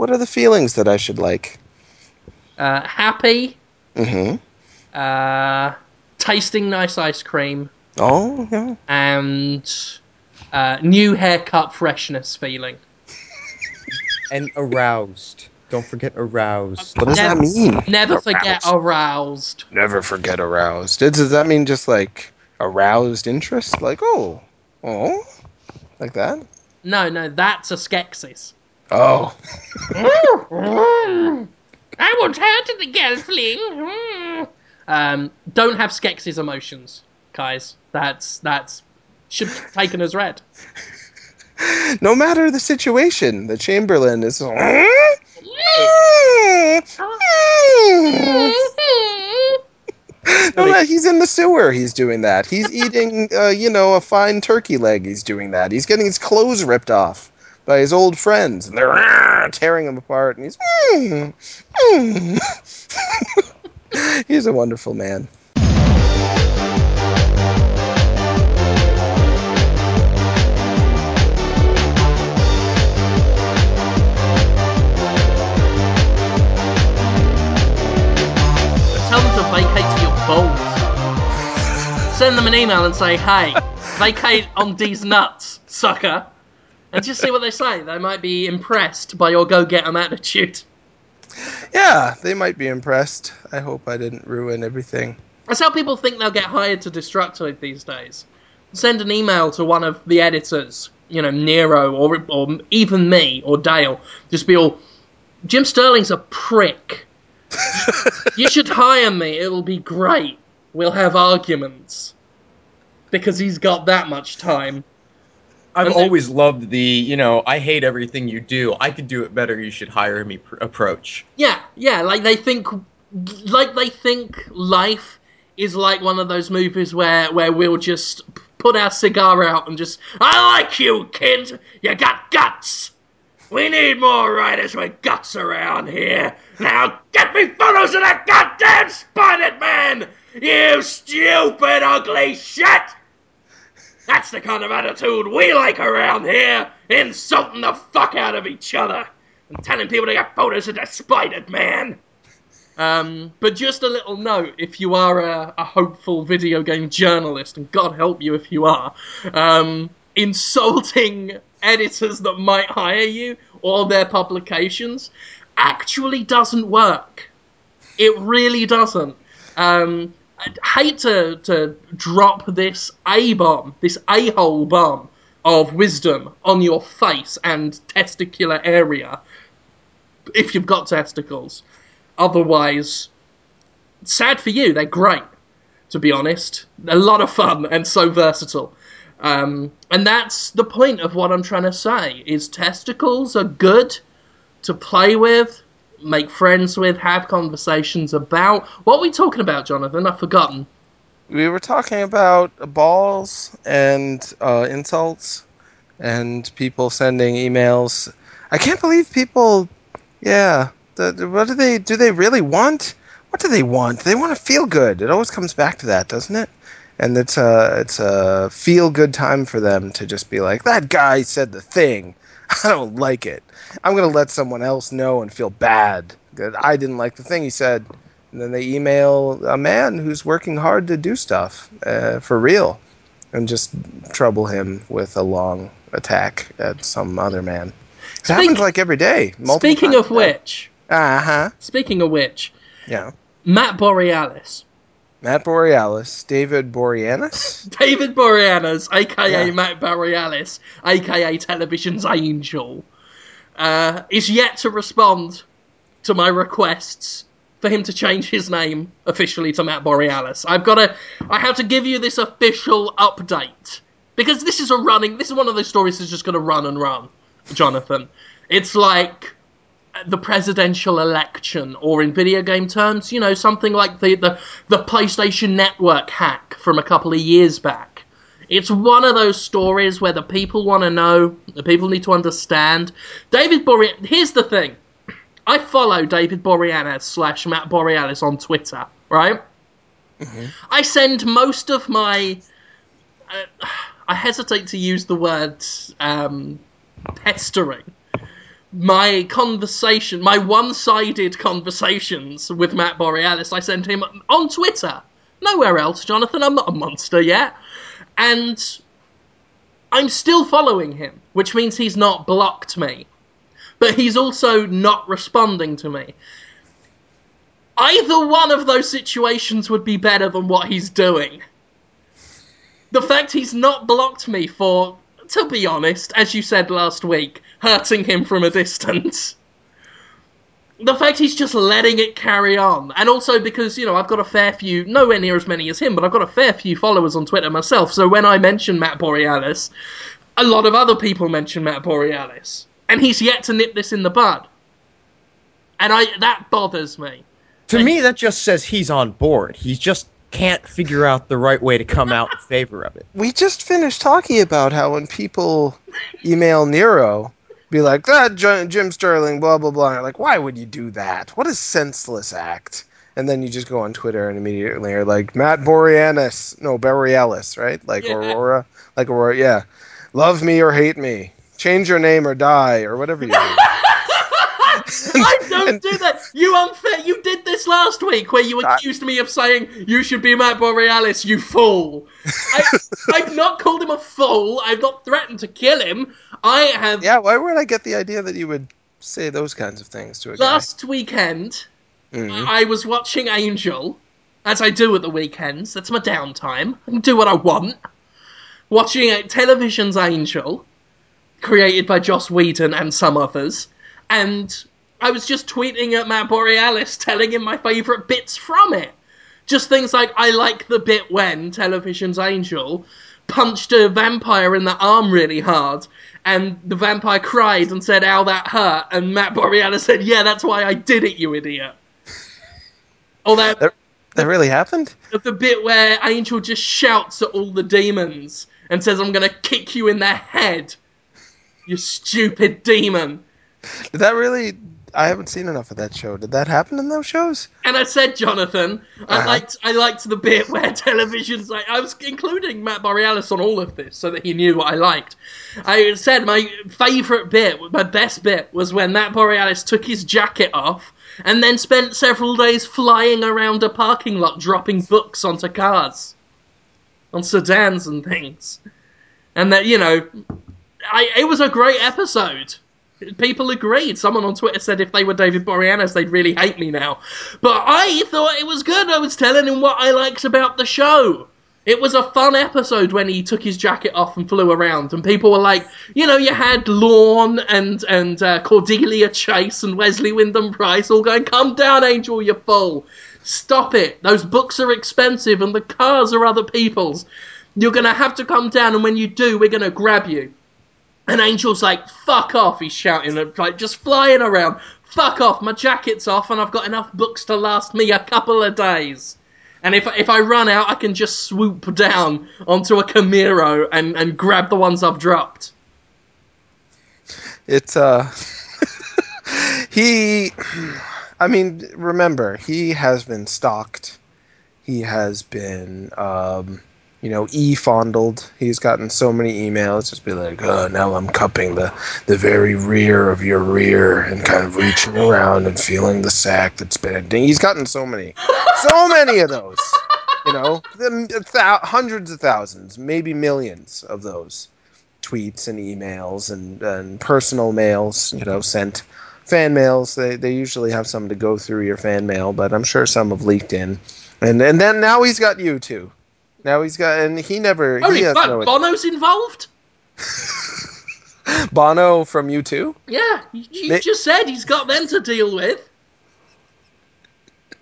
What are the feelings that I should like? Uh, happy, Mm-hmm. uh, tasting nice ice cream, Oh, yeah. and uh, new haircut freshness feeling. And aroused. Don't forget aroused. What does that Never- mean? Never forget Aroused. aroused. Never forget aroused. Does does that mean just like aroused interest? Like, oh, oh, like that? No, no, that's a skeksis. Oh, I will turn to the gelfling. um, don't have skeksis emotions, guys. That's that's should be taken as read. no matter the situation, the Chamberlain is. No, no, he's in the sewer. He's doing that. He's eating, uh, you know, a fine turkey leg. He's doing that. He's getting his clothes ripped off by his old friends, and they're "Ah," tearing him apart. And he's, "Mm, mm." he's a wonderful man. Tell them to vacate your balls. Send them an email and say, "Hey, vacate on these nuts, sucker," and just see what they say. They might be impressed by your go-get 'em attitude. Yeah, they might be impressed. I hope I didn't ruin everything. That's how people think they'll get hired to Destructoid these days. Send an email to one of the editors, you know, Niero or or even me or Dale. Just be all, Jim Sterling's a prick. you should hire me. It'll be great. We'll have arguments because he's got that much time. I've always loved the, you know, I hate everything you do. I could do it better. You should hire me pr- approach. Yeah, yeah, like they think, like they think life is like one of those movies where where we'll just put our cigar out and just, I like you, kid. You got guts. We need more writers with guts around here. Now get me photos of that goddamn spotted man. You stupid, ugly shit. That's the kind of attitude we like around here, insulting the fuck out of each other and telling people to get photos of the spider man. Um, but just a little note: if you are a, a hopeful video game journalist, and God help you if you are, um, insulting editors that might hire you or their publications actually doesn't work. It really doesn't. Um, I'd hate to, to drop this A bomb, this a hole bomb of wisdom on your face and testicular area if you've got testicles. Otherwise, sad for you, they're great, to be honest. A lot of fun and so versatile. Um, and that's the point of what I'm trying to say is testicles are good to play with, make friends with, have conversations about. What are we talking about, Jonathan? I've forgotten. We were talking about balls and uh, insults and people sending emails. I can't believe people. Yeah, the, the- what do they do? They really want? What do they want? They want to feel good. It always comes back to that, doesn't it? And it's a it's a feel good time for them to just be like, that guy said the thing. I don't like it. I'm gonna let someone else know and feel bad that I didn't like the thing he said. And then they email a man who's working hard to do stuff uh, for real, and just trouble him with a long attack at some other man. It happens like every day. Speaking times of which, uh huh, speaking of which, yeah. Matt Borealis, Matt Borealis, David Boreanaz. David Boreanaz, aka Yeah. Matt Borealis, aka Television's Angel, uh, is yet to respond to my requests for him to change his name officially to Matt Borealis. I've got to, I have to give you this official update because this is a running. This is one of those stories that's just going to run and run, Jonathan. It's like the presidential election, or in video game terms, you know, something like the, the, the PlayStation Network hack from a couple of years back. It's one of those stories where the people want to know, the people need to understand. David Borealis, here's the thing. I follow David Boreanaz slash Matt Borealis on Twitter, right? I send most of my. Uh, I hesitate to use the word um, pestering, my conversation, my one-sided conversations with Matt Borealis, I send him on Twitter. Nowhere else, Jonathan. I'm not a monster yet, and I'm still following him, which means he's not blocked me, but he's also not responding to me. Either one of those situations would be better than what he's doing. The fact he's not blocked me for, to be honest, as you said last week, hurting him from a distance. The fact he's just letting it carry on. And also because, you know, I've got a fair few, nowhere near as many as him, but I've got a fair few followers on Twitter myself. So when I mention Matt Borealis, a lot of other people mention Matt Borealis. And he's yet to nip this in the bud. And I that bothers me. To me, that just says he's on board. He just can't figure out the right way to come out in favor of it. We just finished talking about how when people email Niero, be like, ah, that Jim Sterling, blah blah blah. And like, why would you do that? What a senseless act. And then you just go on Twitter and immediately are like, Matt Borealis, no Borealis, right? Like Yeah. Aurora, like Aurora, yeah. Love me or hate me, change your name or die, or whatever you do. I don't do that. You unfair. You did this last week where you accused me of saying you should be Matt Borealis. You fool. I, I've not called him a fool. I've not threatened to kill him. I have. yeah, why would I get the idea that you would say those kinds of things to a guy? Last weekend, Mhm. I was watching Angel, as I do at the weekends. That's my downtime. I can do what I want. Watching television's Angel, created by Joss Whedon and some others, and I was just tweeting at Matt Borealis, telling him my favourite bits from it. Just things like I like the bit when television's Angel punched a vampire in the arm really hard, and the vampire cried and said, "Ow, that hurt." And Matt Borealis said, "Yeah, that's why I did it, you idiot." Or that That, that really happened? the bit where Angel just shouts at all the demons and says, "I'm gonna kick you in the head, you stupid demon." Did that really? I haven't seen enough of that show. Did that happen in those shows? And I said, Jonathan, I Uh-huh. liked I liked the bit where television's like I was including Matt Borealis on all of this so that he knew what I liked. I said my favourite bit, my best bit, was when Matt Borealis took his jacket off and then spent several days flying around a parking lot dropping books onto cars. On sedans and things. And that, you know, I it was a great episode. People agreed. Someone on Twitter said if they were David Boreanaz, they'd really hate me now. But I thought it was good. I was telling him what I liked about the show. It was a fun episode when he took his jacket off and flew around, and people were like, you know, you had Lorne and and uh, Cordelia Chase and Wesley Wyndam Pryce all going, "Come down, Angel, you fool! Stop it! Those books are expensive, and the cars are other people's. You're gonna have to come down, and when you do, we're gonna grab you." And Angel's like, fuck off, he's shouting, like, just flying around. Fuck off, my jacket's off, and I've got enough books to last me a couple of days. And if, if I run out, I can just swoop down onto a Camaro and, and grab the ones I've dropped. It's uh he I mean, remember, he has been stalked. He has been um you know, e fondled. He's gotten so many emails, just be like, "Oh, now I'm cupping the the very rear of your rear and kind of reaching around and feeling the sack that's been." He's gotten so many, so many of those. You know, the, thou- hundreds of thousands, maybe millions of those tweets and emails and, and personal mails, you know, sent fan mails. They, they usually have some to go through your fan mail, but I'm sure some have leaked in. And and then now he's got you too. Now he's got and he never Holy he has fuck, no Bono's involved? Bono from U2. Yeah, you, you They- just said he's got them to deal with.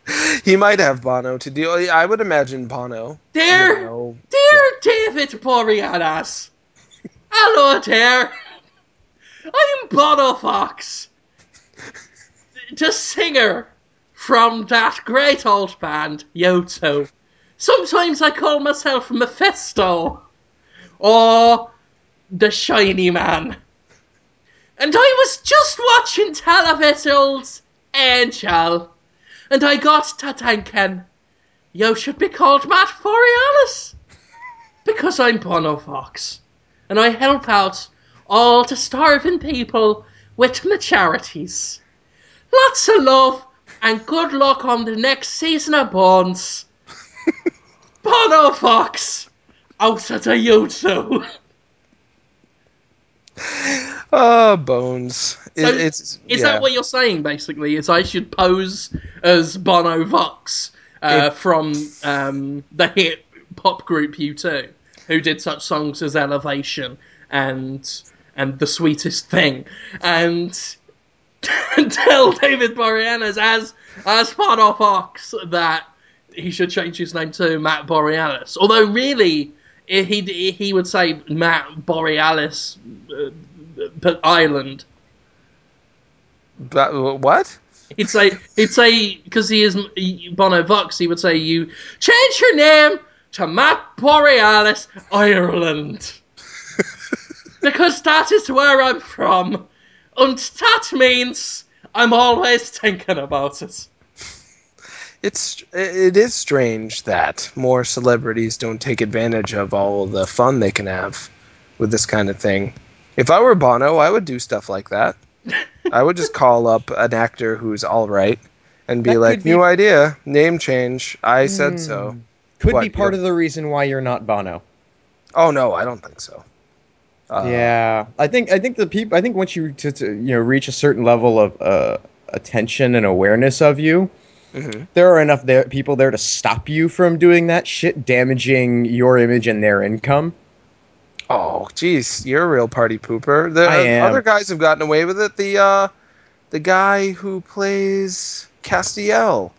He might have Bono to deal. I would imagine Bono. Dear, know, dear David Boreanaz. Hello there. I'm Bono Vox. The singer from that great old band, U2. Sometimes I call myself Mephisto. Or the Shiny Man. And I was just watching television's Angel. And I got to thinking, you should be called Matt Borealis. Because I'm Bono Vox. And I help out all the starving people with my charities. Lots of love and good luck on the next season of Bones. Bono Vox, out to you two. Oh, bones. It- So, it's Is yeah. that what you're saying, basically? Is I should pose as Bono Vox uh, from um, the hit pop group U2, who did such songs as Elevation and and The Sweetest Thing, and tell David Boreanaz as as Bono Vox that he should change his name to Matt Borealis. Although, really, he he, would say Matt Borealis uh, but Island. But, what? He'd say he'd say because he is Bono Vox, he would say you change your name to Matt Borealis Ireland because that is where I'm from, and that means I'm always thinking about it. It's it is strange that more celebrities don't take advantage of all the fun they can have with this kind of thing. If I were Bono, I would do stuff like that. I would just call up an actor who's all right and be That like, be- "New idea, name change. I said so." Could What, be part of the reason why you're not Bono. Oh no, I don't think so. Uh, yeah, I think I think the people. I think once you to, to you know reach a certain level of uh, attention and awareness of you, mhm. there are enough there people there to stop you from doing that shit, damaging your image and their income. Oh, jeez, you're a real party pooper. The I am. other guys have gotten away with it. The uh, the guy who plays Castiel,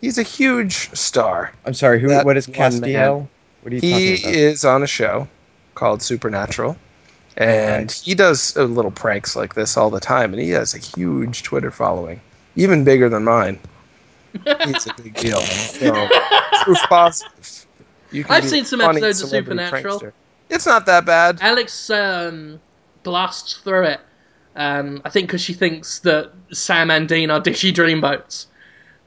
he's a huge star. I'm sorry, who? That What is Castiel? What are you He talking about? He is on a show called Supernatural, and he does uh, little pranks like this all the time, and he has a huge Twitter following, even bigger than mine. He's a big deal. So, proof positive. You can I've seen some episodes of Supernatural. prankster. It's not that bad. Alex um, blasts through it. Um, I think because she thinks that Sam and Dean are Dishy Dreamboats.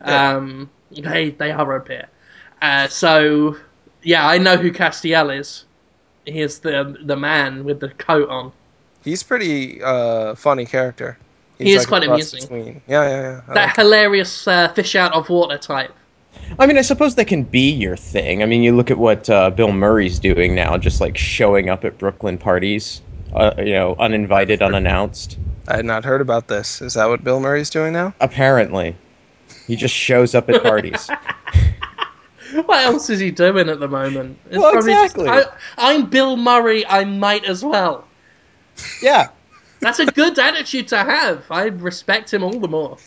Yeah. Um, they they are a pair. Uh, so yeah, I know who Castiel is. He is the the man with the coat on. He's pretty uh, funny character. He's He is like quite amusing. Between. Yeah, yeah, yeah. I That like hilarious uh, fish out of water type. I mean, I suppose that can be your thing. I mean, you look at what uh, Bill Murray's doing now, just like showing up at Brooklyn parties, uh, you know, uninvited, unannounced. I had not heard about this. Is that what Bill Murray's doing now? Apparently, he just shows up at parties. What else is he doing at the moment? It's Well, probably just, exactly. I, I'm Bill Murray. I might as well. yeah, That's a good attitude to have. I respect him all the more.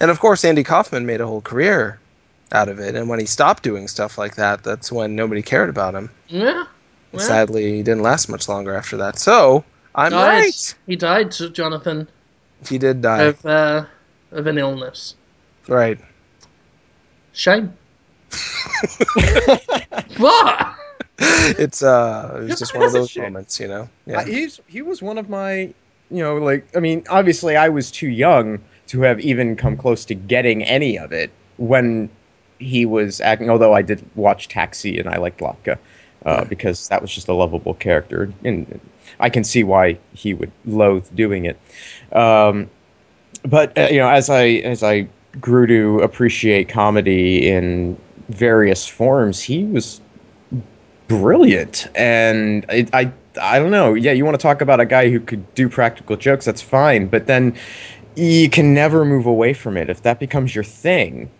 And of course, Andy Kaufman made a whole career out of it. And when he stopped doing stuff like that, that's when nobody cared about him. Yeah. And Well, Sadly, he didn't last much longer after that. So I'm died. right. He died, Jonathan, He did die. of uh, of an illness. right. Shame. what? It's uh, it was just one of those moments, you know. Uh, Yeah. he's he was one of my, you know, like I mean, obviously I was too young to have even come close to getting any of it when he was acting. Although I did watch Taxi and I liked Latka uh, because that was just a lovable character, and I can see why he would loathe doing it. Um, but uh, you know, as I as I grew to appreciate comedy in various forms, he was brilliant, and I, I I don't know. Yeah, you want to talk about a guy who could do practical jokes? That's fine, but then you can never move away from it. If that becomes your thing,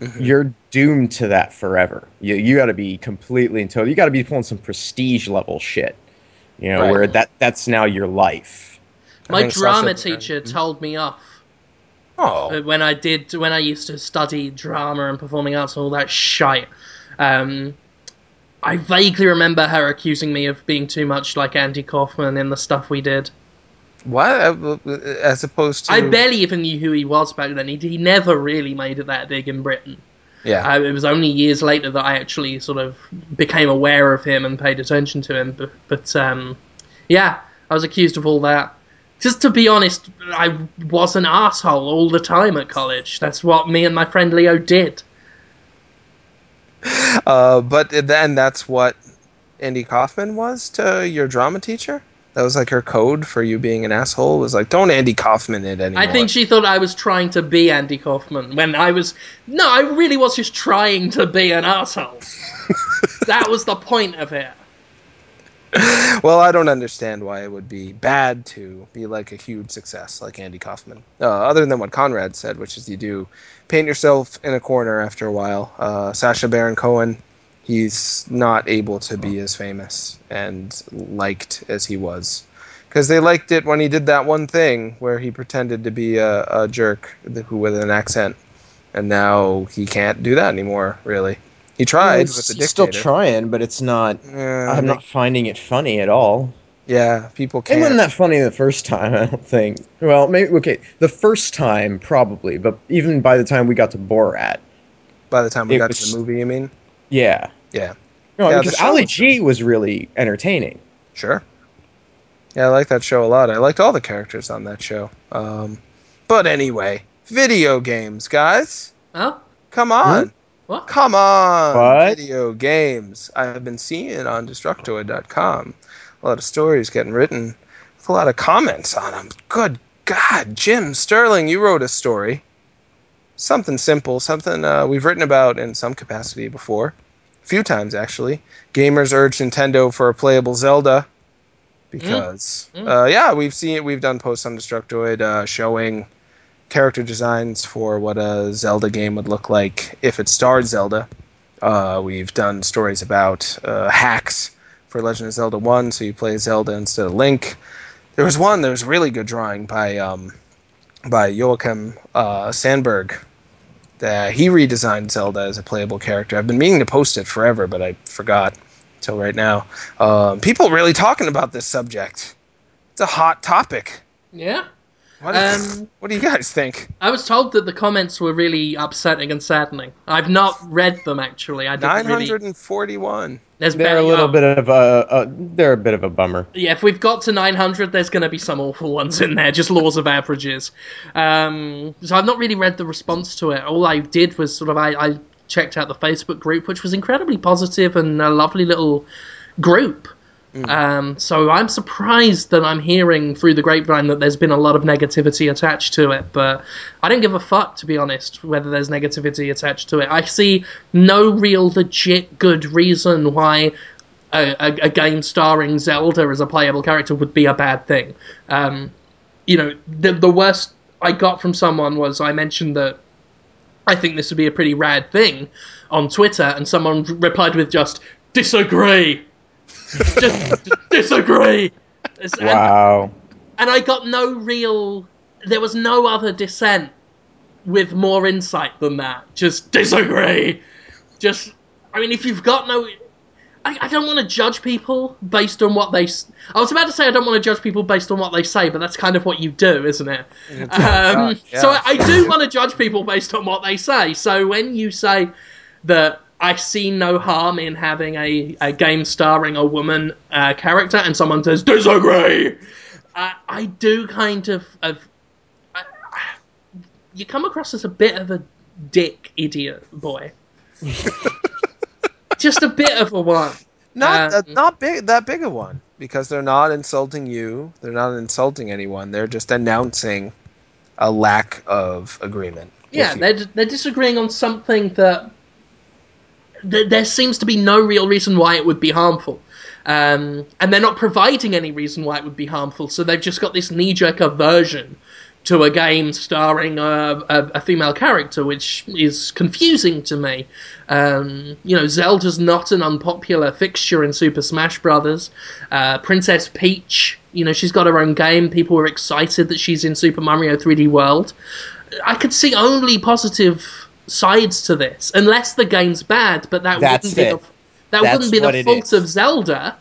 Mhm. you're doomed to that forever. You you got to be completely and totally. You got to be pulling some prestige level shit. You know, Right. where that that's now your life. My think Sasha drama Baron- teacher told me off Oh, uh, when I did when I used to study drama and performing arts and all that shite. Um, I vaguely remember her accusing me of being too much like Andy Kaufman in the stuff we did. what? Uh, As opposed to I barely even knew who he was back then. He, he never really made it that big in Britain. Yeah. Uh, it was only years later that I actually sort of became aware of him and paid attention to him. But, but um, yeah, I was accused of all that. Just to be honest, I was an asshole all the time at college. That's what me and my friend Leo did. Uh, but then that's what Andy Kaufman was to your drama teacher. That was like her code for you being an asshole. Was like, don't Andy Kaufman it anymore. I think she thought I was trying to be Andy Kaufman when I was. No, I really was just trying to be an asshole. that was the point of it. Well, I don't understand why it would be bad to be like a huge success like Andy Kaufman. Uh, other than what Conrad said, which is you do paint yourself in a corner after a while. Uh, Sacha Baron Cohen, he's not able to be as famous and liked as he was. Because they liked it when he did that one thing where he pretended to be a, a jerk who with an accent, and now he can't do that anymore. Really, he tried He's with the he's still trying, but it's not. Yeah, I'm not finding it funny at all. Yeah, people It wasn't that funny the first time, I don't think. Well, maybe okay, the first time probably, but even by the time we got to Borat, By the time we got was- to the movie, you mean? yeah, Yeah, no, Yeah, because show Ali was- G was really entertaining. sure. Yeah, I like that show a lot. I liked all the characters on that show. Um, but anyway, video games, guys. Huh? Come on. What? Come on. What? Video games. I've been seeing it on Destructoid.com a lot of stories getting written with a lot of comments on them. Good God, Jim Sterling, you wrote a story. Something simple, something uh, we've written about in some capacity before. A few times, actually. Gamers urge Nintendo for a playable Zelda. Because, Mm. Uh, yeah, we've seen it. we've done posts on Destructoid uh, showing character designs for what a Zelda game would look like if it starred Zelda. Uh, we've done stories about uh, hacks for Legend of Zelda 1, so you play Zelda instead of Link. There was one that was really good drawing by um, by Joachim uh, Sandberg. That he redesigned Zelda as a playable character. I've been meaning to post it forever, but I forgot till right now. Um, people really talking about this subject. It's a hot topic. Yeah. What, Um, what do you guys think? I was told that the comments were really upsetting and saddening. I've not read them actually. I didn't Nine really. hundred and forty-one. There's They're a little oh, bit of a, a they're a bit of a bummer. Yeah, if we've got to 900, there's going to be some awful ones in there, just laws of averages. Um, so I've not really read the response to it. All I did was sort of I, I checked out the Facebook group, which was incredibly positive and a lovely little group. Um, so I'm surprised that I'm hearing through the grapevine that there's been a lot of negativity attached to it, but I don't give a fuck to be honest whether there's negativity attached to it. I see no real legit good reason why a, a, a game starring Zelda as a playable character would be a bad thing. Um, you know, the the worst I got from someone was I mentioned that I think this would be a pretty rad thing on Twitter, and someone replied with just disagree, just disagree. It's- and- Wow. and I got no real. There was no other dissent with more insight than that. Just disagree. Just, I mean, if you've got no. I, I don't want to judge people based on what they. I was about to say I don't want to judge people based on what they say, but that's kind of what you do, isn't it? Um, God, yeah. So I, I do want to judge people based on what they say. So when you say that I see no harm in having a, a game starring a woman uh, character, and someone says disagree, I, I do kind of, of I, I- you come across as a bit of a dick idiot boy. Just a bit of a one. Not Um, uh, not big that big a one because they're not insulting you. They're not insulting anyone. They're just announcing a lack of agreement. Yeah, they're they're disagreeing on something that th- there seems to be no real reason why it would be harmful, um, and they're not providing any reason why it would be harmful. So they've just got this knee jerk aversion to a game starring a, a, a female character, which is confusing to me. Um, you know, Zelda's not an unpopular fixture in Super Smash Brothers. Uh, Princess Peach, you know, she's got her own game. People were excited that she's in Super Mario 3D World. I could see only positive sides to this, unless the game's bad. But that That's wouldn't be it. the that That's wouldn't be the fault of Zelda.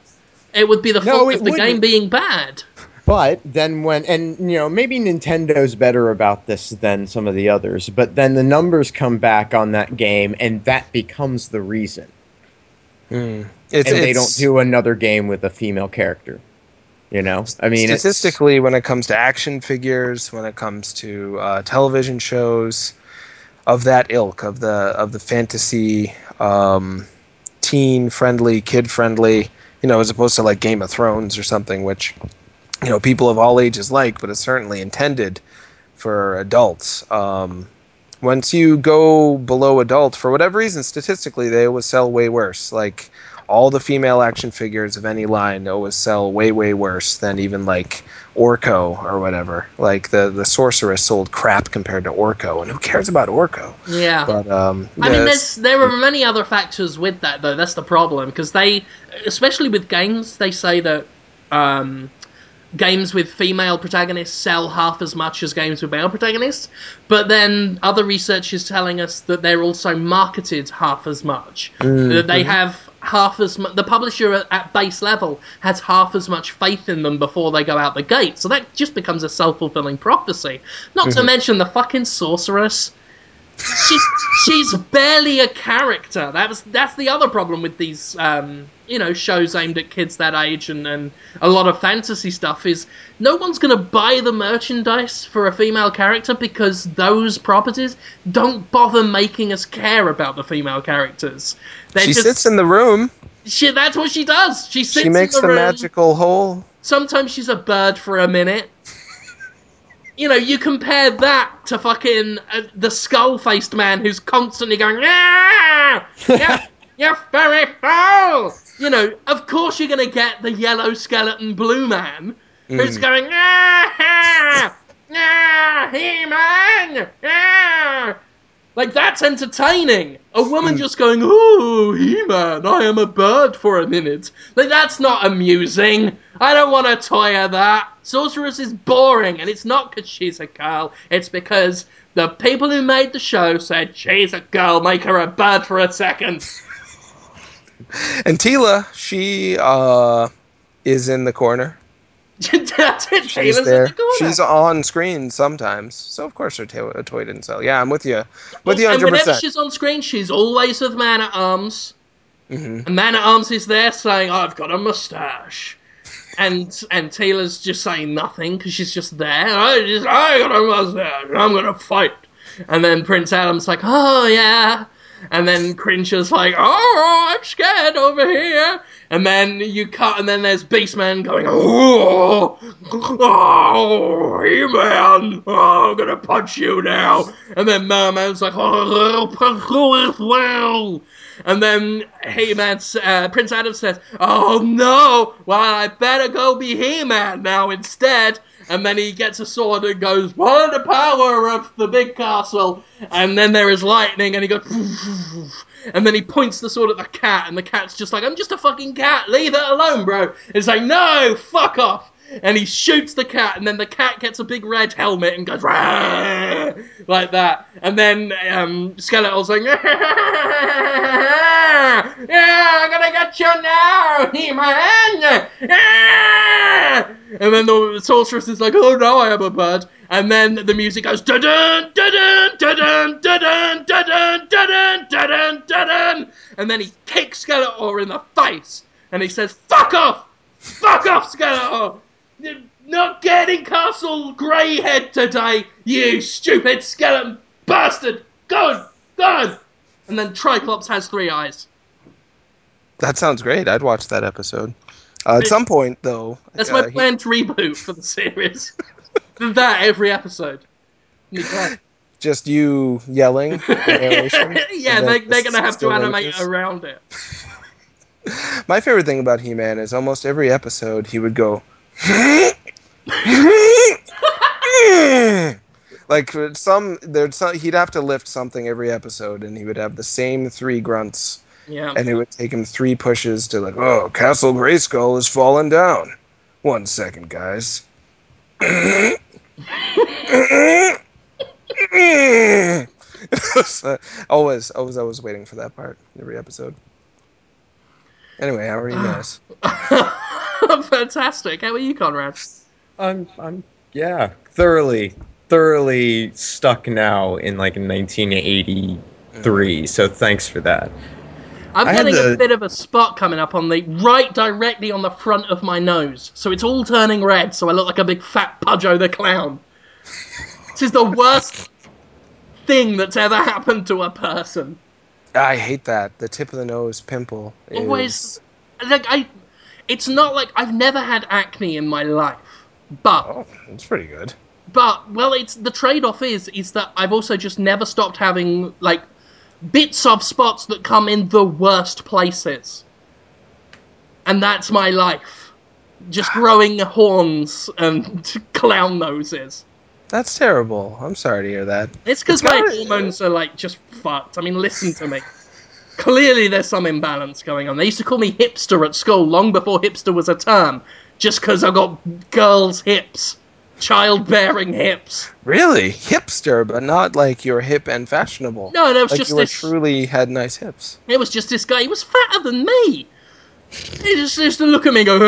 It would be the No, fault it of the game wouldn't. being bad. But then when and you know maybe Nintendo's better about this than some of the others, but then the numbers come back on that game and that becomes the reason. Hmm. It's, and they don't do another game with a female character. You know? I mean it's- statistically when it comes to action figures, when it comes to uh, television shows of that ilk of the of the fantasy, um, teen friendly, kid friendly, you know, as opposed to like Game of Thrones or something, which you know people of all ages like, but it's certainly intended for adults. Um, once you go below adult, for whatever reason, statistically, they always sell way worse. Like all the female action figures of any line always sell way way worse than even like Orko or whatever. Like the the sorceress sold crap compared to Orko, and who cares about Orko? Yeah. But um, I mean, there's there are many other factors with that though. That's the problem because they, especially with games, they say that um, games with female protagonists sell half as much as games with male protagonists. But then other research is telling us that they're also marketed half as much. That they have half as much. The publisher at, base level has half as much faith in them before they go out the gate. So that just becomes a self fulfilling prophecy. Not to mm-hmm. mention the fucking sorceress she's she's barely a character. That was that's the other problem with these um, you know shows aimed at kids that age and, and a lot of fantasy stuff is no one's gonna buy the merchandise for a female character because those properties don't bother making us care about the female characters. They're she just sits in the room. she, that's what she does. She sits She makes the, the magical hole. Sometimes she's a bird for a minute. You know, you compare that to fucking uh, the skull-faced man who's constantly going, "Yeah, you're very foul." You know, of course you're gonna get the yellow skeleton blue man who's going, "Yeah, yeah, He-Man, yeah." Like that's entertaining. A woman just going, "Oh, He-Man, I am a bird for a minute." Like that's not amusing. I don't want to toy of that. Sorceress is boring, and it's not because she's a girl. It's because the people who made the show said she's a girl, make her a bird for a second. And Teela, she uh, is in the corner. That's it. She's Teela's there. She's on screen sometimes. So of course her to- a toy didn't sell. Yeah, I'm with you. With you and 100. whenever she's on screen, she's always with Man at Arms. Mhm. And Man at Arms is there saying, "I've got a mustache," and and Teela's just saying nothing because she's just there. I just I got a mustache. I'm gonna fight. And then Prince Adam's like, "Oh yeah." And then Cringer's like, "Oh, I'm scared over here." And then you cut, and then there's Beastman going, "Oh, oh, He-Man, oh, I'm gonna punch you now." And then Merman's like, "Oh, well." And then He-Man, uh, Prince Adam says, "Oh no! Well, I better go be He-Man now instead." And then he gets a sword and goes, "For the power of the big castle!" And then there is lightning, and he goes, and then he points the sword at the cat, and the cat's just like, "I'm just a fucking cat. Leave it alone, bro." And It's like, "No, fuck off." And he shoots the cat, and then the cat gets a big red helmet and goes like that. And then um, like, "Yeah, I'm gonna get you now, He-Man!" And then the sorceress is like, "Oh no, I am a bird." And then the music goes da dun dun dun dun dun dun dun dun dun dun dun and then he kicks Skeletor in the face, and he says, "Fuck off, fuck off, Skeletor." Not getting Castle Grayskull today, you stupid skeleton bastard! Go, go! And then Triclops has three eyes. That sounds great. I'd watch that episode. Uh, at some point, though, That's uh, my he- planned reboot for the series. that every episode. Just you yelling. yeah, they, they're gonna have to animate around it. My favorite thing about He-Man is almost every episode he would go. like some there'd some, he'd have to lift something every episode and he would have the same three grunts Yeah. and it would take him three pushes to like oh castle grayskull has fallen down one second guys So, always always always waiting for that part every episode anyway how are you guys Fantastic. How are you, Conrad? I'm, I'm, yeah, thoroughly, thoroughly stuck now in like 1983. Mm-hmm. So thanks for that. I'm I getting a bit of a spot coming up on the right directly on the front of my nose. So it's all turning red, so I look like a big fat Pudjo the Clown. This is the worst thing that's ever happened to a person. I hate that. The tip of the nose pimple is Always- Like I it's not like I've never had acne in my life. But Oh, that's pretty good. but well, it's the trade-off is is that I've also just never stopped having like bits of spots that come in the worst places, and that's my life. Just growing horns and clown noses. That's terrible. I'm sorry to hear that. It's because my gotta- hormones are like just fucked. I mean, listen to me. Clearly, there's some imbalance going on. They used to call me hipster at school long before hipster was a term, just because I got girls' hips, childbearing hips. Really, hipster, but not like you're hip and fashionable. No, there was like just you were this. truly had nice hips. It was just this guy. He was fatter than me. He just used to look at me and go,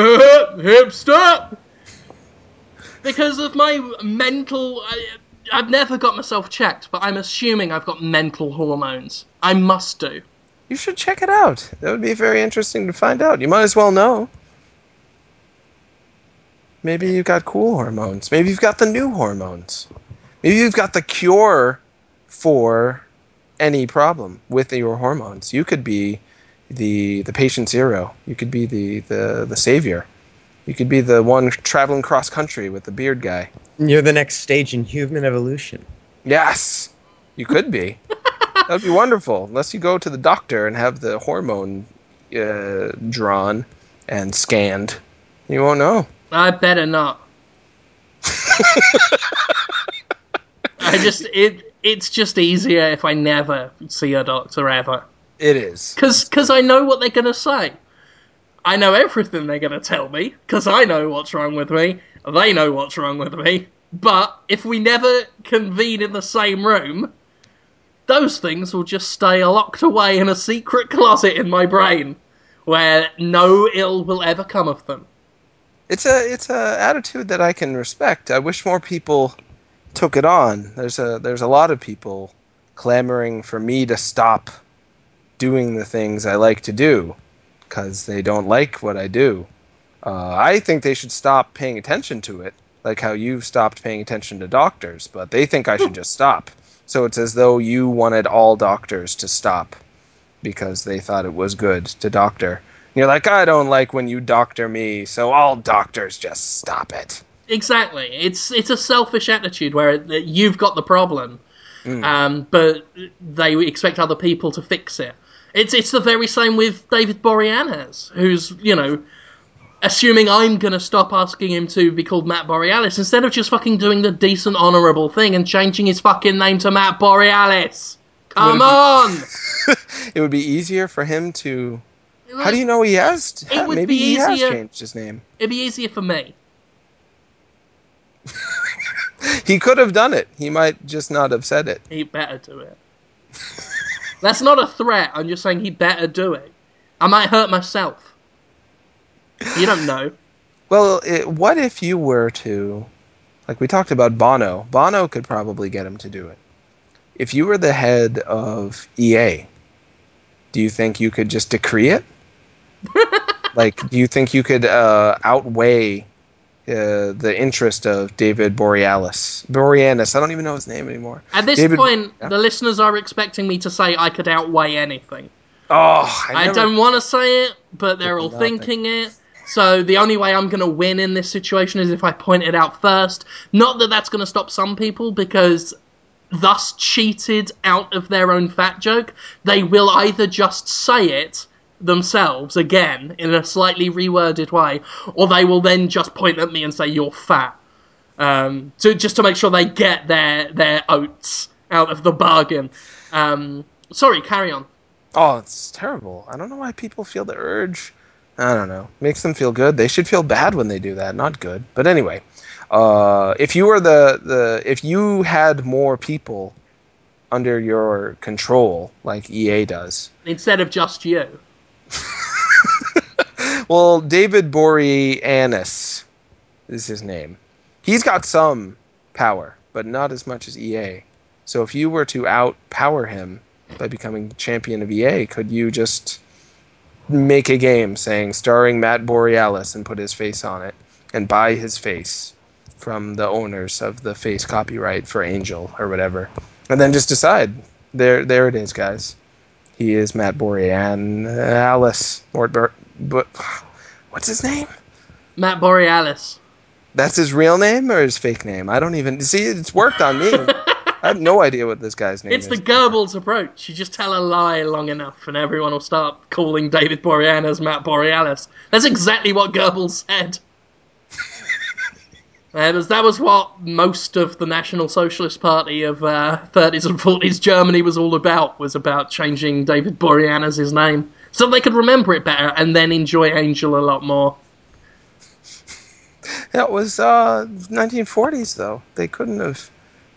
hipster! Because of my mental. I, I've never got myself checked, but I'm assuming I've got mental hormones. I must do. You should check it out. That would be very interesting to find out. You might as well know. Maybe you've got cool hormones. Maybe you've got the new hormones. Maybe you've got the cure for any problem with your hormones. You could be the the patient zero. You could be the the, the savior. You could be the one traveling cross country with the beard guy. You're the next stage in human evolution. Yes, you could be. That'd be wonderful. Unless you go to the doctor and have the hormone uh, drawn and scanned, you won't know. I better not. I just it it's just easier if I never see a doctor ever. It is. Cause, cause I know what they're gonna say. I know everything they're gonna tell me, cause I know what's wrong with me. They know what's wrong with me. But if we never convene in the same room, those things will just stay locked away in a secret closet in my brain, where no ill will ever come of them. It's a it's a attitude that I can respect. I wish more people took it on. There's a there's a lot of people clamoring for me to stop doing the things I like to do because they don't like what I do. Uh, I think they should stop paying attention to it, like how you've stopped paying attention to doctors, but they think I should just stop. So it's as though you wanted all doctors to stop because they thought it was good to doctor. You're like, I don't like when you doctor me, so all doctors just stop it. Exactly. It's it's a selfish attitude where it- you've got the problem, um, but they expect other people to fix it. It's it's the very same with David Boreanaz, who's you know assuming I'm gonna stop asking him to be called Matt Borealis instead of just fucking doing the decent, honourable thing and changing his fucking name to Matt Borealis. Come it on. It would be easier for him to. How do you know he has? It would Maybe be he has changed his name. It'd be easier for me. He could have done it. He might just not have said it. He better do it. That's not a threat. I'm just saying he better do it. I might hurt myself. You don't know. Well, it, what if you were to, like we talked about Bono? Bono could probably get him to do it. If you were the head of EA, do you think you could just decree it? Like, do you think you could uh, outweigh uh, the interest of David Borealis? Boreanaz. I don't even know his name anymore. At this David- point, Yeah. the listeners are expecting me to say I could outweigh anything. Oh, I, I, don't want to say it, but they're all Nothing. thinking it. So the only way I'm going to win in this situation is if I point it out first. Not that that's going to stop some people, because thus cheated out of their own fat joke, they will either just say it themselves again in a slightly reworded way, or they will then just point at me and say you're fat. Um, to just to make sure they get their their oats out of the bargain. Um, sorry, carry on. Oh, it's terrible. I don't know why people feel the urge. I don't know. Makes them feel good. They should feel bad when they do that, not good. But anyway, uh, if you were the, the if you had more people under your control, like EA does, Instead of just you. well, David Boreanaz is his name. He's got some power, but not as much as EA. So if you were to outpower him by becoming champion of EA, could you just make a game saying starring Matt Borealis and put his face on it and buy his face from the owners of the face copyright for Angel or whatever, and then just decide there there it is, guys. He is Matt Borealis. Or, but what's his name? Matt Borealis. That's his real name or his fake name? I don't even see. It's worked on me. I have no idea what this guy's name It's is. It's the Goebbels approach. You just tell a lie long enough, and everyone will start calling David Boreanaz Matt Borealis. That's exactly what Goebbels said. Uh, that was- that was what most of the National Socialist Party of uh, 30s and 40s Germany was all about. Was about changing David Boreanaz's name so they could remember it better and then enjoy Angel a lot more. That was uh, 1940s though. They couldn't have.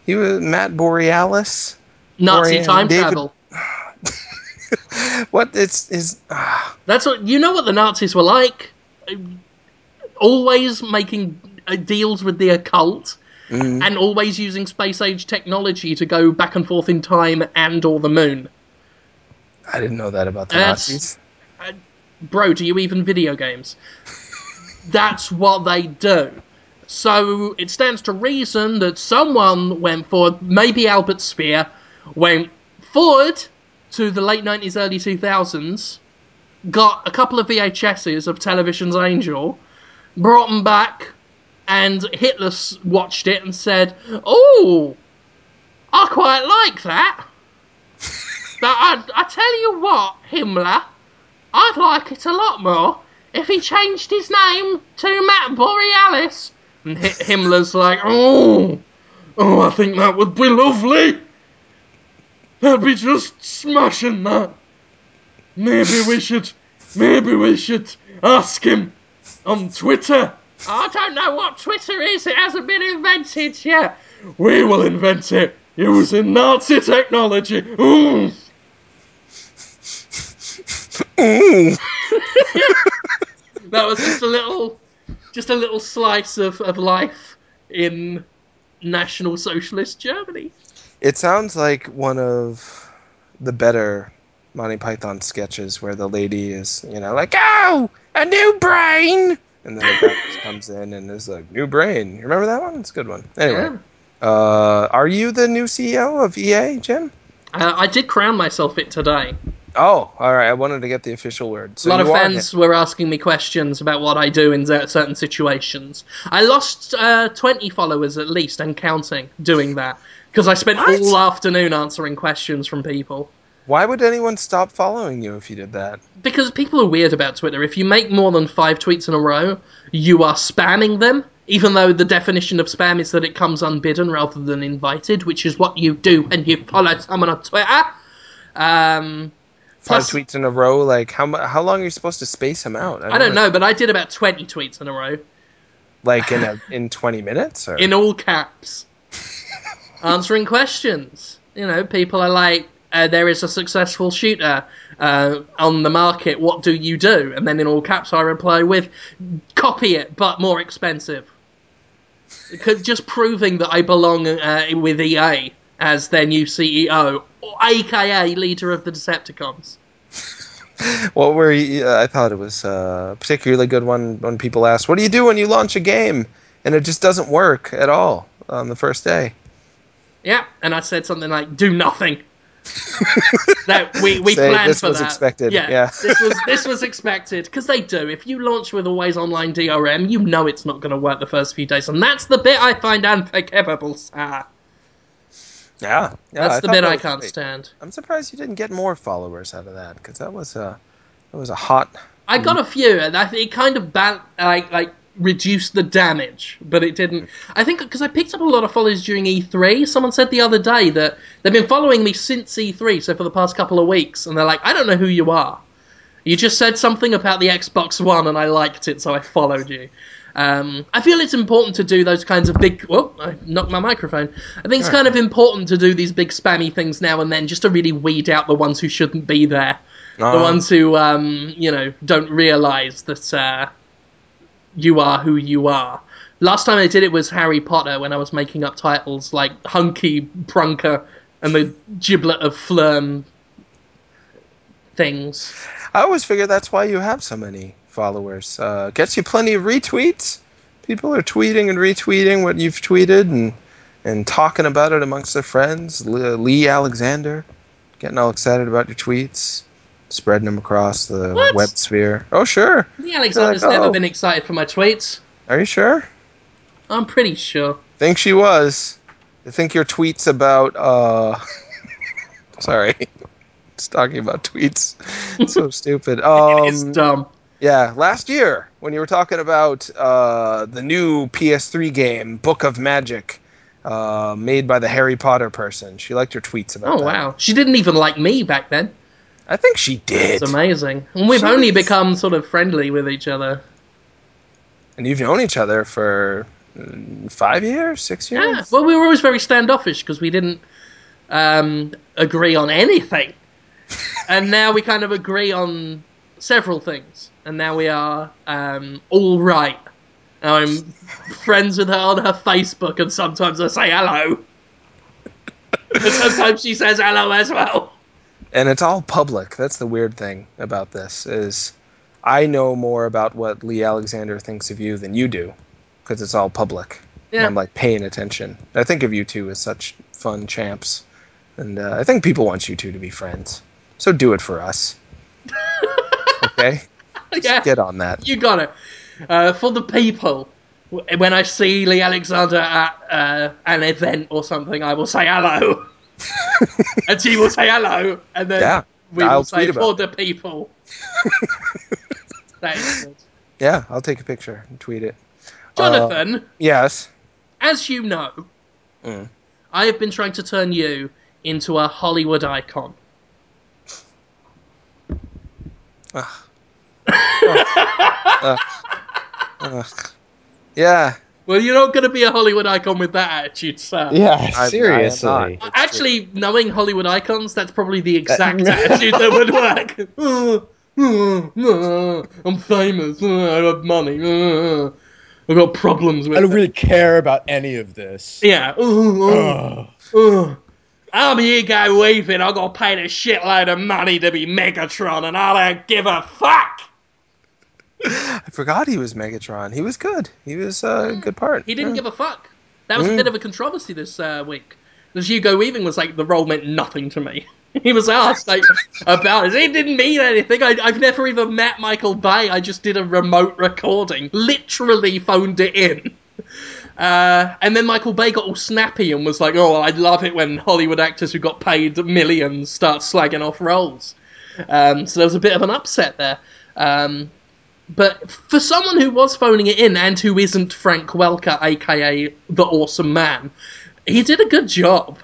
He was Matt Borealis. Nazi Borean- time David- travel. What? It's is. ah, That's what you know. What the Nazis were like, Uh, always making uh, deals with the occult, mm. and always using space age technology to go back and forth in time and or the moon. I didn't know that about the Nazis. Bro, do you even video games? That's what they do. So it stands to reason that someone went forward, maybe Albert Speer, went forward to the late 90s, early 2000s, got a couple of VHSs of Television's Angel, brought them back, and Hitler watched it and said, Oh, I quite like that. but I, I tell you what, Himmler, I'd like it a lot more if he changed his name to Matt Borealis. And Hi- Himmler's like, oh, oh, I think that would be lovely. That'd be just smashing that. Maybe we should, maybe we should ask him on Twitter. I don't know what Twitter is. It hasn't been invented yet. We will invent it using Nazi technology. Ooh. Ooh. that was just a little just a little slice of, of life in National Socialist Germany. It sounds like one of the better Monty Python sketches where the lady is, you know, like, oh, a new brain! And then it comes in and is like, new brain. You remember that one? It's a good one. Anyway, Yeah. uh, are you the new CEO of EA, Jim? Uh, I did crown myself it today. Oh, all right. I wanted to get the official word. So a lot of fans were asking me questions about what I do in certain situations. I lost uh, 20 followers at least and counting doing that because I spent What? all afternoon answering questions from people. Why would anyone stop following you if you did that? Because people are weird about Twitter. If you make more than five tweets in a row, you are spamming them, even though the definition of spam is that it comes unbidden rather than invited, which is what you do when you follow someone on Twitter. Um, Five Plus- tweets in a row. Like how how long are you supposed to space them out? I don't know, but I did about 20 tweets in a row, Like in a in twenty minutes or in all caps, answering questions. You know, people are like, uh, there is a successful shooter uh, on the market, what do you do? And then in all caps, I reply with, copy it, but more expensive. Just proving that I belong uh, with EA as their new CEO, aka leader of the Decepticons. What were you, uh, I thought it was uh, a particularly good one when people asked, "What do you do when you launch a game and it just doesn't work at all on the first day?" Yeah, and I said something like, "Do nothing." That we we planned "This for was that. expected," Yeah, yeah. this was this was expected because they do. If you launch with always online DRM, you know it's not going to work the first few days, and that's the bit I find unforgivable, sir. Yeah, yeah. That's the bit that I can't great. stand. I'm surprised you didn't get more followers out of that because that was a that was a hot. I got a few, and I think it kind of ban- like like reduced the damage, but it didn't. I think because I picked up a lot of followers during E3. Someone said the other day that they've been following me since E3, so for the past couple of weeks, and they're like, "I don't know who you are. You just said something about the Xbox One, and I liked it, so I followed you." Um, I feel it's important to do those kinds of big. Well, I knocked my microphone. I think it's kind of important to do these big spammy things now and then, just to really weed out the ones who shouldn't be there the Uh, ones who um, you know don't realize that uh, you are who you are. Last time I did it was Harry Potter when I was making up titles like Hunky Prunker and the Giblet of Flurm things. I always figure that's why you have so many followers. Uh, gets you plenty of retweets. People are tweeting and retweeting what you've tweeted and and talking about it amongst their friends. Leigh Alexander getting all excited about your tweets, spreading them across the What? web sphere. Oh, sure. The Alexander's Like, never oh. been excited for my tweets. Are you sure? I'm pretty sure. Think she was. I think your tweets about uh sorry. Just talking about tweets. so stupid. it's Um dumb. yeah, last year when you were talking about uh the new PS3 game, Book of Magic, uh made by the Harry Potter person. She liked your tweets about Oh that. wow, she didn't even like me back then. I think she did. It's amazing, and we've Jeez. only become sort of friendly with each other. And you've known each other for mm, 5 years, 6 years? Yeah. Well, we were always very standoffish because we didn't um, agree on anything, and now we kind of agree on several things, and now we are um, all right. I'm friends with her on her Facebook, and sometimes I say hello. and sometimes she says hello as well. And it's all public. That's the weird thing about this is I know more about what Leigh Alexander thinks of you than you do because it's all public. And Yeah. I'm like paying attention. I think of you two as such fun champs, and uh, I think people want you two to be friends. So do it for us. okay, yeah. get on that. You got it. Uh, for the people, when I see Leigh Alexander at uh, an event or something, I will say hello. and she will say hello, and then Yeah, we I'll will say for the people. that is good. Yeah, I'll take a picture and tweet it. Jonathan, Yes. as you know, Mm. I have been trying to turn you into a Hollywood icon. Ugh. Yeah. Well, you're not going to be a Hollywood icon with that attitude, sir. Yeah, I am not. seriously. It's Actually, knowing Hollywood icons, that's probably the exact attitude that would work. I'm famous. uh, I have money. I've got problems with I don't it. really care about any of this. Yeah. Ugh. I'm here guy waving. I got paid a shitload of money to be Megatron, and I don't give a fuck. I forgot he was Megatron. He was good. He was uh, a good part. He didn't Yeah. give a fuck. That was a Mm. bit of a controversy this uh, week. Because Hugo Weaving was like, the role meant nothing to me. He was asked like about it. It didn't mean anything. I, I've never even met Michael Bay. I just did a remote recording, literally phoned it in. Uh, and then Michael Bay got all snappy and was like, "Oh, I love it when Hollywood actors who got paid millions start slagging off roles." Um, so there was a bit of an upset there. Um, but for someone who was phoning it in and who isn't Frank Welker, aka the Awesome Man, he did a good job.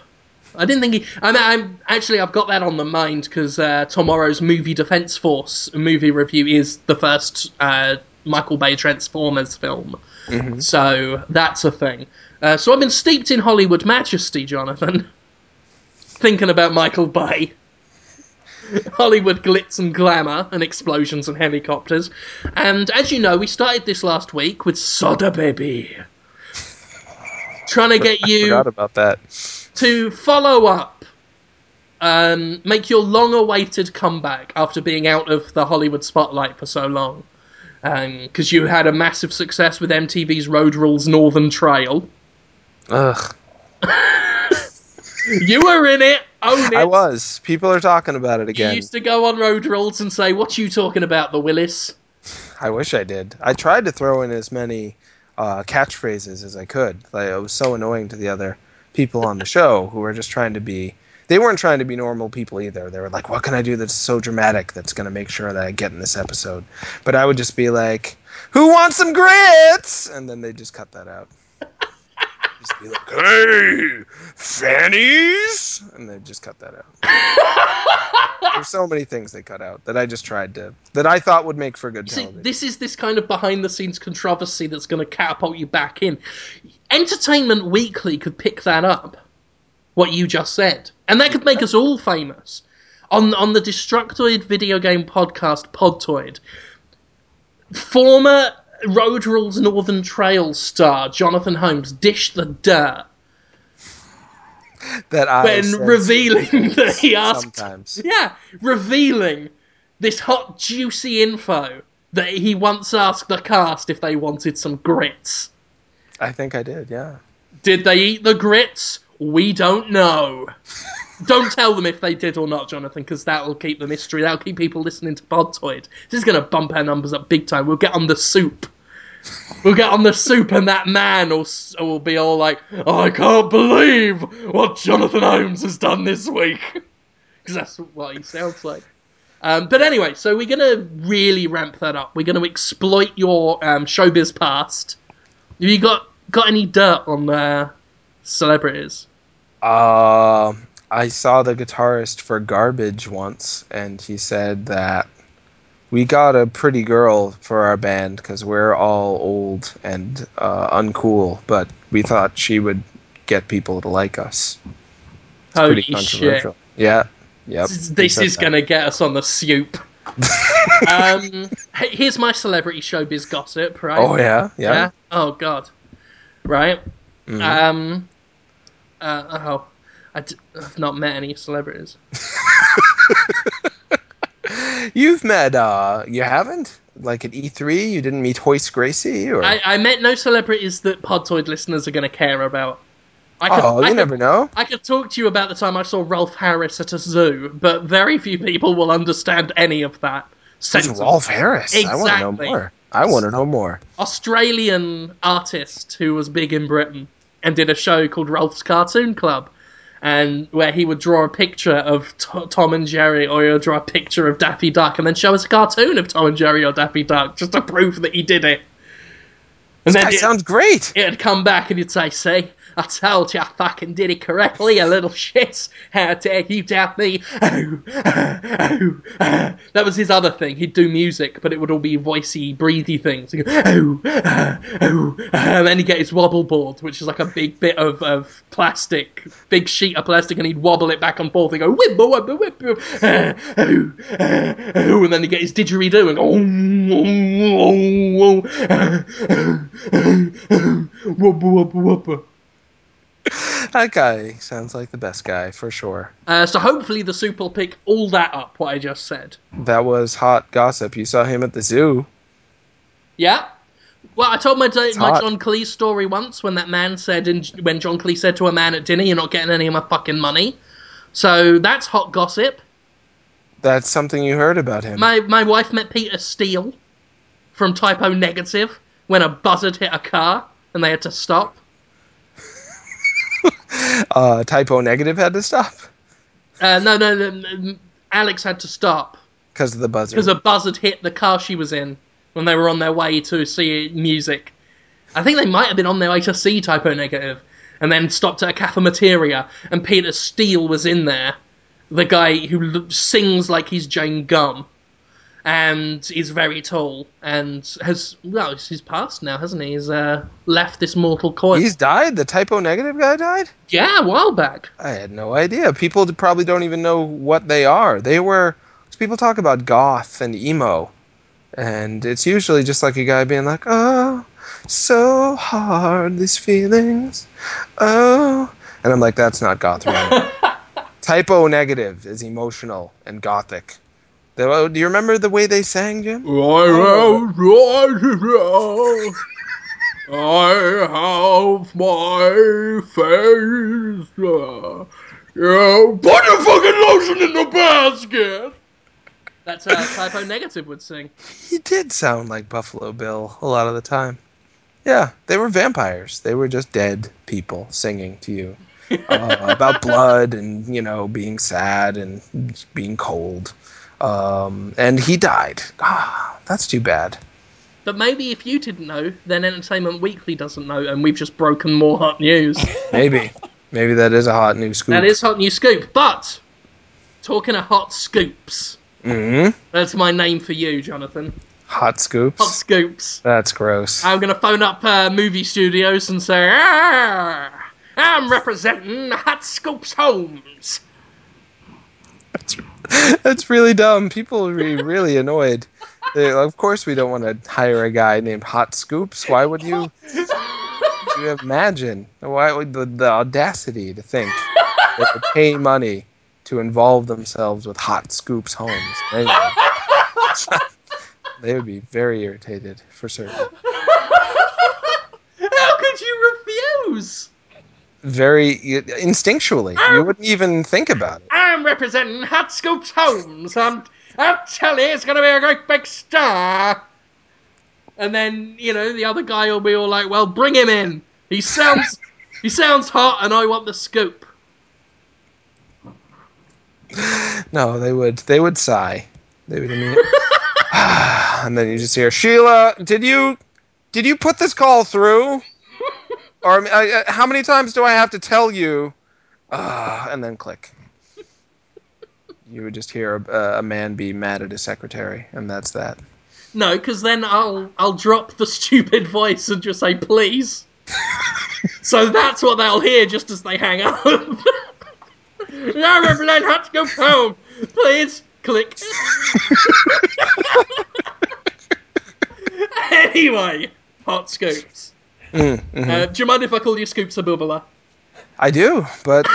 I didn't think he. I mean, I'm actually I've got that on the mind because uh, tomorrow's movie Defense Force movie review is the first uh, Michael Bay Transformers film, so that's a thing. Uh, so I've been steeped in Hollywood majesty, Jonathan, thinking about Michael Bay. Hollywood glitz and glamour and explosions and helicopters. And as you know, we started this last week with Soda Baby. Trying to get you about that. to follow up, um, make your long-awaited comeback after being out of the Hollywood spotlight for so long, because you had a massive success with MTV's Road Rules Northern Trail. Ugh. You were in it, own it. I was. People are talking about it again. You used to go on Road Rules and say, "What you talking about, the Willis?" I wish I did. I tried to throw in as many uh, catchphrases as I could. Like it was so annoying to the other people on the show who were just trying to be. They weren't trying to be normal people either. They were like, "What can I do that's so dramatic that's going to make sure that I get in this episode?" But I would just be like, "Who wants some grits?" And then they just cut that out. Just be like, "Hey, fannies," and they just cut that out. There's so many things they cut out that I just tried to that I thought would make for good See, television. this is this kind of behind-the-scenes controversy that's going to catapult you back in. Entertainment Weekly could pick that up, what you just said, and that could make us all famous. On on the Destructoid video game podcast Podtoid, former Road Rules Northern Trail star Jonathan Holmes dished the dirt that I when revealing that he asked sometimes. Yeah, revealing this hot, juicy info that he once asked the cast if they wanted some grits. I think I did. Yeah. Did they eat the grits? We don't know. don't tell them if they did or not, Jonathan, because that'll keep the mystery. That'll keep people listening to Podtoid. This is going to bump our numbers up big time. We'll get on the soup. We'll get on the soup, and that man will, will be all like, I can't believe what Jonathan Holmes has done this week. Because that's what he sounds like. Um, but anyway, so we're going to really ramp that up. We're going to exploit your um, showbiz past. Have you got, got any dirt on uh, celebrities? Uh, I saw the guitarist for Garbage once, and he said that we got a pretty girl for our band because we're all old and uh, uncool, but we thought she would get people to like us. It's Holy pretty controversial. Yeah. Yep. This is going to get us on the soup. um, here's my celebrity showbiz gossip, right? Oh yeah, yeah. Oh God. Right. Mhm. Um. Uh, oh, I d- I've not met any celebrities. You've met. uh You haven't? Like at E3, you didn't meet Hoist Gracie, or I, I met no celebrities that Podtoid listeners are going to care about. I could, oh, I you could- never know. I could talk to you about the time I saw Rolf Harris at a zoo, but very few people will understand any of that. Of- Rolf Harris? I want to know more. I want to know more. Australian artist who was big in Britain and did a show called Rolf's Cartoon Club, and where he would draw a picture of T- Tom and Jerry, or he would draw a picture of Daffy Duck, and then show us a cartoon of Tom and Jerry or Daffy Duck, just to prove that he did it. And then That it, sounds great. it'd come back and he'd say, "See, I told you I fucking did it correctly, you little shits. How dare you doubt me?" Oh, oh, oh. That was his other thing. He'd do music, but it would all be voicey, breathy things. Oh, oh, oh, and then he'd get his wobble board, which is like a big bit of, of plastic, big sheet of plastic, and he'd wobble it back and forth. He'd go, wibble, wibble, wibble, oh, oh, oh, and then he'd get his didgeridoo and go, oh, oh, oh, wobble, wobble, wobble. That guy sounds like the best guy for sure. Uh, so hopefully the soup will pick all that up, what I just said. That was hot gossip. You saw him at the zoo. Yeah. Well, I told my my hot. John Cleese story once when that man said, in, when John Cleese said to a man at dinner, "You're not getting any of my fucking money." So that's hot gossip. That's something you heard about him. My my wife met Peter Steele from Type O Negative when a buzzard hit a car and they had to stop. uh, Type O Negative had to stop Uh, no, no, no, no, Alex had to stop because of the buzzer. because a buzzard hit the car she was in when they were on their way to see music. I think they might have been on their way to see Type O Negative, and then stopped at a cafeteria, and Peter Steele was in there, the guy who sings like he's Jame Gumb, and is very tall, and has well, he's passed now, hasn't he? He's uh, left this mortal coil. He's died. The Type O Negative guy died. yeah, a while back. I had no idea. People probably don't even know what they are. They were. People talk about goth and emo, and it's usually just like a guy being like, "Oh, so hard these feelings." Oh, and I'm like, "That's not goth rock." Type O Negative is emotional and gothic. They- oh, Do you remember the way they sang, Jim? I have my face. Uh, yeah, put your fucking lotion in the basket. That's how Type O Negative would sing. He did sound like Buffalo Bill a lot of the time. Yeah, they were vampires. They were just dead people singing to you uh, about blood and you know being sad and being cold. Um, and he died. Ah, that's too bad. But maybe if you didn't know, then Entertainment Weekly doesn't know, and we've just broken more hot news. Maybe, maybe that is a hot new scoop. that is hot news scoop. But talking of hot scoops, hmm that's my name for you, Jonathan. hot scoops. Hot scoops. That's gross. I'm gonna phone up uh, movie studios and say, ah, I'm representing Hot Scoops Holmes. That's really dumb. People would be really annoyed. They, of course, we don't want to hire a guy named Hot Scoops. Why would you? you imagine? Why would the, the audacity to think they would pay money to involve themselves with Hot Scoops Holmes? Anyway, they would be very irritated for certain. How could you refuse? Very instinctually, you um, wouldn't even think about it. I'm representing Hot Scoops Holmes. I'm, I'll tell you, it's gonna be a great big star. And then you know the other guy will be all like, "Well, bring him in. He sounds he sounds hot, and I want the scoop." No, they would. They would sigh. They would and then you just hear Sheila. Did you did you put this call through? Or uh, how many times do I have to tell you? Uh, and then click. You would just hear a, a man be mad at his secretary, and that's that. No, because then I'll I'll drop the stupid voice and just say please. so that's what they'll hear just as they hang up. now Evelyn has to go home. Please click. anyway, hot scoops. Mm, mhm. Uh, do you mind if I call you Scoops Abubala? I do, but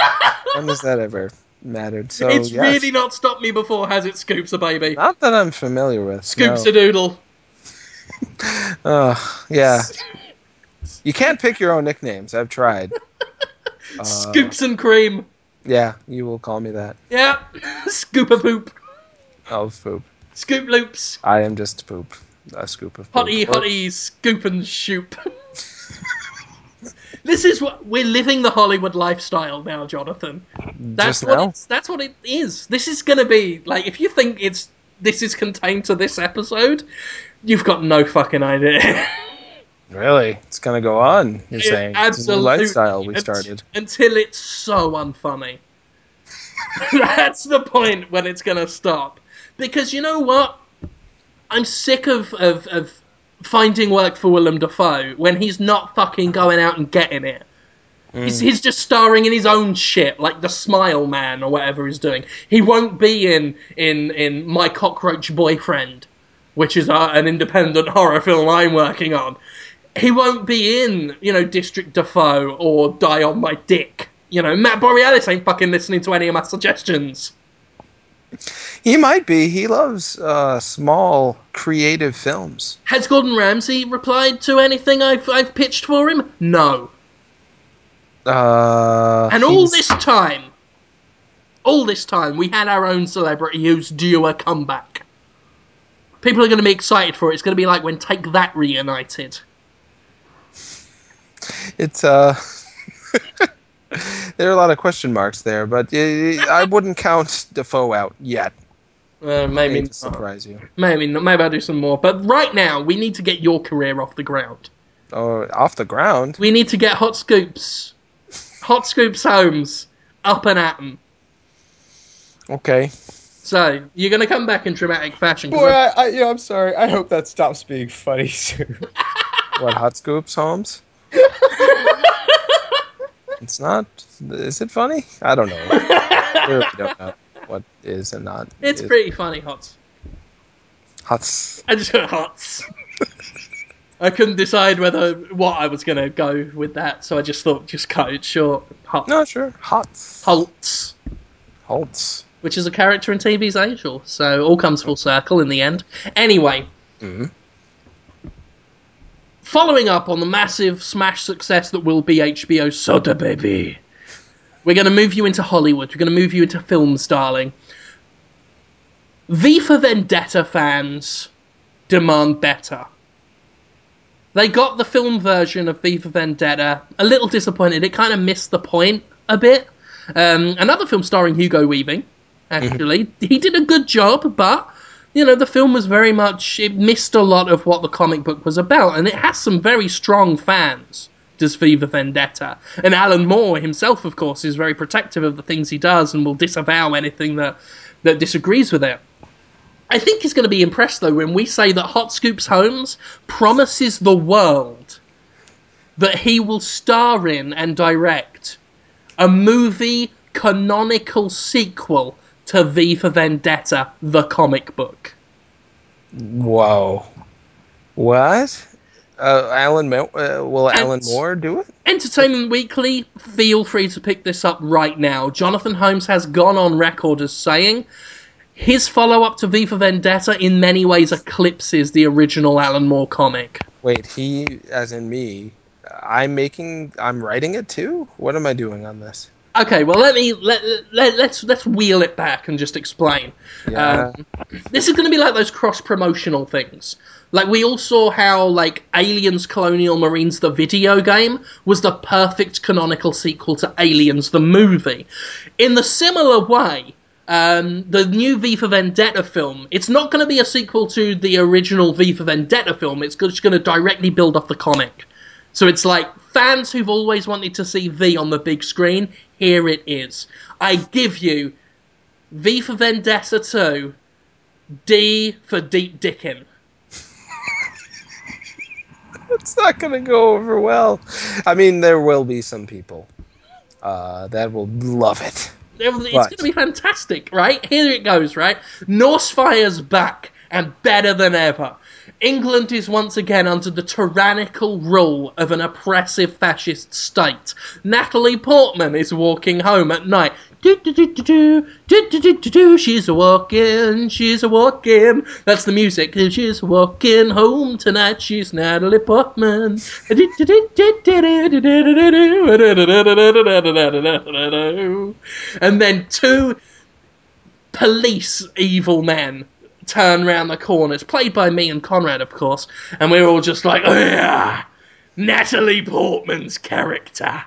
when has that ever mattered? So it's yes. really not stopped me before, has it, Scoops a baby? not that I'm familiar with. Scoops no. a doodle. oh yeah. You can't pick your own nicknames. I've tried. Uh, Scoops and cream. Yeah, you will call me that. Yeah. Scoop a poop. Oh, poop. Scoop loops. I am just poop. A scoop of. Hotty, Or- hotty, scoop and shoop. this is what we're living the Hollywood lifestyle now, Jonathan. That's Just what it's, that's what it is. This is going to be like if you think it's this is contained to this episode, you've got no fucking idea. Really? It's gonna go on. You're Yeah, saying it's a new absolutely. lifestyle we started. until it's so unfunny. That's the point when it's going to stop. Because you know what? I'm sick of, of, of finding work for Willem Dafoe when he's not fucking going out and getting it. He's, he's just starring in his own shit, like the Smile Man or whatever he's doing. He won't be in in, in My Cockroach Boyfriend, which is uh, an independent horror film I'm working on. He won't be in, you know, District Dafoe or Die on My Dick. You know, Matt Borealis ain't fucking listening to any of my suggestions. He might be. He loves uh, small, creative films. Has Gordon Ramsay replied to anything I've I've pitched for him? No. Uh, And all he's- this time, all this time, we had our own celebrity who's due a comeback. People are going to be excited for it. It's going to be like when Take That reunited. It's uh. there are a lot of question marks there, but I wouldn't count Dafoe out yet. Uh, I maybe, not. surprise you. maybe, not. maybe I'll do some more. But right now, we need to get your career off the ground. Oh, off the ground. We need to get Hot Scoops, Hot Scoops Holmes up and at 'em. Okay. So you're going to come back in dramatic fashion. Boy, I, I, yeah, I'm sorry. I hope that stops being funny soon. What hot scoops, Holmes? it's not. Is it funny? I don't know. I really don't know what is and not. it's is. pretty funny, Hots. Hots. I just got Hots. I couldn't decide whether what I was going to go with that, so I just thought just cut it short. Hots. No, sure. Hots. Holtz, Holtz. which is a character in TV's Angel, so all comes full circle in the end. Anyway, Mhm. following up on the massive smash success that will be HBO Soda Baby, we're going to move you into Hollywood. We're going to move you into films, darling. V for Vendetta fans demand better. They got the film version of V for Vendetta. A little disappointed. It kind of missed the point a bit. Um, another film starring Hugo Weaving, actually. he did a good job, but you know, the film was very much it missed a lot of what the comic book was about, and it has some very strong fans. Does V for Vendetta and Alan Moore himself, of course, is very protective of the things he does and will disavow anything that that disagrees with it. I think he's going to be impressed though when we say that Hot Scoops Holmes promises the world that he will star in and direct a movie canonical sequel to V for Vendetta, the comic book. Whoa. What? Uh, Alan Mo- uh, will And- Alan Moore do it? Entertainment Weekly, feel free to pick this up right now. Jonathan Holmes has gone on record as saying his follow up to V for Vendetta in many ways eclipses the original Alan Moore comic. Wait, he, as in me, I'm making, I'm writing it too. What am I doing on this? Okay, well let me let, let let's let's wheel it back and just explain. Yeah. Um, this is going to be like those cross promotional things. Like we all saw how like Aliens Colonial Marines the video game was the perfect canonical sequel to Aliens the movie. In the similar way, um, the new V for Vendetta film, it's not going to be a sequel to the original V for Vendetta film. It's just going to directly build off the comic. So it's like fans who've always wanted to see V on the big screen, here it is. I give you V for Vendetta 2, D for Deep Dickin. It's not going to go over well. I mean, there will be some people uh, that will love it. It's going to be fantastic, right? Here it goes, right? Norsefire's back and better than ever. England is once again under the tyrannical rule of an oppressive fascist state. Natalie Portman is walking home at night. She's a walking, she's a walking. That's the music. She's walking home tonight. She's Natalie Portman. And then two police evil men turn round the corners, played by me and Conrad, of course, and we're all just like, oh Natalie Portman's character.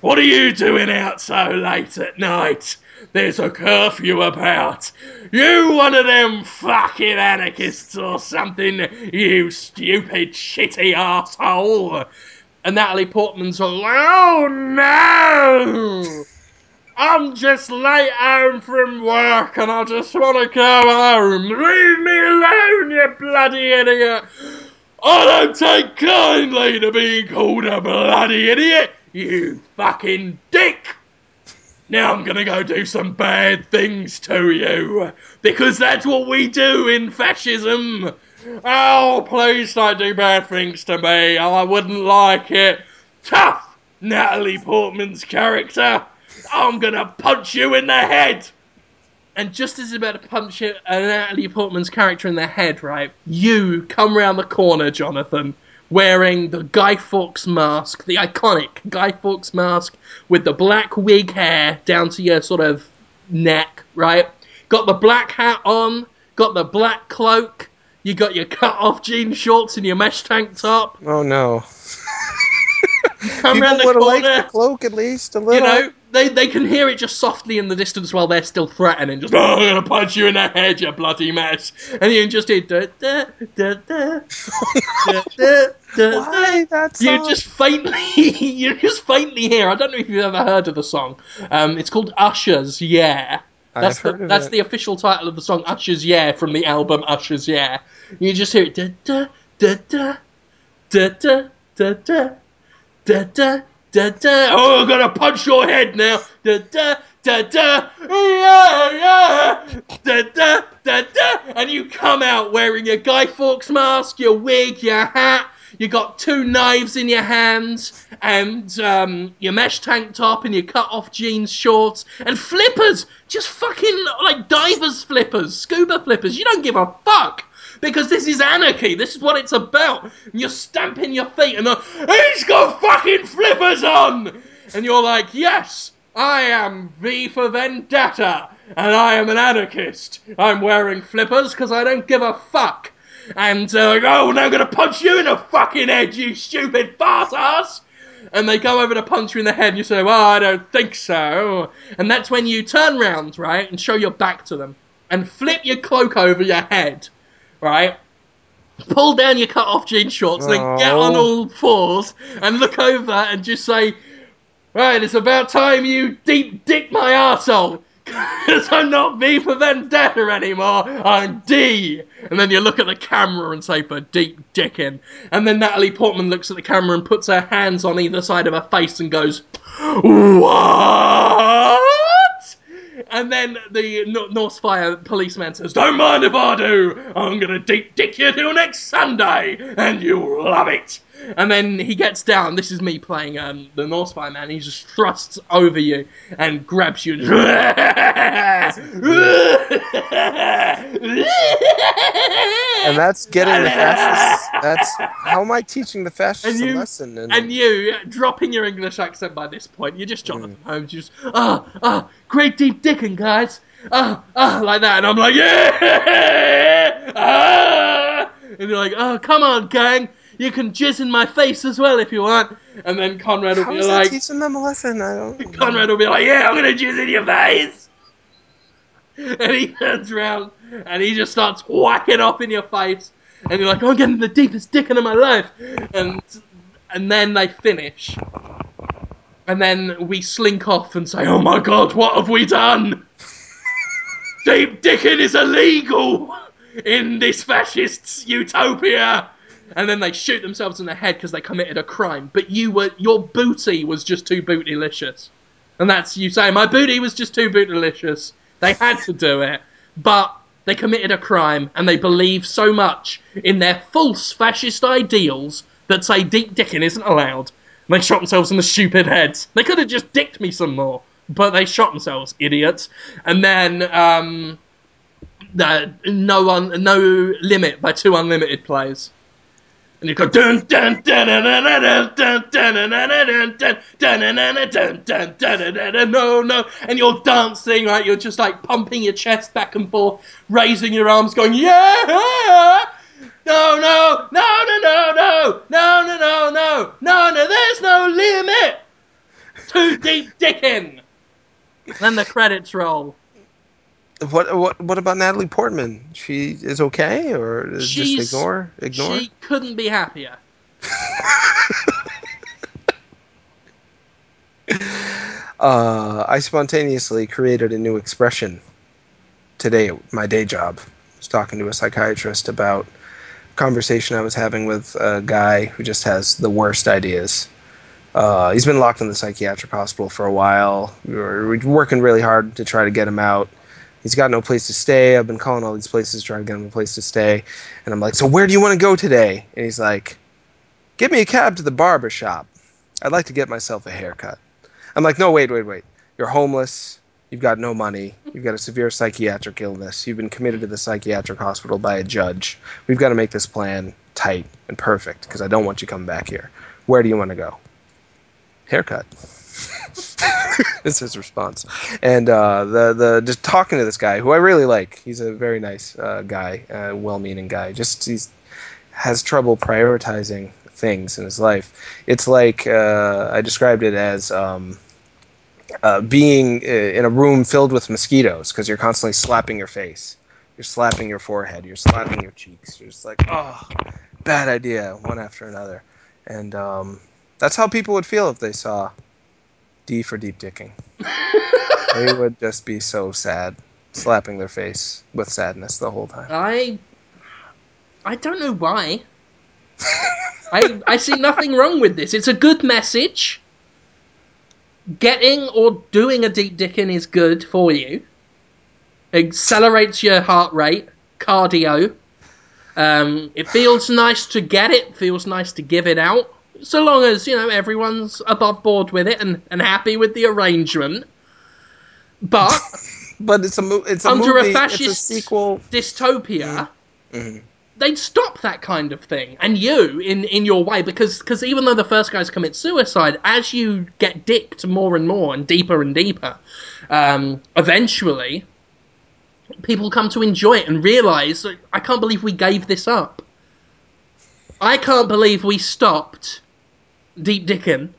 What are you doing out so late at night? There's a curfew about. You one of them fucking anarchists or something, you stupid shitty asshole. And Natalie Portman's all oh no! I'm just late home from work and I just want to go home. Leave me alone, you bloody idiot! I don't take kindly to being called a bloody idiot, you fucking dick! Now I'm gonna go do some bad things to you, because that's what we do in fascism. Oh, please don't do bad things to me. I wouldn't like it. Tough, Natalie Portman's character. I'm gonna punch you in the head. And just as he's about to punch it, uh, Natalie Portman's character in the head, right? You come round the corner, Jonathan, wearing the Guy Fawkes mask, the iconic Guy Fawkes mask with the black wig hair down to your sort of neck, right? Got the black hat on, got the black cloak, you got your cut off jean shorts and your mesh tank top. Oh no! Come People the would have liked the cloak at least a little. you know, they they can hear it just softly in the distance while they're still threatening. Just, oh, I'm gonna punch you in the head, you bloody mess. And you can just hear, da, da, da, da, da, da, da, Why that You song? just faintly, you just faintly hear. I don't know if you've ever heard of the song. Um, it's called Usher's Yeah. That's the that's it. the official title of the song, Usher's Yeah, from the album Usher's Yeah. You just hear it, da da da da da da da da da da da da. Oh, I'm gonna punch your head now. Da da da da. Yeah yeah. Da da da da. And you come out wearing your Guy Fawkes mask, your wig, your hat. You got two knives in your hands, and um, your mesh tank top, and your cut-off jeans shorts, and flippers. Just fucking like divers flippers, scuba flippers. You don't give a fuck because this is anarchy. This is what it's about. And you're stamping your feet and uh, he's got fucking flippers on, and you're like, yes, I am V for Vendetta, and I am an anarchist. I'm wearing flippers because I don't give a fuck. And uh, oh, now I'm gonna punch you in the fucking head, you stupid fart ass. And they go over to punch you in the head, and you say, "Well, I don't think so." And that's when you turn round, right, and show your back to them, and flip your cloak over your head, right? Pull down your cut off jean shorts, then get Oh. on all fours and look over and just say, Right, it's about time you deep dick my arsehole. Because I'm not V for Vendetta anymore, I'm D. And then you look at the camera and say, for deep dicking. And then Natalie Portman looks at the camera and puts her hands on either side of her face and goes, What? And then the N- Norsefire policeman says, Don't mind if I do. I'm going to deep dick you till next Sunday, and you'll love it. And then he gets down. This is me playing um, the North Spy man. He just thrusts over you and grabs you. And, And that's getting the fascists. That's how am I teaching the fascists And you- a lesson? And, And you, dropping your English accent by this point, you're just Jonathan Holmes. You just, ah, ah, great deep dicking, guys. Ah, ah, like that. And I'm like, yeah! Ah! And you're like, oh, come on, gang. You can jizz in my face as well if you want. And then Conrad will how be is that like, teaching them a lesson? I don't. Conrad will be like, yeah, I'm gonna jizz in your face. And he turns around and he just starts whacking off in your face. And you're like, I'm getting the deepest dicking of my life. And and then they finish. And then we slink off and say, Oh my god, what have we done? Deep dicking is illegal in this fascist utopia. And then they shoot themselves in the head because they committed a crime. But you were your booty was just too bootylicious. And that's you saying my booty was just too bootylicious. They had to do it, but they committed a crime and they believe so much in their false fascist ideals that say deep dicking isn't allowed. And they shot themselves in the stupid heads. They could have just dicked me some more, but they shot themselves, idiots. And then um, the, no one, no limit by 2 Unlimited players. And you go dun dun dun dun dun dun dun dun dun dun dun dun no no and you're dancing right you're just like pumping your chest back and forth raising your arms going yeah no no no no no no no no no no no no there's no limit too deep dicking then the credits roll What what what about Natalie Portman? She is okay, or She's- just ignore ignore? she couldn't be happier Uh, I spontaneously created a new expression today at my day job. I was talking to a psychiatrist about a conversation I was having with a guy who just has the worst ideas. Uh, he's been locked in the psychiatric hospital for a while. We were we're working really hard to try to get him out. He's got no place to stay. I've been calling all these places trying to get him a place to stay. And I'm like, So where do you want to go today? And he's like, Give me a cab to the barber shop. I'd like to get myself a haircut. I'm like, no, wait, wait, wait. You're homeless. You've got no money. You've got a severe psychiatric illness. You've been committed to the psychiatric hospital by a judge. We've got to make this plan tight and perfect because I don't want you coming back here. Where do you want to go? Haircut. is his response. And uh, the the just talking to this guy who I really like. He's a very nice uh, guy, uh, well-meaning guy. Just he's has trouble prioritizing things in his life. It's like uh, I described it as um, uh, being uh, in a room filled with mosquitoes because you're constantly slapping your face, you're slapping your forehead, you're slapping your cheeks. You're just like, oh, bad idea, one after another, and um, that's how people would feel if they saw D for deep dicking. they would just be so sad, slapping their face with sadness the whole time. I I don't know why. I I see nothing wrong with this. It's a good message. Getting or doing a deep dicking is good for you. Accelerates your heart rate, cardio. Um, it feels nice to get it. Feels nice to give it out. So long as you know everyone's above board with it and, and happy with the arrangement. But But it's a mo- it's a Under a movie. a fascist- sequel. dystopia, Mhm. they'd stop that kind of thing. And you, in, in your way, because cause even though the first guys commit suicide, as you get dicked more and more and deeper and deeper, um, eventually people come to enjoy it and realize, I can't believe we gave this up. I can't believe we stopped Deep Dickin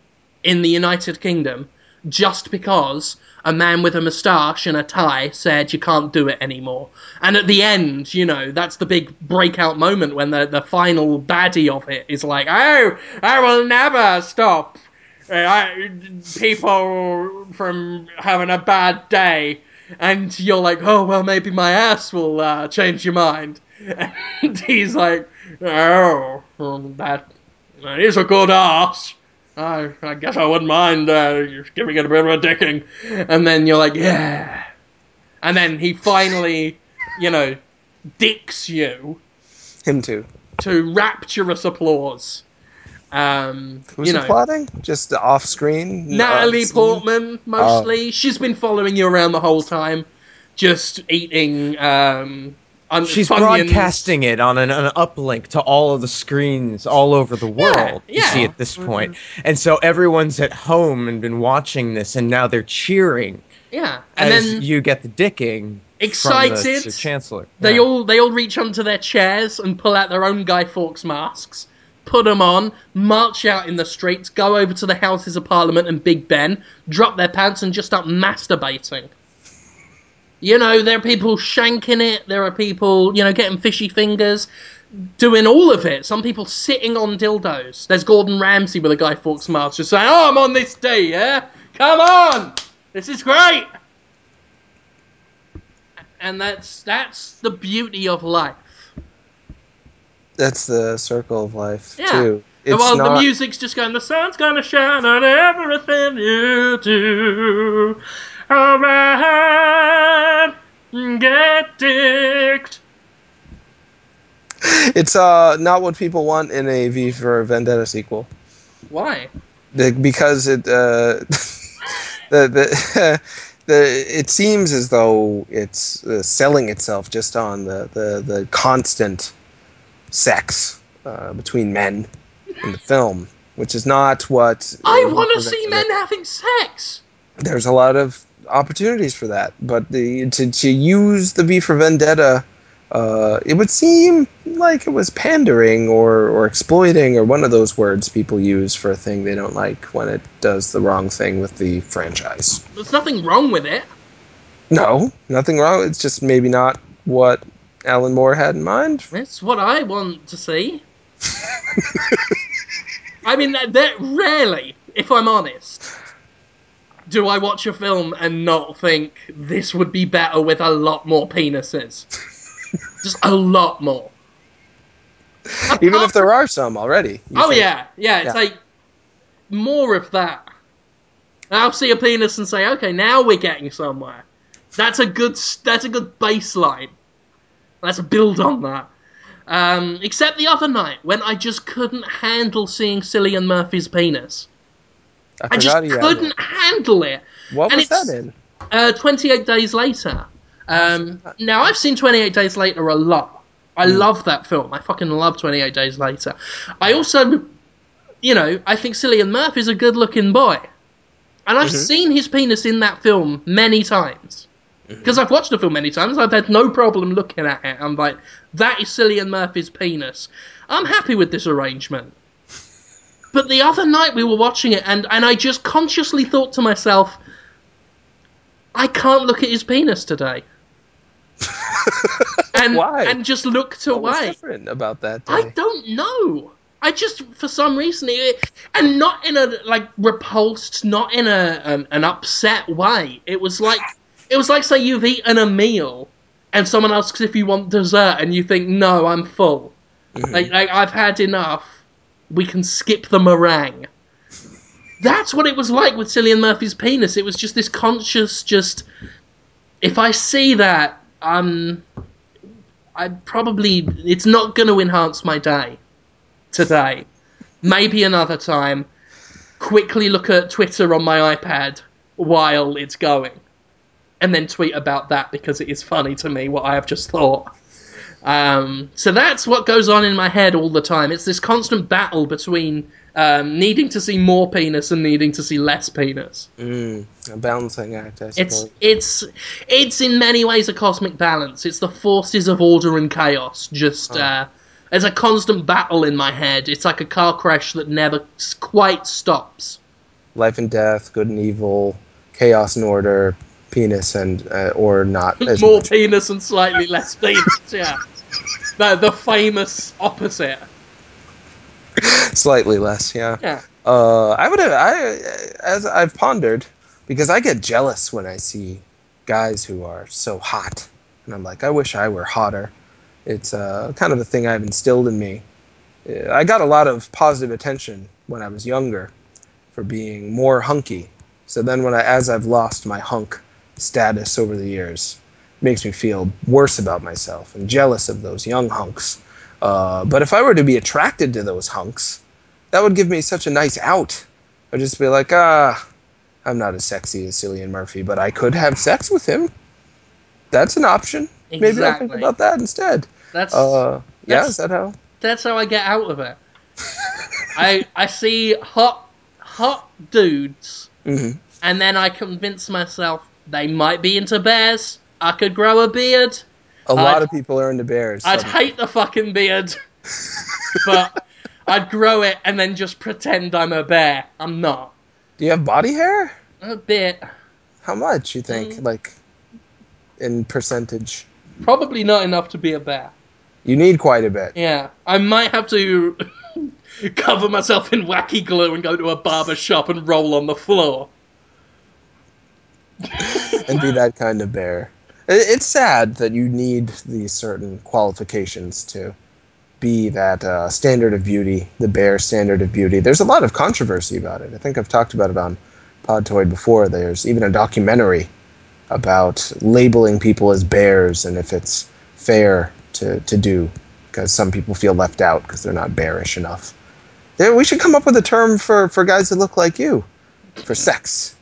in the United Kingdom just because a man with a moustache and a tie said you can't do it anymore. And at the end, you know, that's the big breakout moment when the, the final baddie of it is like, oh, I will never stop uh, I, people from having a bad day. And you're like, oh, well, maybe my ass will uh, change your mind. And he's like, oh, that, is a good ass. I, I guess I wouldn't mind uh, giving it a bit of a dicking. And then you're like, yeah. And then he finally, you know, dicks you Him too. to rapturous applause. Um, Who's you know, applauding? Just off screen? Natalie Uh, Portman mostly. Oh. She's been following you around the whole time, just eating. Um, un- She's Funyuns. broadcasting it on an, an uplink to all of the screens all over the world. You yeah. see at this mm-hmm. point, and so everyone's at home and been watching this, and now they're cheering Yeah, and as then you get the dicking. Excited. the, the chancellor. They Yeah. all they all reach onto their chairs and pull out their own Guy Fawkes masks, put them on, march out in the streets, go over to the Houses of Parliament and Big Ben, drop their pants and just start masturbating. You know, there are people shanking it. There are people, you know, getting fishy fingers, doing all of it. Some people sitting on dildos. There's Gordon Ramsay with a Guy Fawkes mask, just saying, "Oh, I'm on this day, yeah. Come on, this is great." And that's that's the beauty of life. That's the circle of life Yeah. too. It's well, not. the music's just going. The sun's gonna shine on everything you do. Alright, get dicked. It's uh not what people want in a V for Vendetta sequel. Why? The, because it uh, the the the it seems as though it's uh, selling itself just on the the, the constant sex uh, between men in the film, which is not what I want to see men having sex. There's a lot of opportunities for that, but the to to use the V for Vendetta. Uh, it would seem like it was pandering or, or exploiting or one of those words people use for a thing they don't like when it does the wrong thing with the franchise. There's nothing wrong with it. No, nothing wrong. It's just maybe not what Alan Moore had in mind. It's what I want to see. I mean, that, that rarely, if I'm honest, do I watch a film and not think this would be better with a lot more penises. Just a lot more. Even if there are some already. Oh yeah, yeah. It's Yeah. like more of that. I'll see a penis and say, okay, now we're getting somewhere. That's a good. That's a good baseline. Let's build on that. Um, except the other night when I just couldn't handle seeing Cillian Murphy's penis. I, I just forgot he had couldn't one. handle it. What and was that in? Uh, 28 Days Later. Um, now, I've seen 28 Days Later a lot. I love that film. I fucking love 28 Days Later. I also, you know, I think Cillian Murphy's a good looking boy. And I've seen his penis in that film many times. Because I've watched the film many times, I've had no problem looking at it. I'm like, that is Cillian Murphy's penis. I'm happy with this arrangement. But the other night we were watching it, and, and I just consciously thought to myself, I can't look at his penis today. and Why? and just looked What was different about that day? I don't know. I just, for some reason, it, and not in a like repulsed, not in a an, an upset way. It was like it was like say you've eaten a meal, and someone asks if you want dessert, and you think no, I'm full. Mm-hmm. Like, like I've had enough. We can skip the meringue. That's what it was like with Cillian Murphy's penis. It was just this conscious, just if I see that, um, I probably it's not going to enhance my day today. Maybe another time. Quickly look at Twitter on my iPad while it's going, and then tweet about that because it is funny to me what I have just thought. Um, so that's what goes on in my head all the time. It's this constant battle between um, needing to see more penis and needing to see less penis. Mm, a balancing act, I It's suppose. it's it's in many ways a cosmic balance. It's the forces of order and chaos. Just uh, there's a constant battle in my head. It's like a car crash that never quite stops. Life and death, good and evil, chaos and order, penis and uh, or not as More much. penis and slightly less penis. Yeah, the the famous opposite. Slightly less, yeah. Yeah. Uh, I would have, I, as I've pondered, because I get jealous when I see guys who are so hot, and I'm like, I wish I were hotter. It's uh, kind of a thing I've instilled in me. Uh, I got a lot of positive attention when I was younger for being more hunky. So then, when I, as I've lost my hunk status over the years, makes me feel worse about myself and jealous of those young hunks. Uh, but if I were to be attracted to those hunks, that would give me such a nice out. I'd just be like, ah, I'm not as sexy as Cillian Murphy, but I could have sex with him. That's an option. Maybe I'll think about that instead. That's Uh, yeah, That's- is that how? that's how I get out of it. I I see hot hot dudes, hmm and then I convince myself they might be into bears. I could grow a beard. A lot I'd- of people are into bears. I'd suddenly. hate the fucking beard, but I'd grow it and then just pretend I'm a bear. I'm not. Do you have body hair? A bit. How much you think? Mm. Like in percentage? Probably not enough to be a bear. You need quite a bit. Yeah, I might have to cover myself in wacky glue and go to a barber shop and roll on the floor. and be that kind of bear. It- It's sad that you need these certain qualifications to be that uh, standard of beauty, the bear standard of beauty. There's a lot of controversy about it. I think I've talked about it on Podtoid before. There's even a documentary about labeling people as bears and if it's fair to, to do, because some people feel left out because they're not bearish enough. Yeah, we should come up with a term for, for guys that look like you, for sex.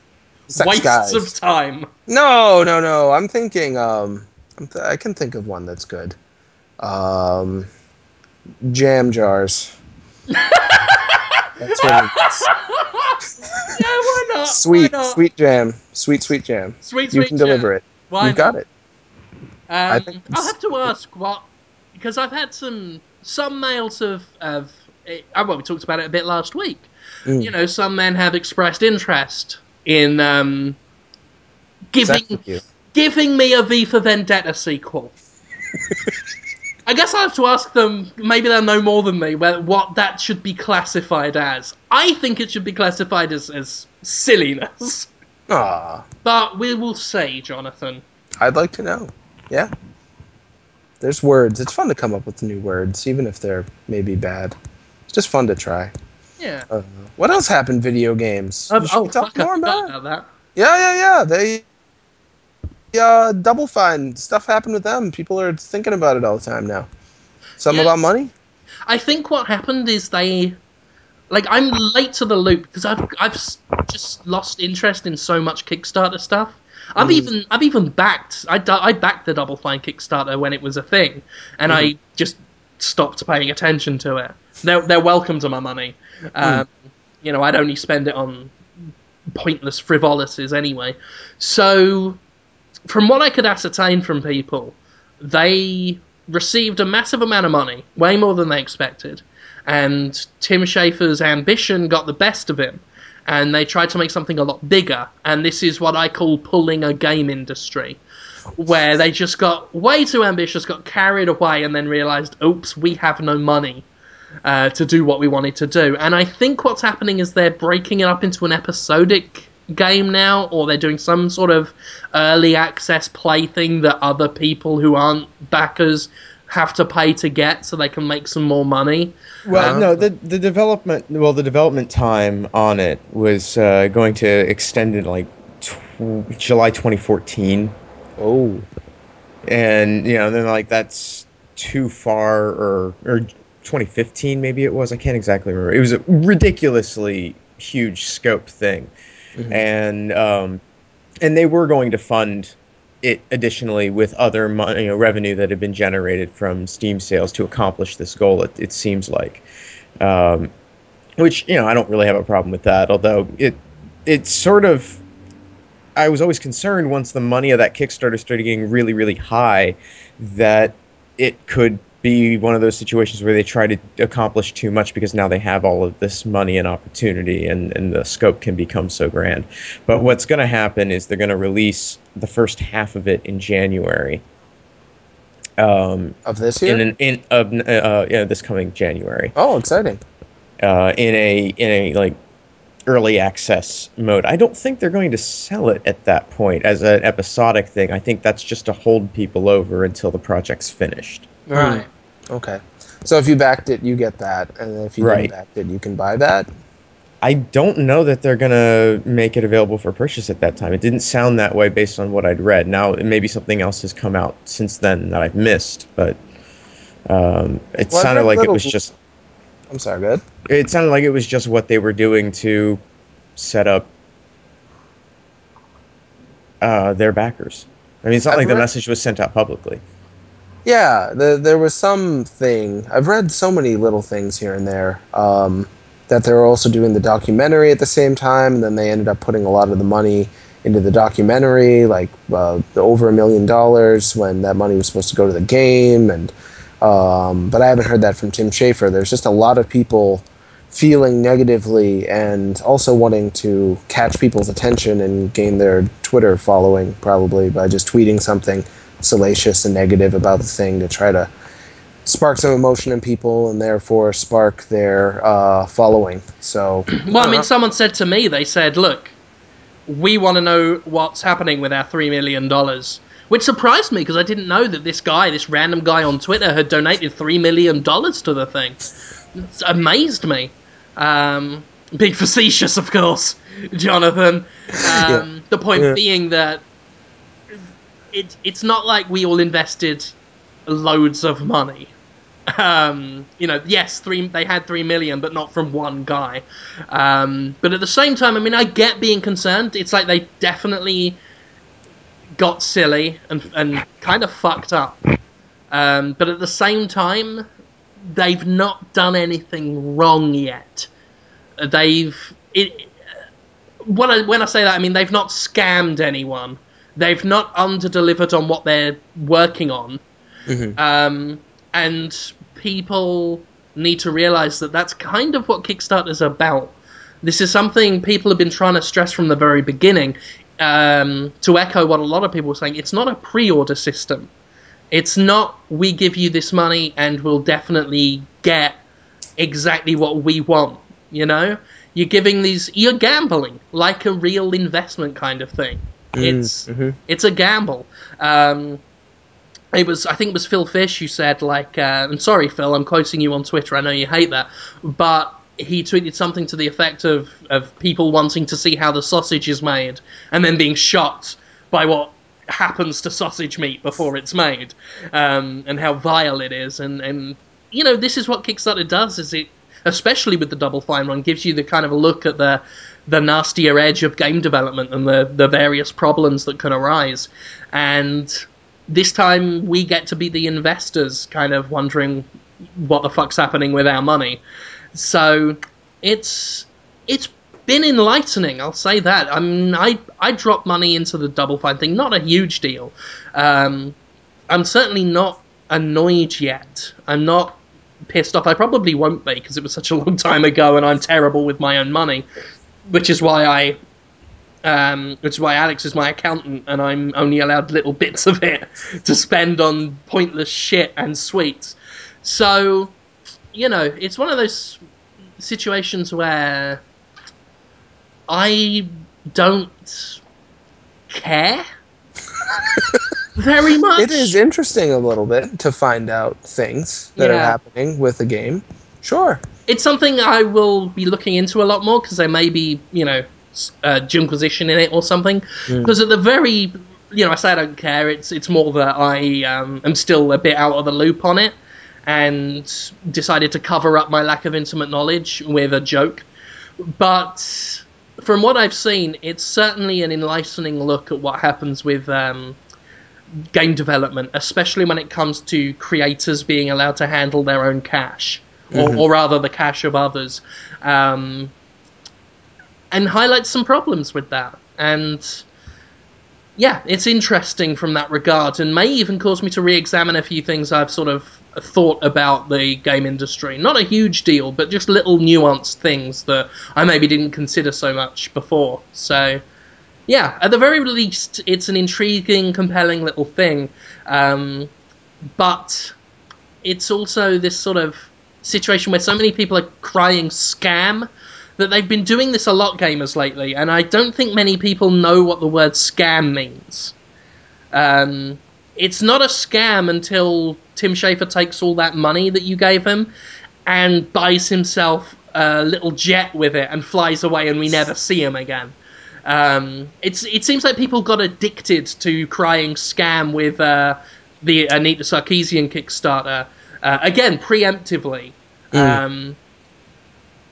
Sex Wastes guys. of time. No, no, no. I'm thinking. Um, I'm th- I can think of one that's good. Um, jam jars. that's what it is. Yeah, why not? Sweet, why not? sweet jam. Sweet, sweet jam. sweet, sweet. You can deliver it. Why You've got it. Um, think I'll have to ask what because I've had some some males have have eh, well we talked about it a bit last week. Mm. You know, some men have expressed interest in um, giving giving me a V for Vendetta sequel. I guess I have to ask them. Maybe they'll know more than me. Where, what that should be classified as. I think it should be classified as, as silliness. Ah. But we will see, Jonathan. I'd like to know. Yeah. There's words. It's fun to come up with new words, even if they're maybe bad. It's just fun to try. Yeah. Uh, what else happened? Video games. Um, oh we talk more about? about that. Yeah, yeah, yeah. They uh Double Fine stuff happened with them. People are thinking about it all the time now. Something Yeah. about money? I think what happened is they, like, I'm late to the loop because I've I've just lost interest in so much Kickstarter stuff. I've Mm. even I've even backed I, I backed the Double Fine Kickstarter when it was a thing, and I Mm-hmm. just stopped paying attention to it. They're they're welcome to my money. Um, You know, I'd only spend it on pointless frivolities anyway. So, from what I could ascertain from people, they received a massive amount of money, way more than they expected, and Tim Schafer's ambition got the best of him, and they tried to make something a lot bigger. And this is what I call pulling a game industry, where they just got way too ambitious, got carried away, and then realized, oops, we have no money. Uh, to do what we wanted to do, and I think what's happening is they're breaking it up into an episodic game now, or they're doing some sort of early access play thing that other people who aren't backers have to pay to get so they can make some more money. Well, Uh, no, the the development well the development time on it was uh, going to extend in like tw- July 2014, Oh. and you know then like that's too far or or 2015 maybe it was I can't exactly remember. It was a ridiculously huge scope thing, Mhm. and um, and they were going to fund it additionally with other money, you know, revenue that had been generated from Steam sales to accomplish this goal. It, it seems like, um, which you know I don't really have a problem with that. Although it it's sort of I was always concerned once the money of that Kickstarter started getting really really high that it could be one of those situations where they try to accomplish too much because now they have all of this money and opportunity and, and the scope can become so grand. But what's going to happen is they're going to release the first half of it in January. Um, Of this year? in an in of uh, yeah, this coming January. oh, exciting. Uh, in a in a like early access mode. I don't think they're going to sell it at that point as an episodic thing. I think that's just to hold people over until the project's finished. Right. Okay. So if you backed it, you get that, and if you Right. didn't back it, you can buy that. I don't know that they're gonna make it available for purchase at that time. It didn't sound that way based on what I'd read. Now maybe something else has come out since then that I've missed, but um, it Well, sounded read like it was just I'm sorry, good. It sounded like it was just what they were doing to set up uh, their backers. I mean, it's not I've like the message was sent out publicly. Yeah, the, there was something. I've read so many little things here and there. Um, that they were also doing the documentary at the same time, and then they ended up putting a lot of the money into the documentary, like uh, over a million dollars when that money was supposed to go to the game. And um, but I haven't heard that from Tim Schafer. There's just a lot of people feeling negatively and also wanting to catch people's attention and gain their Twitter following, probably by just tweeting something salacious and negative about the thing to try to spark some emotion in people and therefore spark their uh, following. So, Well, I mean, someone said to me, they said, look, we want to know what's happening with our $3 million. Which surprised me because I didn't know that this guy, this random guy on Twitter, had donated $3 million to the thing. It's amazed me. Um, being facetious, of course, Jonathan. Um, The point Yeah. being that it, it's not like we all invested loads of money. Um, you know, yes, three they had three million, but not from one guy. Um, but at the same time, I mean, I get being concerned. It's like they definitely got silly and and kind of fucked up. Um, but at the same time, they've not done anything wrong yet. They've it. When I, when I say that, I mean they've not scammed anyone. They've not underdelivered on what they're working on. Um, and people need to realize that that's kind of what Kickstarter's about. This is something people have been trying to stress from the very beginning. Um, to echo what a lot of people were saying, it's not a pre-order system. It's not we give you this money and we'll definitely get exactly what we want. You know, you're giving these, you're gambling like a real investment kind of thing. It's it's a gamble. Um, it was I think it was Phil Fish who said like uh, I'm sorry Phil I'm quoting you on Twitter I know you hate that but he tweeted something to the effect of of people wanting to see how the sausage is made and then being shocked by what happens to sausage meat before it's made um, and how vile it is and and you know this is what Kickstarter does is it especially with the double fine run gives you the kind of a look at the the nastier edge of game development and the the various problems that can arise. And this time we get to be the investors kind of wondering what the fuck's happening with our money. So it's it's been enlightening i'll say that. I mean i i dropped money into the double fine thing not a huge deal. Um i'm certainly not annoyed yet. I'm not pissed off. I probably won't be because it was such a long time ago and i'm terrible with my own money which is why i um, which is why Alex is my accountant, and I'm only allowed little bits of it to spend on pointless shit and sweets. So, you know, it's one of those situations where I don't care very much. it is interesting a little bit to find out things that are happening with the game. Sure. it's something I will be looking into a lot more because there may be, you know, uh, Jimquisition in it or something. Because at the very, you know, I say I don't care. It's it's more that I um, am still a bit out of the loop on it, and decided to cover up my lack of intimate knowledge with a joke. But from what I've seen, it's certainly an enlightening look at what happens with. Um, game development, especially when it comes to creators being allowed to handle their own cash, or, or rather the cash of others, um, and highlights some problems with that. And yeah, it's interesting from that regard, and may even cause me to re-examine a few things I've sort of thought about the game industry. Not a huge deal, but just little nuanced things that I maybe didn't consider so much before. So yeah, at the very least, it's an intriguing, compelling little thing. Um, but it's also this sort of situation where so many people are crying scam that they've been doing this a lot, gamers, lately, and I don't think many people know what the word scam means. Um, it's not a scam until Tim Schafer takes all that money that you gave him and buys himself a little jet with it and flies away, and we never see him again. Um, it's it seems like people got addicted to crying scam with uh, the Anita Sarkeesian Kickstarter uh, again preemptively. Um,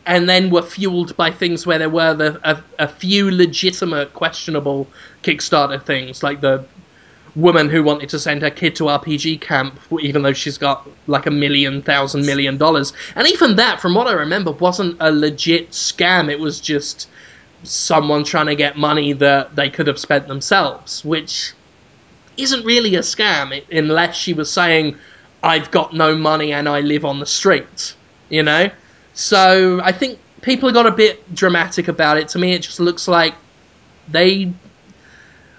and then were fueled by things where there were the, a, a few legitimate, questionable Kickstarter things, like the woman who wanted to send her kid to RPG camp, even though she's got like a million, thousand million dollars. And even that, from what I remember, wasn't a legit scam. It was just someone trying to get money that they could have spent themselves, which isn't really a scam unless she was saying, I've got no money and I live on the streets, you know? So I think people have got a bit dramatic about it. To me, it just looks like they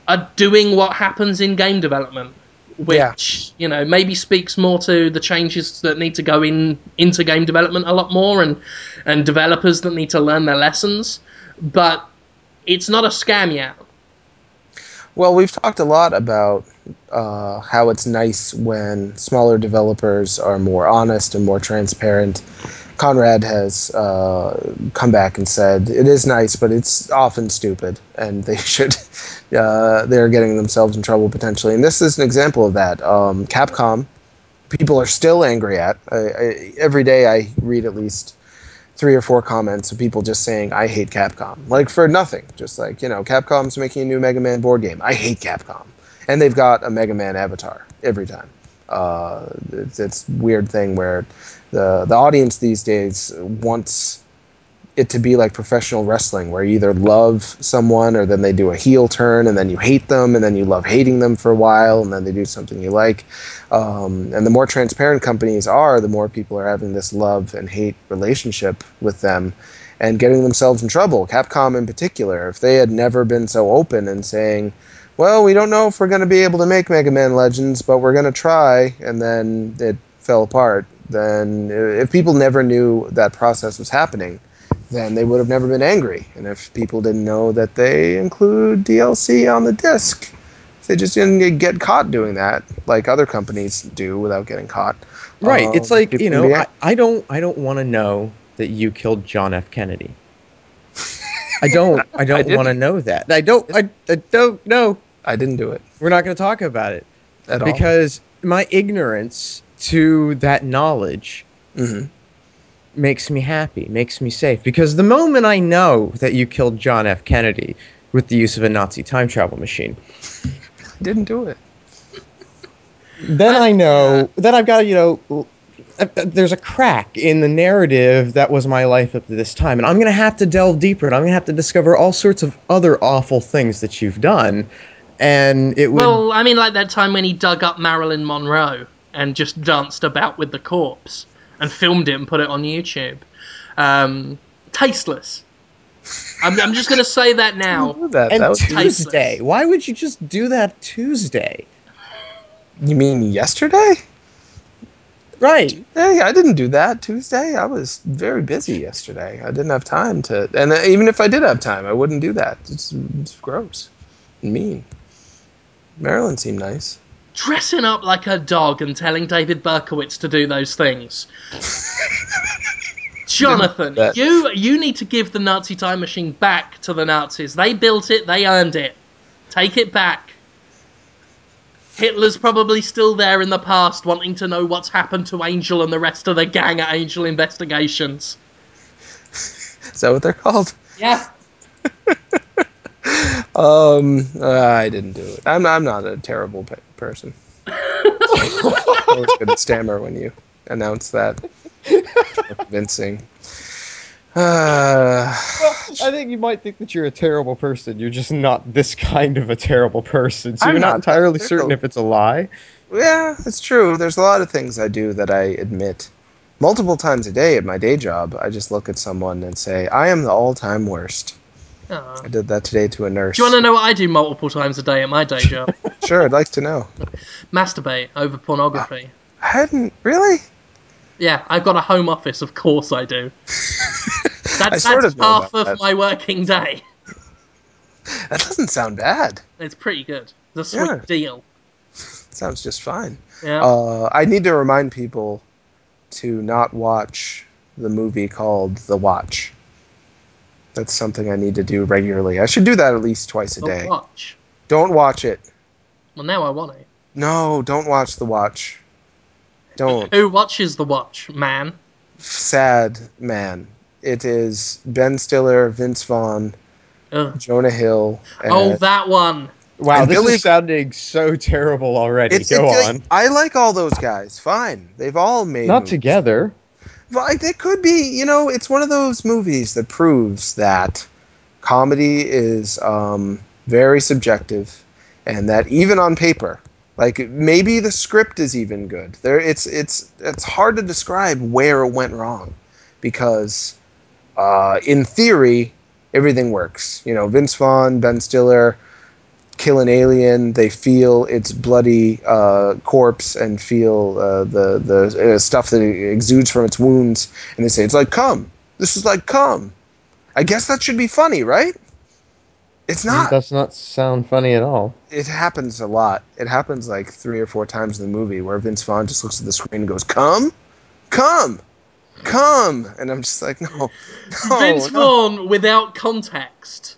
are doing what happens in game development, which you know maybe speaks more to the changes that need to go in into game development a lot more, and and developers that need to learn their lessons. But it's not a scam yet. Well, we've talked a lot about uh, how it's nice when smaller developers are more honest and more transparent. Conrad has uh, come back and said it is nice, but it's often stupid, and they should. Uh, they're getting themselves in trouble potentially, and this is an example of that. Um, Capcom, people are still angry at. I, I, every day, I read at least three or four comments of people just saying I hate Capcom, like for nothing. Just like you know, Capcom's making a new Mega Man board game. I hate Capcom, and they've got a Mega Man avatar every time. Uh, it's, it's weird thing where the the audience these days wants it to be like professional wrestling, where you either love someone or then they do a heel turn and then you hate them and then you love hating them for a while and then they do something you like. Um, and the more transparent companies are, the more people are having this love and hate relationship with them and getting themselves in trouble. Capcom, in particular, if they had never been so open and saying, well, we don't know if we're going to be able to make Mega Man Legends, but we're going to try, and then it fell apart, then if people never knew that process was happening, then they would have never been angry. And if people didn't know that they include DLC on the disc, they just didn't get caught doing that, like other companies do without getting caught. Right. um, it's like you know, I, I don't I don't want to know that you killed John F. Kennedy. I don't I don't want to know that. I don't I, I don't know. I didn't do it We're not going to talk about it at all. because my ignorance to that knowledge Mhm. Makes me happy, makes me safe. Because the moment I know that you killed John F. Kennedy with the use of a Nazi time travel machine, didn't do it. then I know then I've got you know uh, uh, there's a crack in the narrative that was my life up to this time and I'm going to have to delve deeper and I'm going to have to discover all sorts of other awful things that you've done and it would Well, I mean, like that time when he dug up Marilyn Monroe and just danced about with the corpse and filmed it and put it on YouTube. Um, tasteless. I'm, I'm just going to say that now. that. and that was, tasteless. Tuesday why would you just do that Tuesday you mean yesterday? right Hey, I didn't do that Tuesday. I was very busy yesterday. I didn't have time to, and uh, even if I did have time, I wouldn't do that. It's, it's gross, and mean. Marilyn seemed nice. Dressing up like a dog and telling David Berkowitz to do those things. Jonathan, you you need to give the Nazi time machine back to the Nazis. They built it, they earned it. Take it back. Hitler's probably still there in the past, wanting to know what's happened to Angel and the rest of the gang at Angel Investigations. Is that what they're called? Yeah. Um, uh, I didn't do it. I'm I'm not a terrible pe- person. I was going to stammer when you announced that. Convincing. Uh, I think you might think that you're a terrible person. You're just not this kind of a terrible person. So I'm you're not, not. entirely certain if it's a lie. yeah, it's true. There's a lot of things I do that I admit multiple times a day at my day job. I just look at someone and say, "I am the all-time worst." I did that today to a nurse. Do you want to know what I do multiple times a day at my day job? Sure, I'd like to know. Masturbate over pornography. I hadn't really. Yeah, I've got a home office, of course I do. I That's, sort of half of that. my working day. That doesn't sound bad. It's pretty good. It's a sweet Yeah. deal. sounds just fine. Yeah. Uh, I need to remind people to not watch the movie called The Watch. That's something I need to do regularly. I should do that at least twice a Don't day. watch. Don't watch it. Well, now I want it. No, don't watch The Watch. Don't. Who watches the watch, man? Sad man. it is Ben Stiller, Vince Vaughn, Ugh. Jonah Hill. And Oh, that one. Wow, And this Billy- is sounding so terrible already. it's, Go it's on. like- I like all those guys. Fine, they've all made Not movies. together. I- it could be. You know, it's one of those movies that proves that comedy is um, very subjective, and that even on paper, like maybe the script is even good. There, it's it's it's hard to describe where it went wrong, because uh, in theory everything works. You know, Vince Vaughn, Ben Stiller. Kill an alien. They feel its bloody uh, corpse and feel uh, the the uh, stuff that exudes from its wounds, and they say it's like cum. This is like cum. I guess that should be funny, right? It's not. Does not sound funny at all. It happens a lot. It happens like three or four times in the movie where Vince Vaughn just looks at the screen and goes, "Come, come." Come and I'm just like, "No, no, Vince no." Vaughn without context,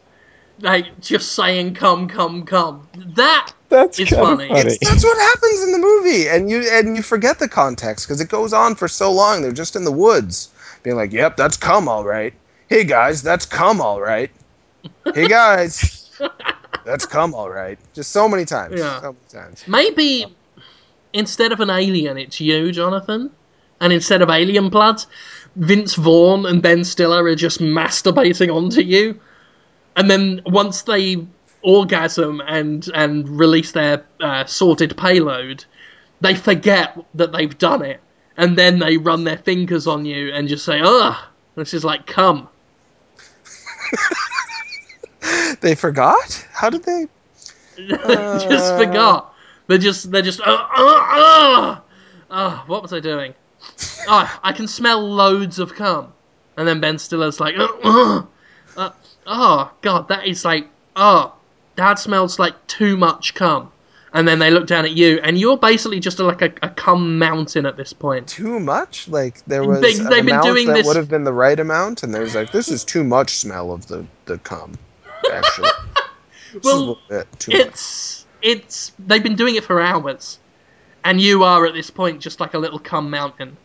like just saying "come, come, come." That That's It's kinda funny. It's, that's what happens in the movie, and you and you forget the context because it goes on for so long. They're just in the woods, being like, "Yep, that's come all right." Hey guys, that's come all right. Hey guys, that's come all right. Just so many times. Yeah. So many times. maybe instead of an alien, it's you, Jonathan, and instead of alien blood, Vince Vaughn and Ben Stiller are just masturbating onto you, and then once they orgasm and and release their uh, sorted payload, they forget that they've done it, and then they run their fingers on you and just say, "Ugh." This is like cum. They forgot. How did they? just forgot. They're just they're just uh, uh, uh, uh, what was I doing? Oh, I can smell loads of cum. And then Ben Stiller's like, uh, uh, uh, oh god, that is like, oh, that smells like too much cum. And then they look down at you, and you're basically just like a, a cum mountain at this point. Too much? Like there was They- an they've been amount doing that this- would have been the right amount, and there's like this is too much smell of the the cum. Actually, This is a Well, bit much. it's it's they've been doing it for hours, and you are at this point just like a little cum mountain.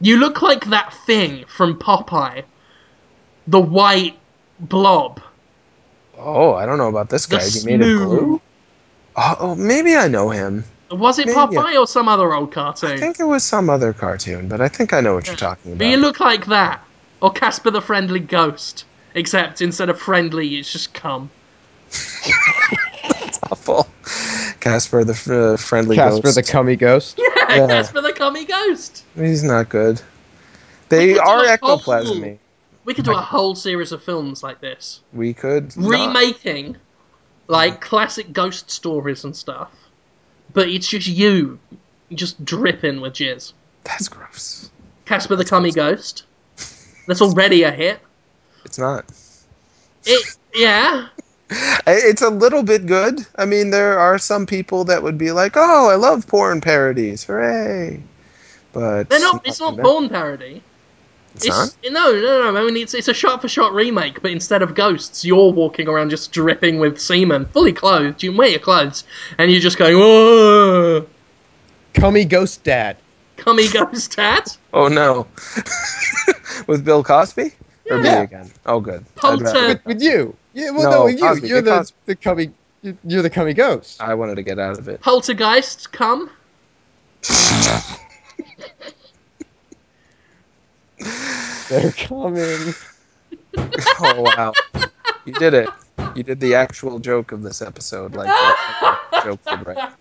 You look like that thing from Popeye, the white blob. Oh, I don't know about this The guy. You made it snoo. blue. Oh, oh, maybe I know him. Was it Maybe, Popeye or some other old cartoon? I think it was some other cartoon, but I think I know what you're talking about. But you look like that, or Casper the Friendly Ghost, except instead of friendly, it's just cum. Awful. Casper the f- uh, friendly Casper ghost. the cummy ghost. Yeah, Yeah. Casper the Cummy Ghost. He's not good. They are a whole- ectoplasmy. We could do a whole series of films like this. We could not- remaking like classic ghost stories and stuff, but it's just you, just dripping with jizz. That's gross. Casper the Cummy Ghost. That's already a hit. It's not. It, yeah. It's a little bit good. I mean, there are some people that would be like, "Oh, I love porn parodies, hooray!" But They're not. It's not porn parody. It's not. no, no, no. I mean, it's it's a shot-for-shot remake, but instead of ghosts, you're walking around just dripping with semen, fully clothed. You wear your clothes, and you're just going, "Whoa, Cummy ghost dad. cummy ghost dad." Oh no. With Bill Cosby or me Yeah. again? Oh, good. Polter. With, with you. Yeah, well, No, no, with you. Cosby, You're get the, Cosby. the cummy. You're the cummy ghost. I wanted to get out of it. Poltergeist, come. They're coming. Oh wow, you did it! You did the actual joke of this episode, like joke would write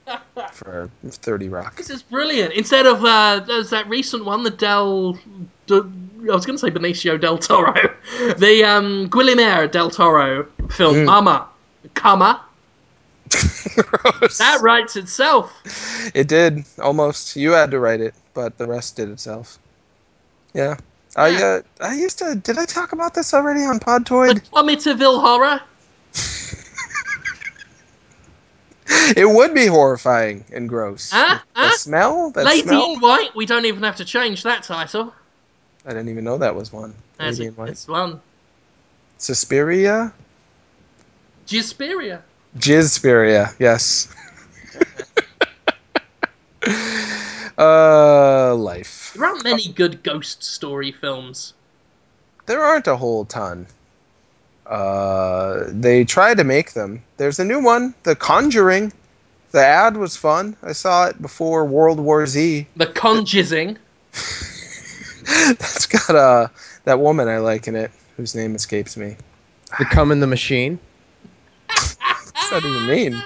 for Thirty Rock. This is brilliant. Instead of uh, there's that recent one, the Del, the, I was going to say Benicio del Toro, the um, Guillermo del Toro film Mm. Mama, comma Gross. that writes itself. It did almost. You had to write it, but the rest did itself. Yeah. I uh, I used to. Did I talk about this already on Podtoid? The Amityville horror. It would be horrifying and gross. Huh? The Huh? smell. That Lady smell. in White. We don't even have to change that title. I didn't even know that was one. That's Lady it. in White. It's one. Suspiria. Gisperia. Jizspiria. Yes. uh, life. There aren't many good ghost story films. there aren't a whole ton. Uh, they try to make them. There's a new one, The Conjuring. The ad was fun. I saw it before World War Z. The Conjuring. That's got uh, that woman I like in it, whose name escapes me. The Come in the Machine. What's that even mean?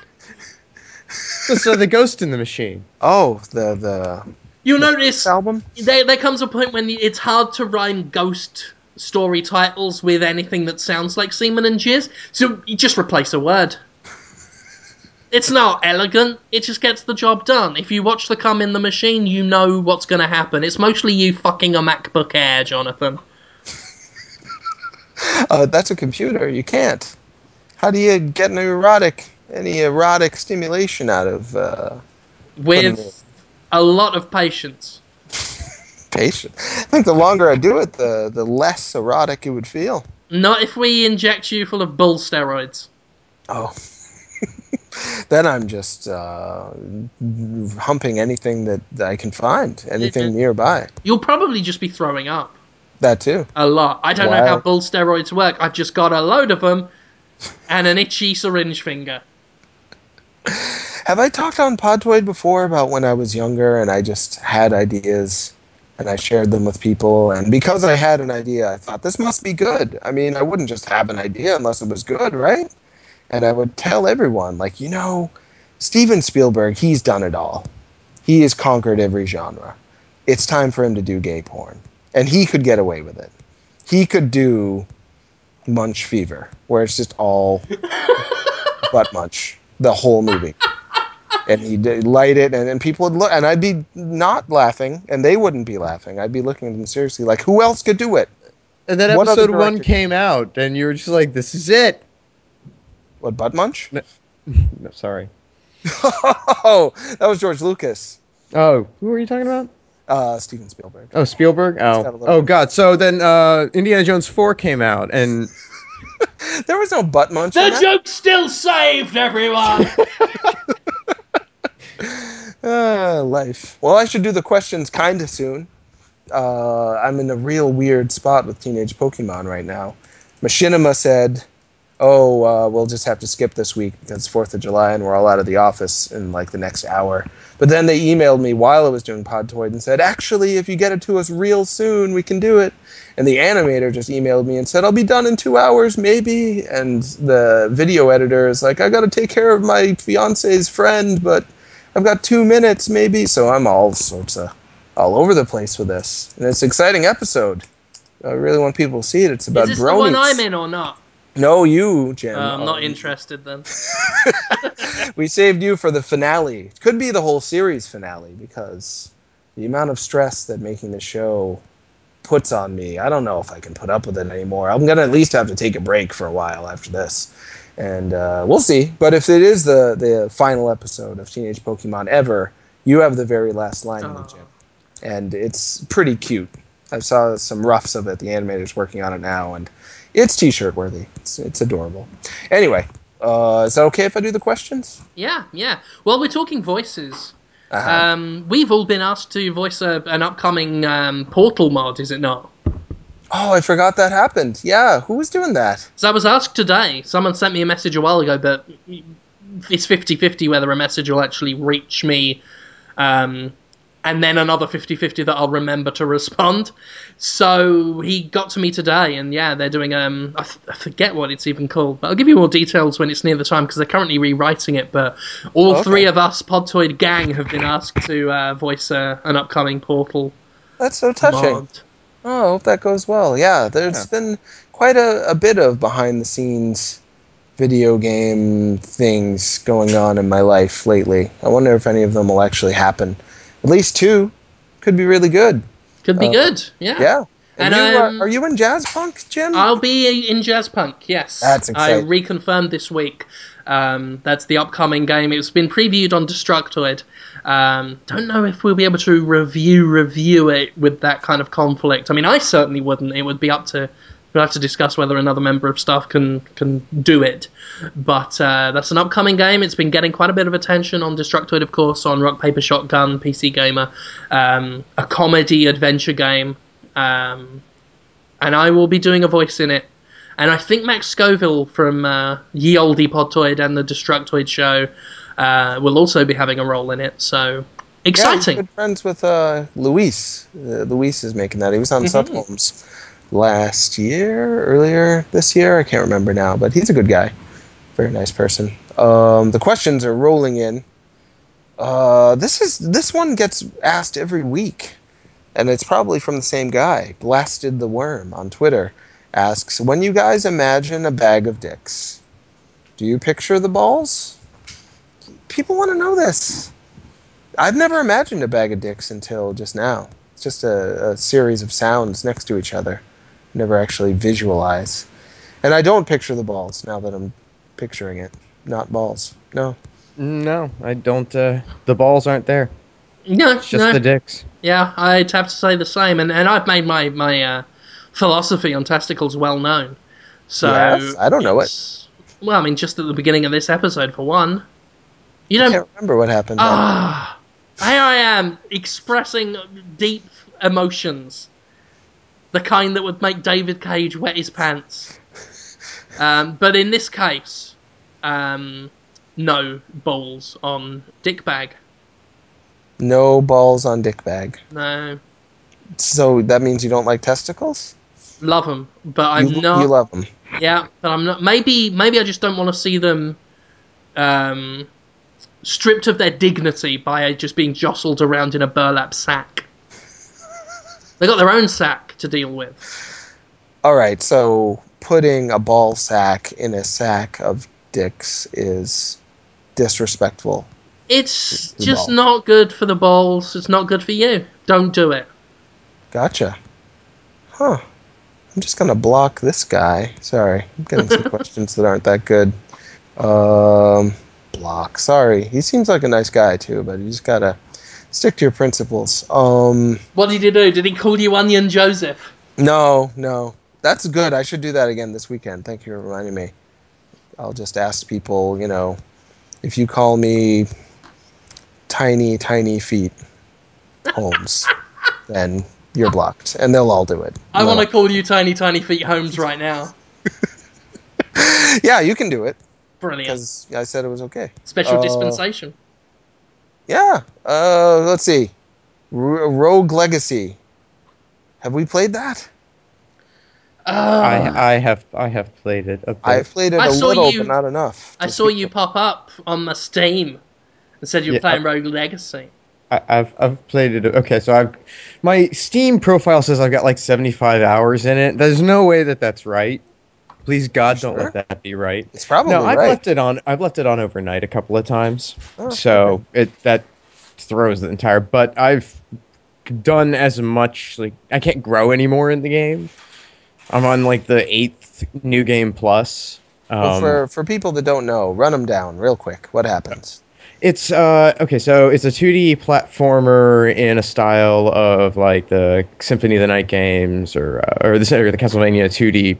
So the Ghost in the Machine. Oh, the the You'll notice album. there, there comes a point when it's hard to rhyme ghost story titles with anything that sounds like semen and jizz, so you just replace a word. It's not elegant, it just gets the job done. If you watch the Come in the Machine, you know what's going to happen. It's mostly you fucking a MacBook Air, Jonathan. Uh, that's a computer. You can't. How do you get an erotic any erotic stimulation out of uh, With a lot of patience. patient? I think the longer I do it, the the less erotic it would feel. Not if we inject you full of bull steroids. Oh. then I'm just uh, humping anything that, that I can find, anything nearby. You'll probably just be throwing up. That too. A lot. I don't know how bull steroids work. I've just got a load of them and an itchy syringe finger. Have I talked on Podtoid before about when I was younger and I just had ideas and I shared them with people? And because I had an idea, I thought this must be good. I mean, I wouldn't just have an idea unless it was good, right? And I would tell everyone, like, you know, Steven Spielberg, he's done it all. He has conquered every genre. It's time for him to do gay porn. And he could get away with it. He could do Munch Fever, where it's just all butt munch the whole movie. And he'd light it, and, and people would look, and I'd be not laughing, and they wouldn't be laughing. I'd be looking at them seriously, like, who else could do it? And then What episode one came out, and you were just like, "This is it." What, butt munch? No, sorry. oh, that was George Lucas, Oh, who were you talking about? uh, Steven Spielberg. Oh, Spielberg. Oh, oh God. So then, uh, Indiana Jones four came out, and There was no butt munch. The joke's still saved, everyone! Ah, life. Well, I should do the questions kind of soon. Uh, I'm in a real weird spot with Teenage Pokemon right now. Machinima said, "Oh, uh, we'll just have to skip this week because it's Fourth of July and we're all out of the office in like the next hour." But then they emailed me while I was doing Podtoid and said, "Actually, if you get it to us real soon, we can do it." And the animator just emailed me and said, "I'll be done in two hours, maybe." And the video editor is like, "I got to take care of my fiance's friend, but." I've got two minutes, maybe. So I'm all sorts of all over the place with this, and it's an exciting episode. I really want people to see it. It's about Is this the one. I'm in or not? No, you, Jim. Uh, I'm not Um, interested then. we saved you for the finale. It could be the whole series finale because the amount of stress that making the show puts on me, I don't know if I can put up with it anymore. I'm gonna at least have to take a break for a while after this, and uh, we'll see. But if it is the the final episode of Teenage Pokemon ever, you have the very last line in it, Jim, and it's pretty cute. I saw some roughs of it. The animator's working on it now, and it's t-shirt worthy. It's, it's adorable. Anyway, uh, is that okay if I do the questions? Yeah, yeah. Well, we're talking voices. Uh-huh. Um, we've all been asked to voice a, an upcoming um, Portal mod, is it not? Oh, I forgot that happened. Yeah, who was doing that? So I was asked today. Someone sent me a message a while ago, but it's 50 50 whether a message will actually reach me. Um, and then another 50 50 that I'll remember to respond. So he got to me today, and yeah, they're doing. Um, I, f- I forget what it's even called, but I'll give you more details when it's near the time because they're currently rewriting it. But all Okay. three of us, Podtoid Gang, have been asked to uh, voice uh, an upcoming Portal That's so touching. mod. Oh, I hope that goes well. Yeah, there's Yeah. been quite a, a bit of behind the scenes video game things going on in my life lately. I wonder if any of them will actually happen. At least two could be really good. Could be Uh, good, yeah. Yeah. And, And, you um, are, are you in jazz punk, Jim? I'll be in Jazz Punk, yes. That's I reconfirmed this week. Um, that's the upcoming game. It's been previewed on Destructoid. Um, don't know if we'll be able to review review it with that kind of conflict. I mean, I certainly wouldn't. It would be up to we'll have to discuss whether another member of staff can can do it. But uh, that's an upcoming game. It's been getting quite a bit of attention on Destructoid, of course, on Rock Paper Shotgun, PC Gamer, um, a comedy adventure game. Um, and I will be doing a voice in it. And I think Max Scoville from uh, Ye Olde Podtoid and the Destructoid show uh, will also be having a role in it. So Yeah, exciting! good friends with uh, Luis. Uh, Luis is making that. He was on Mhm. Sup Holmes last year, earlier this year. I can't remember now, but he's a good guy. Very nice person. Um, the questions are rolling in. Uh, this is this one gets asked every week, and it's probably from the same guy. Blasted the worm on Twitter asks, "When you guys imagine a bag of dicks, do you picture the balls?" People want to know this. I've never imagined a bag of dicks until just now. It's just a, a series of sounds next to each other. Never actually visualize. And I don't picture the balls now that I'm picturing it. Not balls. No. No, I don't. Uh, the balls aren't there. No, It's just no. the dicks. Yeah, I'd have to say the same, and and I've made my my uh, philosophy on testicles well known. So Yes? I don't know it. Well, I mean, just at the beginning of this episode, for one. You don't. can't remember what happened. then. Ah, here I am expressing deep emotions, the kind that would make David Cage wet his pants. Um, but in this case, um, no balls on dick bag. No balls on dick bag. No, So that means you don't like testicles? love them, but I'm you, not. you love them. Yeah, but I'm not. Maybe, maybe I just don't want to see them um, stripped of their dignity by just being jostled around in a burlap sack. They got their own sack to deal with. All right, so putting a ball sack in a sack of dicks is disrespectful. It's just ball. not good for the balls. It's not good for you. Don't do it. Gotcha. Huh. I'm just gonna block this guy. Sorry, I'm getting some questions that aren't that good. Um, block. Sorry. He seems like a nice guy too, but you just gotta stick to your principles. Um, What did he do? Did he call you Onion Joseph? no, no, that's good. I should do that again this weekend. Thank you for reminding me. I'll just ask people, you know, if you call me tiny, tiny feet, Holmes, then you're blocked, and they'll all do it. I No. want to call you Tiny Tiny Feet Holmes right now. Yeah, you can do it Brilliant. because I said it was okay. Special uh, dispensation. Yeah. Uh, let's see. R- Rogue Legacy. Have we played that? Oh, I I have I have played it. A bit. I've played it I a little, you- but not enough. I saw speak you pop up on my Steam and said you were Yeah. playing Rogue Legacy. I've I've played it. Okay, so I've my Steam profile says I've got like 75 hours in it. There's no way that that's right. Please God, don't Sure. let that be right. It's probably no, I've right. left it on. I've left it on overnight a couple of times, Oh, so it that throws the entire. But I've done as much. Like I can't grow anymore in the game. I'm on like the eighth new game plus. Um, Well, for for people that don't know, run them down real quick. What happens? It's uh okay, so it's a 2D platformer in a style of like the Symphony of the Night games or uh, or the or the Castlevania 2D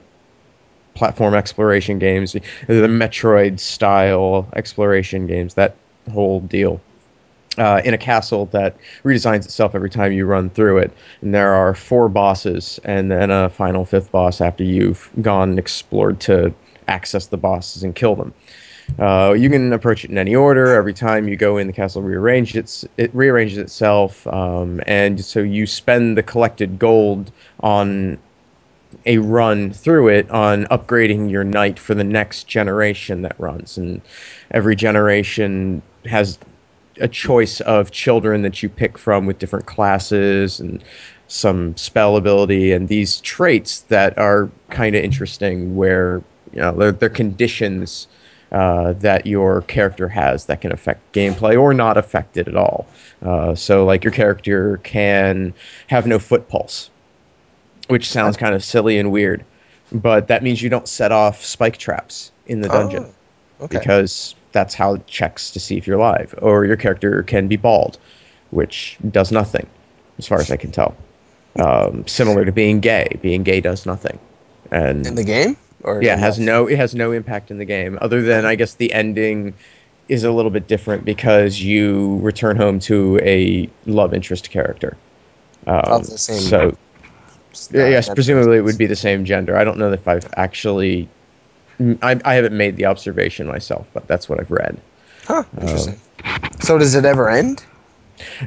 platform exploration games, the Metroid style exploration games, that whole deal. Uh, in a castle that redesigns itself every time you run through it, and there are four bosses, and then a final fifth boss after you've gone and explored to access the bosses and kill them. Uh, you can approach it in any order. Every time you go in, the castle rearranges its, it rearranges itself, um, and so you spend the collected gold on a run through it on upgrading your knight for the next generation that runs. And every generation has a choice of children that you pick from with different classes and some spell ability and these traits that are kind of interesting where you know they're, they're conditions uh, that your character has that can affect gameplay or not affect it at all. Uh, so, like your character can have no foot pulse, which sounds kind of silly and weird, but that means you don't set off spike traps in the dungeon Oh, okay. because that's how it checks to see if you're alive. Or your character can be bald, which does nothing, as far as I can tell. Um, similar to being gay, being gay does nothing, and in the game, or yeah, it has no it has no impact in the game other than I guess the ending is a little bit different because you return home to a love interest character. Um, Of the same- So Yeah, yes, presumably it would be the same gender. I don't know if I've actually. I, I haven't made the observation myself, but that's what I've read. Huh, interesting. so does it ever end?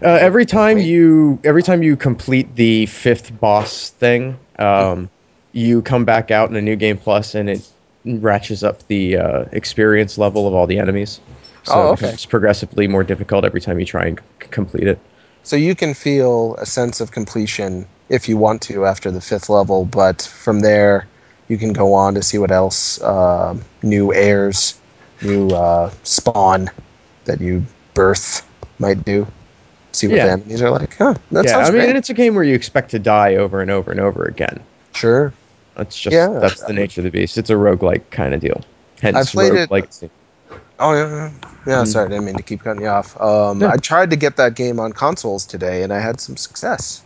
Uh, every time you every time you complete the fifth boss thing, um, you come back out in a new game plus, and it ratchets up the uh, experience level of all the enemies. So Oh, okay. becomes progressively more difficult every time you try and c- complete it. So you can feel a sense of completion if you want to after the fifth level, but from there you can go on to see what else uh, new heirs, new uh, spawn that you birth might do. See what Yeah. the enemies are like. Huh, that yeah, I mean, great. it's a game where you expect to die over and over and over again. Sure. That's just Yeah. that's the nature of the beast. It's a roguelike kind of deal. Hence, I've played it- roguelike- Oh yeah, yeah. Mm. Sorry, I didn't mean to keep cutting you off. Um, Yeah. I tried to get that game on consoles today, and I had some success.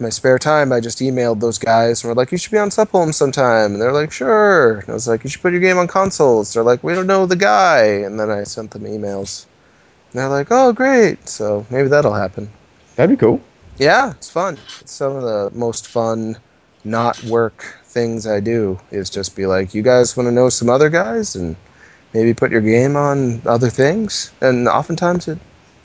In my spare time, I just emailed those guys and were like, "You should be on Sup Holmes sometime." And they're like, "Sure." And I was like, "You should put your game on consoles." They're like, "We don't know the guy." And then I sent them emails. And they're like, "Oh, great!" So maybe that'll happen. That'd be cool. Yeah, it's fun. It's some of the most fun, not work things I do. Is just be like, "You guys want to know some other guys?" and maybe put your game on other things. And oftentimes it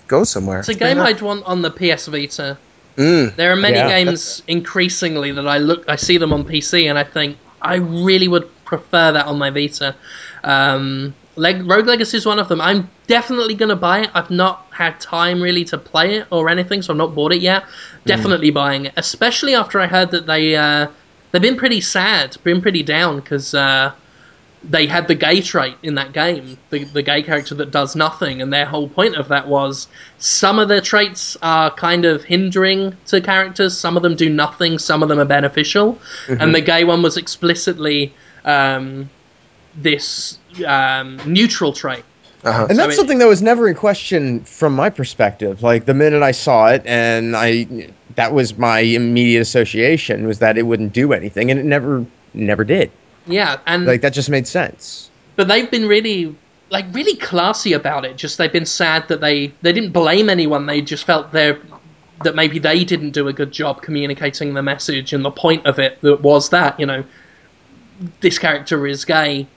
goes somewhere. It's a game I'd want on the PS Vita. Mm. There are many Yeah. games increasingly that I look, I see them on PC, and I think I really would prefer that on my Vita. Um, Leg- Rogue Legacy is one of them. I'm definitely going to buy it. I've not had time really to play it or anything, so I've not bought it yet. Definitely buying it, especially after I heard that they uh, they've been pretty sad, been pretty down because. Uh, they had the gay trait in that game, the, the gay character that does nothing, and their whole point of that was some of their traits are kind of hindering to characters, some of them do nothing, some of them are beneficial, and the gay one was explicitly um, this um, neutral trait. Uh-huh. And that's I mean- something that was never in question from my perspective. Like the minute I saw it, and I that was my immediate association was that it wouldn't do anything, and it never never did. Yeah, and Like that just made sense. but they've been really like really classy about it. Just they've been sad that they they didn't blame anyone. They just felt they that maybe they didn't do a good job communicating the message and the point of it that was that you know this character is gay.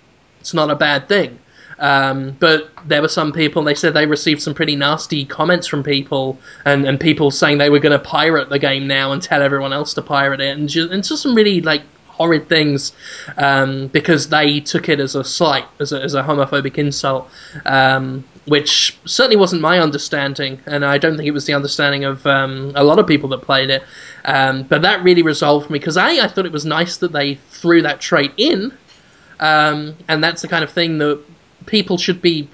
It's not a bad thing. Um, but there were some people, they said they received some pretty nasty comments from people, and, and people saying they were going to pirate the game now and tell everyone else to pirate it, and just, and just some really like horrid things um, because they took it as a slight, as a, as a homophobic insult, um, which certainly wasn't my understanding, and I don't think it was the understanding of um, a lot of people that played it. Um, but that really resolved me because I, I thought it was nice that they threw that trait in, um, and that's the kind of thing that people should be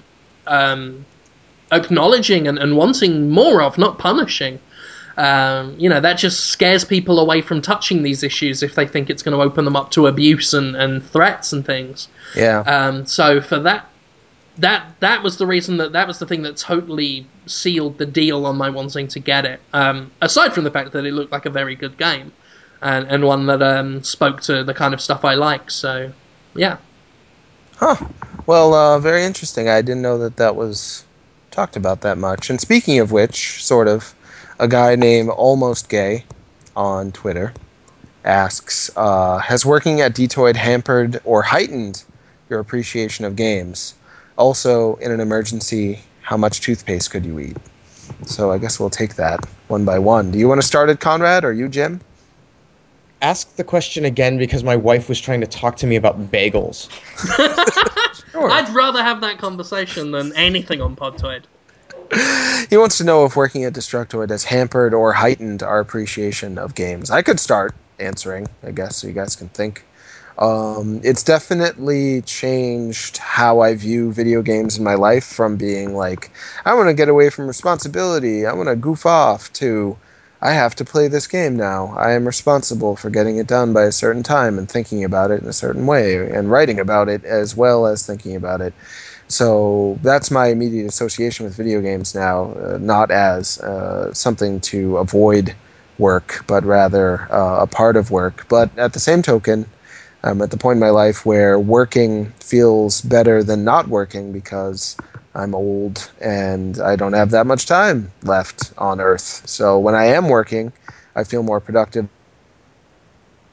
um, acknowledging and, and wanting more of, not punishing. Um, you know, that just scares people away from touching these issues if they think it's going to open them up to abuse and, and threats and things. Yeah. Um, so for that, that that was the reason that that was the thing that totally sealed the deal on my wanting to get it. Um, aside from the fact that it looked like a very good game, and, and one that um, spoke to the kind of stuff I like. So, yeah. Huh. Well, uh, very interesting. I didn't know that that was talked about that much. And speaking of which, sort of, a guy named Almost Gay on Twitter asks uh, Has working at Dtoid hampered or heightened your appreciation of games? Also, in an emergency, how much toothpaste could you eat? So I guess we'll take that one by one. Do you want to start it, Conrad, or you, Jim? Ask the question again because my wife was trying to talk to me about bagels. Sure. I'd rather have that conversation than anything on Podtoid. He wants to know if working at Destructoid has hampered or heightened our appreciation of games. I could start answering, I guess, so you guys can think. Um, it's definitely changed how I view video games in my life from being like, I want to get away from responsibility, I want to goof off, to I have to play this game now. I am responsible for getting it done by a certain time and thinking about it in a certain way and writing about it as well as thinking about it. So that's my immediate association with video games now, uh, not as uh, something to avoid work, but rather uh, a part of work. But at the same token, I'm at the point in my life where working feels better than not working because I'm old and I don't have that much time left on Earth. So when I am working, I feel more productive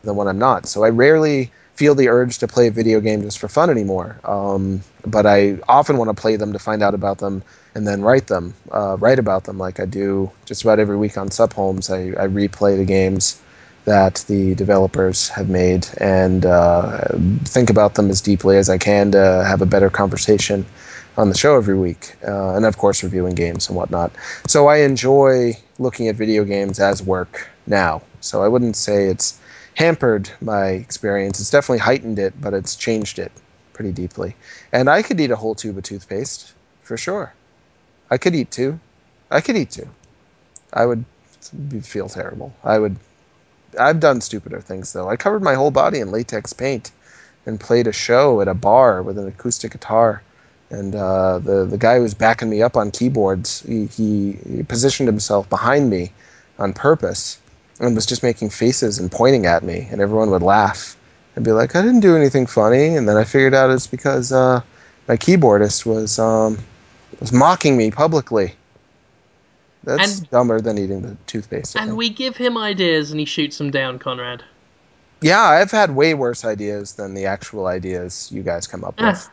than when I'm not. So I rarely feel the urge to play a video game just for fun anymore. Um, but I often want to play them to find out about them and then write them, uh, write about them like I do just about every week on Sup Holmes. I, I replay the games that the developers have made and uh, think about them as deeply as I can to have a better conversation on the show every week, uh, and of course reviewing games and whatnot. So I enjoy looking at video games as work now. So I wouldn't say it's hampered my experience. It's definitely heightened it, but it's changed it pretty deeply. And I could eat a whole tube of toothpaste for sure. I could eat two. I could eat two. I would feel terrible. I would. I've done stupider things though. I covered my whole body in latex paint and played a show at a bar with an acoustic guitar and uh, the the guy who was backing me up on keyboards, he, he, he, positioned himself behind me on purpose and was just making faces and pointing at me, and everyone would laugh and be like, "I didn't do anything funny," and then I figured out it's because uh, my keyboardist was um, was mocking me publicly. That's and, dumber than eating the toothpaste. and we give him ideas, and he shoots them down, Conrad. Yeah, I've had way worse ideas than the actual ideas you guys come up with.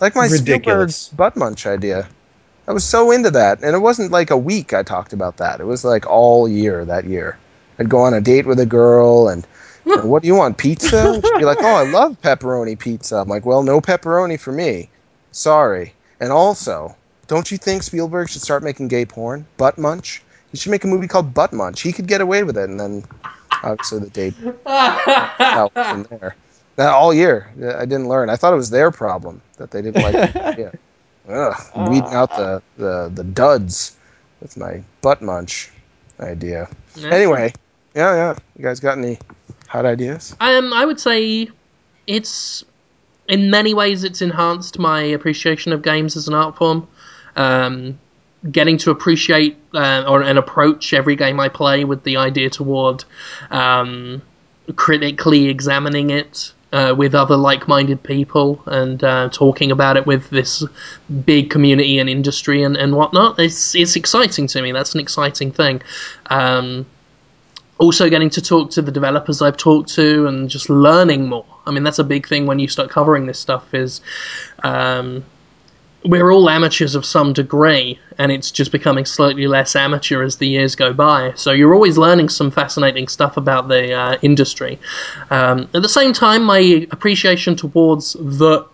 Like my Ridiculous. Spielberg butt munch idea. I was so into that, and it wasn't like a week I talked about that. It was like all year that year. I'd go on a date with a girl, and you know, what do you want, pizza? she'd be like, "Oh, I love pepperoni pizza." I'm like, "Well, no pepperoni for me. Sorry." And also, don't you think Spielberg should start making gay porn? Butt munch. He should make a movie called Butt Munch. He could get away with it, and then obviously the date out from there all year. Uh, I didn't learn. I thought it was their problem that they didn't like. yeah, Ugh, weeding out the, the the duds with my butt munch idea. Anyway, yeah, yeah. You guys got any hot ideas? Um, I would say it's in many ways it's enhanced my appreciation of games as an art form. Um, getting to appreciate uh, or and approach every game I play with the idea toward um, critically examining it uh, with other like-minded people and uh, talking about it with this big community and industry and, and whatnot. It's it's exciting to me. That's an exciting thing. Um, also, getting to talk to the developers I've talked to and just learning more. I mean, that's a big thing when you start covering this stuff. Is um, we're all amateurs of some degree, and it's just becoming slightly less amateur as the years go by. So you're always learning some fascinating stuff about the uh, industry. Um, at the same time, my appreciation towards the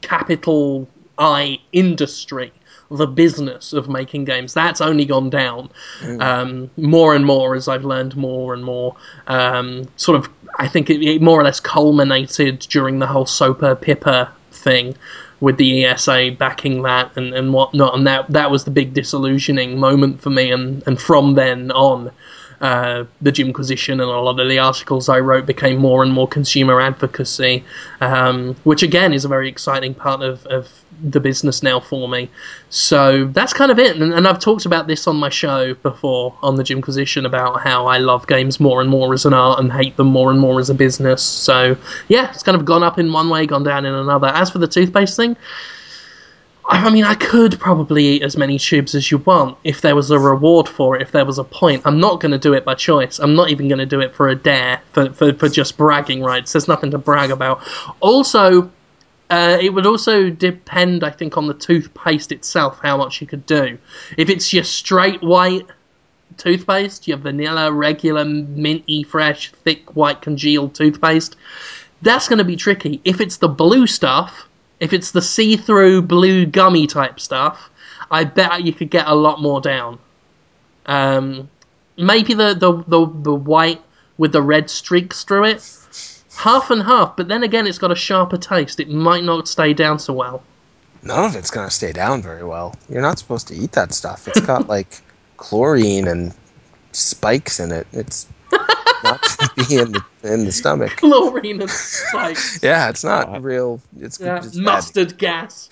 capital I industry, the business of making games, that's only gone down mm. um, more and more as I've learned more and more. Um, sort of, I think it, it more or less culminated during the whole SOPA PIPA thing with the ESA backing that and, and whatnot, and that that was the big disillusioning moment for me. And, and from then on, uh, the Jimquisition and a lot of the articles I wrote became more and more consumer advocacy, um, which again is a very exciting part of, of the business now for me. So that's kind of it. And, and, I've talked about this on my show before on the Jimquisition about how I love games more and more as an art and hate them more and more as a business. So yeah, it's kind of gone up in one way, gone down in another. As for the toothpaste thing, I mean, I could probably eat as many tubes as you want if there was a reward for it, if there was a point. I'm not going to do it by choice. I'm not even going to do it for a dare, for, for, for just bragging rights. There's nothing to brag about. Also, uh, it would also depend, I think, on the toothpaste itself, how much you could do. If it's your straight white toothpaste, your vanilla, regular, minty, fresh, thick, white, congealed toothpaste, that's going to be tricky. If it's the blue stuff, if it's the see-through blue gummy type stuff, I bet you could get a lot more down. Um, maybe the, the, the, the white with the red streaks through it, half and half. But then again, it's got a sharper taste. It might not stay down so well. None of it's gonna stay down very well. You're not supposed to eat that stuff. It's got like chlorine and spikes in it. It's not to be in the in the stomach. Chlorine and spikes. yeah, it's not real. It's, yeah, it's mustard gas.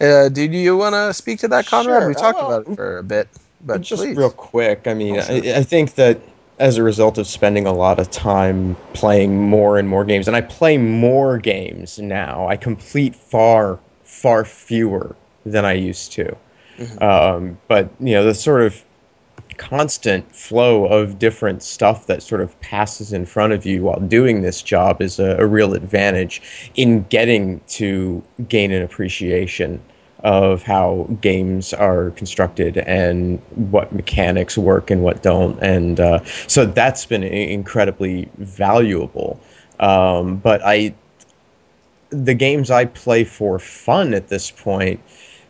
uh, do you want to speak to that, Conrad? Sure. We talked uh, about it for a bit, but just please. real quick. I mean, oh, sure. I, I think that as a result of spending a lot of time playing more and more games, and I play more games now. I complete far, far fewer than I used to. Mm-hmm. Um, but you know, the sort of constant flow of different stuff that sort of passes in front of you while doing this job is a, a real advantage in getting to gain an appreciation of how games are constructed and what mechanics work and what don't. And uh, so that's been incredibly valuable. Um, but I, the games I play for fun at this point,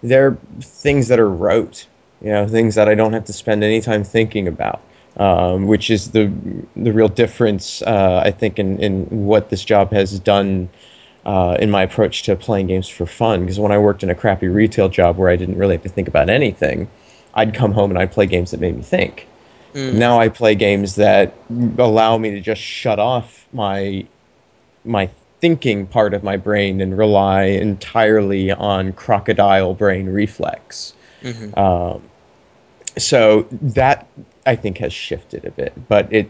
they're things that are rote, you know, things that I don't have to spend any time thinking about. Um, which is the the real difference, uh, I think, in, in what this job has done uh, in my approach to playing games for fun. Because when I worked in a crappy retail job where I didn't really have to think about anything, I'd come home and I'd play games that made me think. Mm. Now I play games that allow me to just shut off my my thinking part of my brain and rely entirely on crocodile brain reflex. Mm-hmm. Um, so that I think has shifted a bit, but it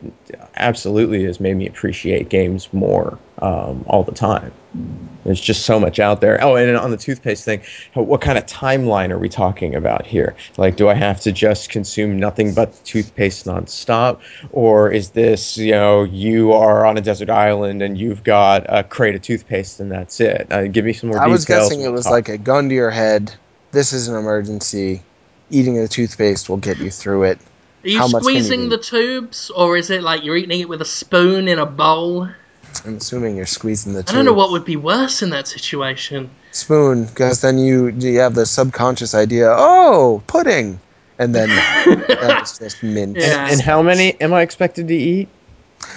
absolutely has made me appreciate games more um, all the time. There's just so much out there. Oh, and on the toothpaste thing, what kind of timeline are we talking about here? Like, do I have to just consume nothing but toothpaste nonstop, or is this, you know, you are on a desert island and you've got a crate of toothpaste and that's it? Uh, give me some more. I was guessing it was talk. like a gun to your head. This is an emergency. Eating the toothpaste will get you through it are you squeezing you the tubes, or is it like you're eating it with a spoon in a bowl? I'm assuming you're squeezing the. I don't know what would be worse in that situation. Spoon, because then you you have the subconscious idea. Oh, pudding, and then that's just mint. Yeah. And, and, how many am I expected to eat?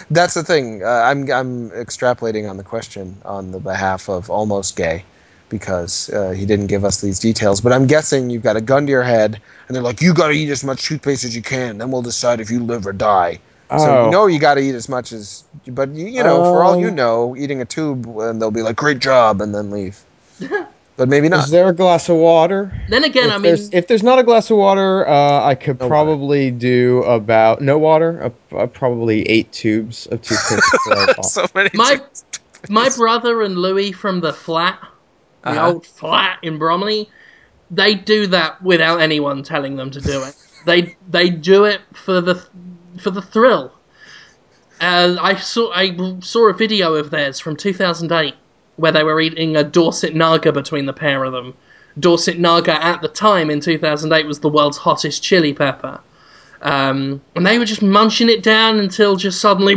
That's the thing. Uh, I'm I'm extrapolating on the question on the behalf of almost gay because uh, he didn't give us these details. But I'm guessing you've got a gun to your head, and they're like, "You got to eat as much toothpaste as you can. Then we'll decide if you live or die." Oh. So you know you got to eat as much as, but you, you know, for all you oh. know, eating a tube, and they'll be like, "Great job," and then leave. but maybe not. Is there a glass of water? Then again, if I mean, there's, if there's not a glass of water, uh, I could no probably water. do about no water, uh, uh, probably eight tubes of toothpaste. so many. My my brother and Louis from the flat the uh-huh. old flat in Bromley, they do that without anyone telling them to do it. they they do it for the for the thrill. And I saw I saw a video of theirs from 2008 where they were eating a Dorset Naga between the pair of them. Dorset Naga at the time in 2008 was the world's hottest chili pepper. Um, and they were just munching it down until just suddenly.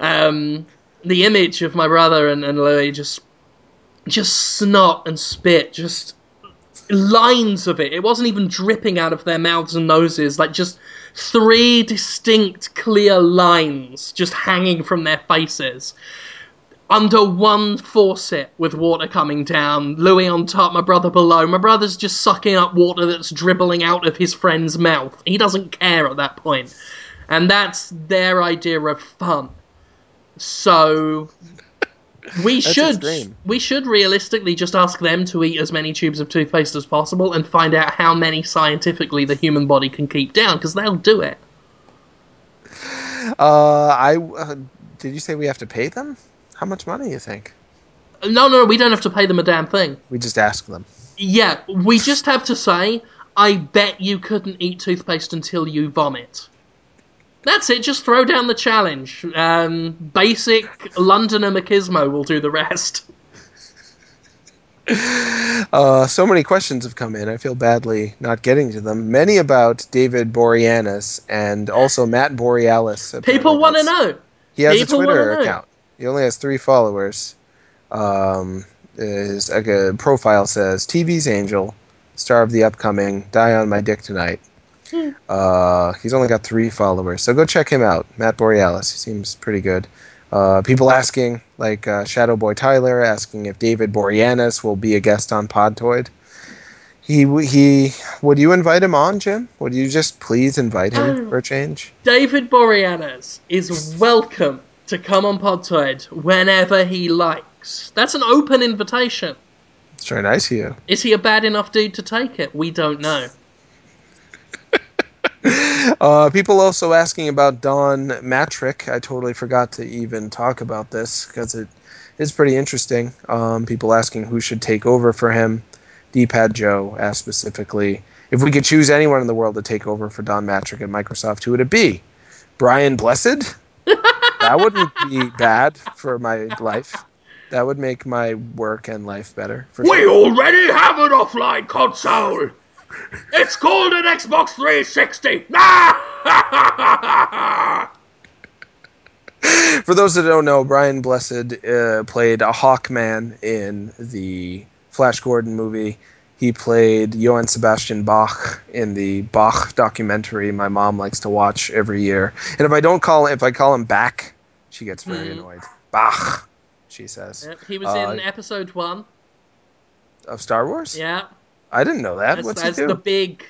Um, the image of my brother and, and Louis just just snot and spit, just lines of it. It wasn't even dripping out of their mouths and noses, like just three distinct clear lines just hanging from their faces. Under one faucet with water coming down, Louis on top, my brother below. My brother's just sucking up water that's dribbling out of his friend's mouth. He doesn't care at that point. And that's their idea of fun. So we should extreme. we should realistically just ask them to eat as many tubes of toothpaste as possible and find out how many scientifically the human body can keep down because they'll do it. Uh, I uh, did you say we have to pay them? How much money you think? No, no, we don't have to pay them a damn thing. We just ask them. Yeah, we just have to say, "I bet you couldn't eat toothpaste until you vomit." That's it. Just throw down the challenge. Um, basic Londoner machismo will do the rest. Uh, so many questions have come in. I feel badly not getting to them. Many about David Boreanaz and also Matt Borealis. People want to know. He has People a Twitter account. He only has three followers. Um, his uh, profile says TV's Angel, star of the upcoming Die on My Dick Tonight. Uh, he's only got three followers, so go check him out, Matt Borealis. He seems pretty good. Uh, people asking, like uh, Shadow Boy Tyler, asking if David Boreanaz will be a guest on Podtoid. He he. Would you invite him on, Jim? Would you just please invite him for a change? David Boreanaz is welcome to come on Podtoid whenever he likes. That's an open invitation. It's very nice of you. Is he a bad enough dude to take it? We don't know. Uh, people also asking about Don Mattrick. I totally forgot to even talk about this because it is pretty interesting. Um, people asking who should take over for him. D-Pad Joe asked specifically if we could choose anyone in the world to take over for Don Mattrick at Microsoft, who would it be? Brian Blessed? that wouldn't be bad for my life. That would make my work and life better. For We sure. already have an offline console. It's called an Xbox 360. For those that don't know, Brian Blessed uh, played a Hawkman in the Flash Gordon movie. He played Johann Sebastian Bach in the Bach documentary my mom likes to watch every year. And if I don't call if I call him Bach, she gets very Mhm. annoyed. Bach, she says. Yep, he was Uh, in episode one. Of Star Wars? Yeah, I didn't know that. that's, What's that's he do? the big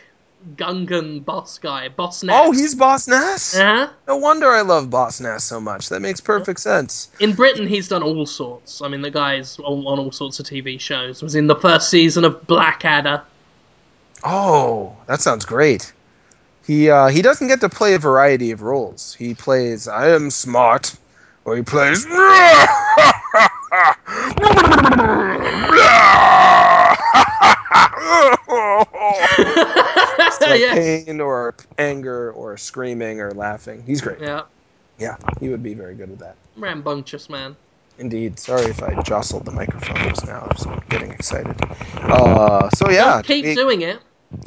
Gungan boss guy, Boss Nass. Oh, he's Boss Nass. Uh-huh. No wonder I love Boss Nass so much. That makes perfect sense. In Britain, he's done all sorts. I mean, the guy's on, on all sorts of TV shows. Was in the first season of Blackadder. Oh, that sounds great. He uh, he doesn't get to play a variety of roles. He plays I am smart, or he plays like yes. pain or anger or screaming or laughing. He's great. Yeah, Yeah, he would be very good at that. rambunctious man. Indeed. Sorry if I jostled the microphone just now. I was getting excited. Uh, so yeah, Don't keep doing it.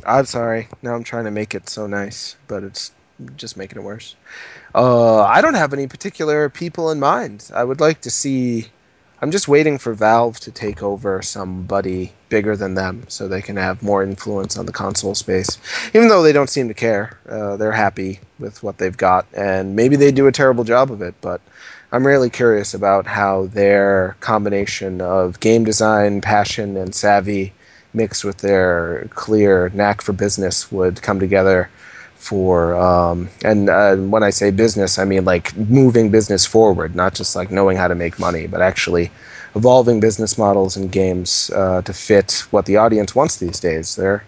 I'm sorry. Now I'm trying to make it so nice, but it's just making it worse. Uh, I don't have any particular people in mind. I would like to see. I'm just waiting for Valve to take over somebody bigger than them so they can have more influence on the console space. Even though they don't seem to care, uh, they're happy with what they've got, and maybe they do a terrible job of it, but I'm really curious about how their combination of game design, passion, and savvy mixed with their clear knack for business would come together for um, and uh, when I say business, I mean like moving business forward, not just like knowing how to make money, but actually evolving business models and games uh, to fit what the audience wants these days. They're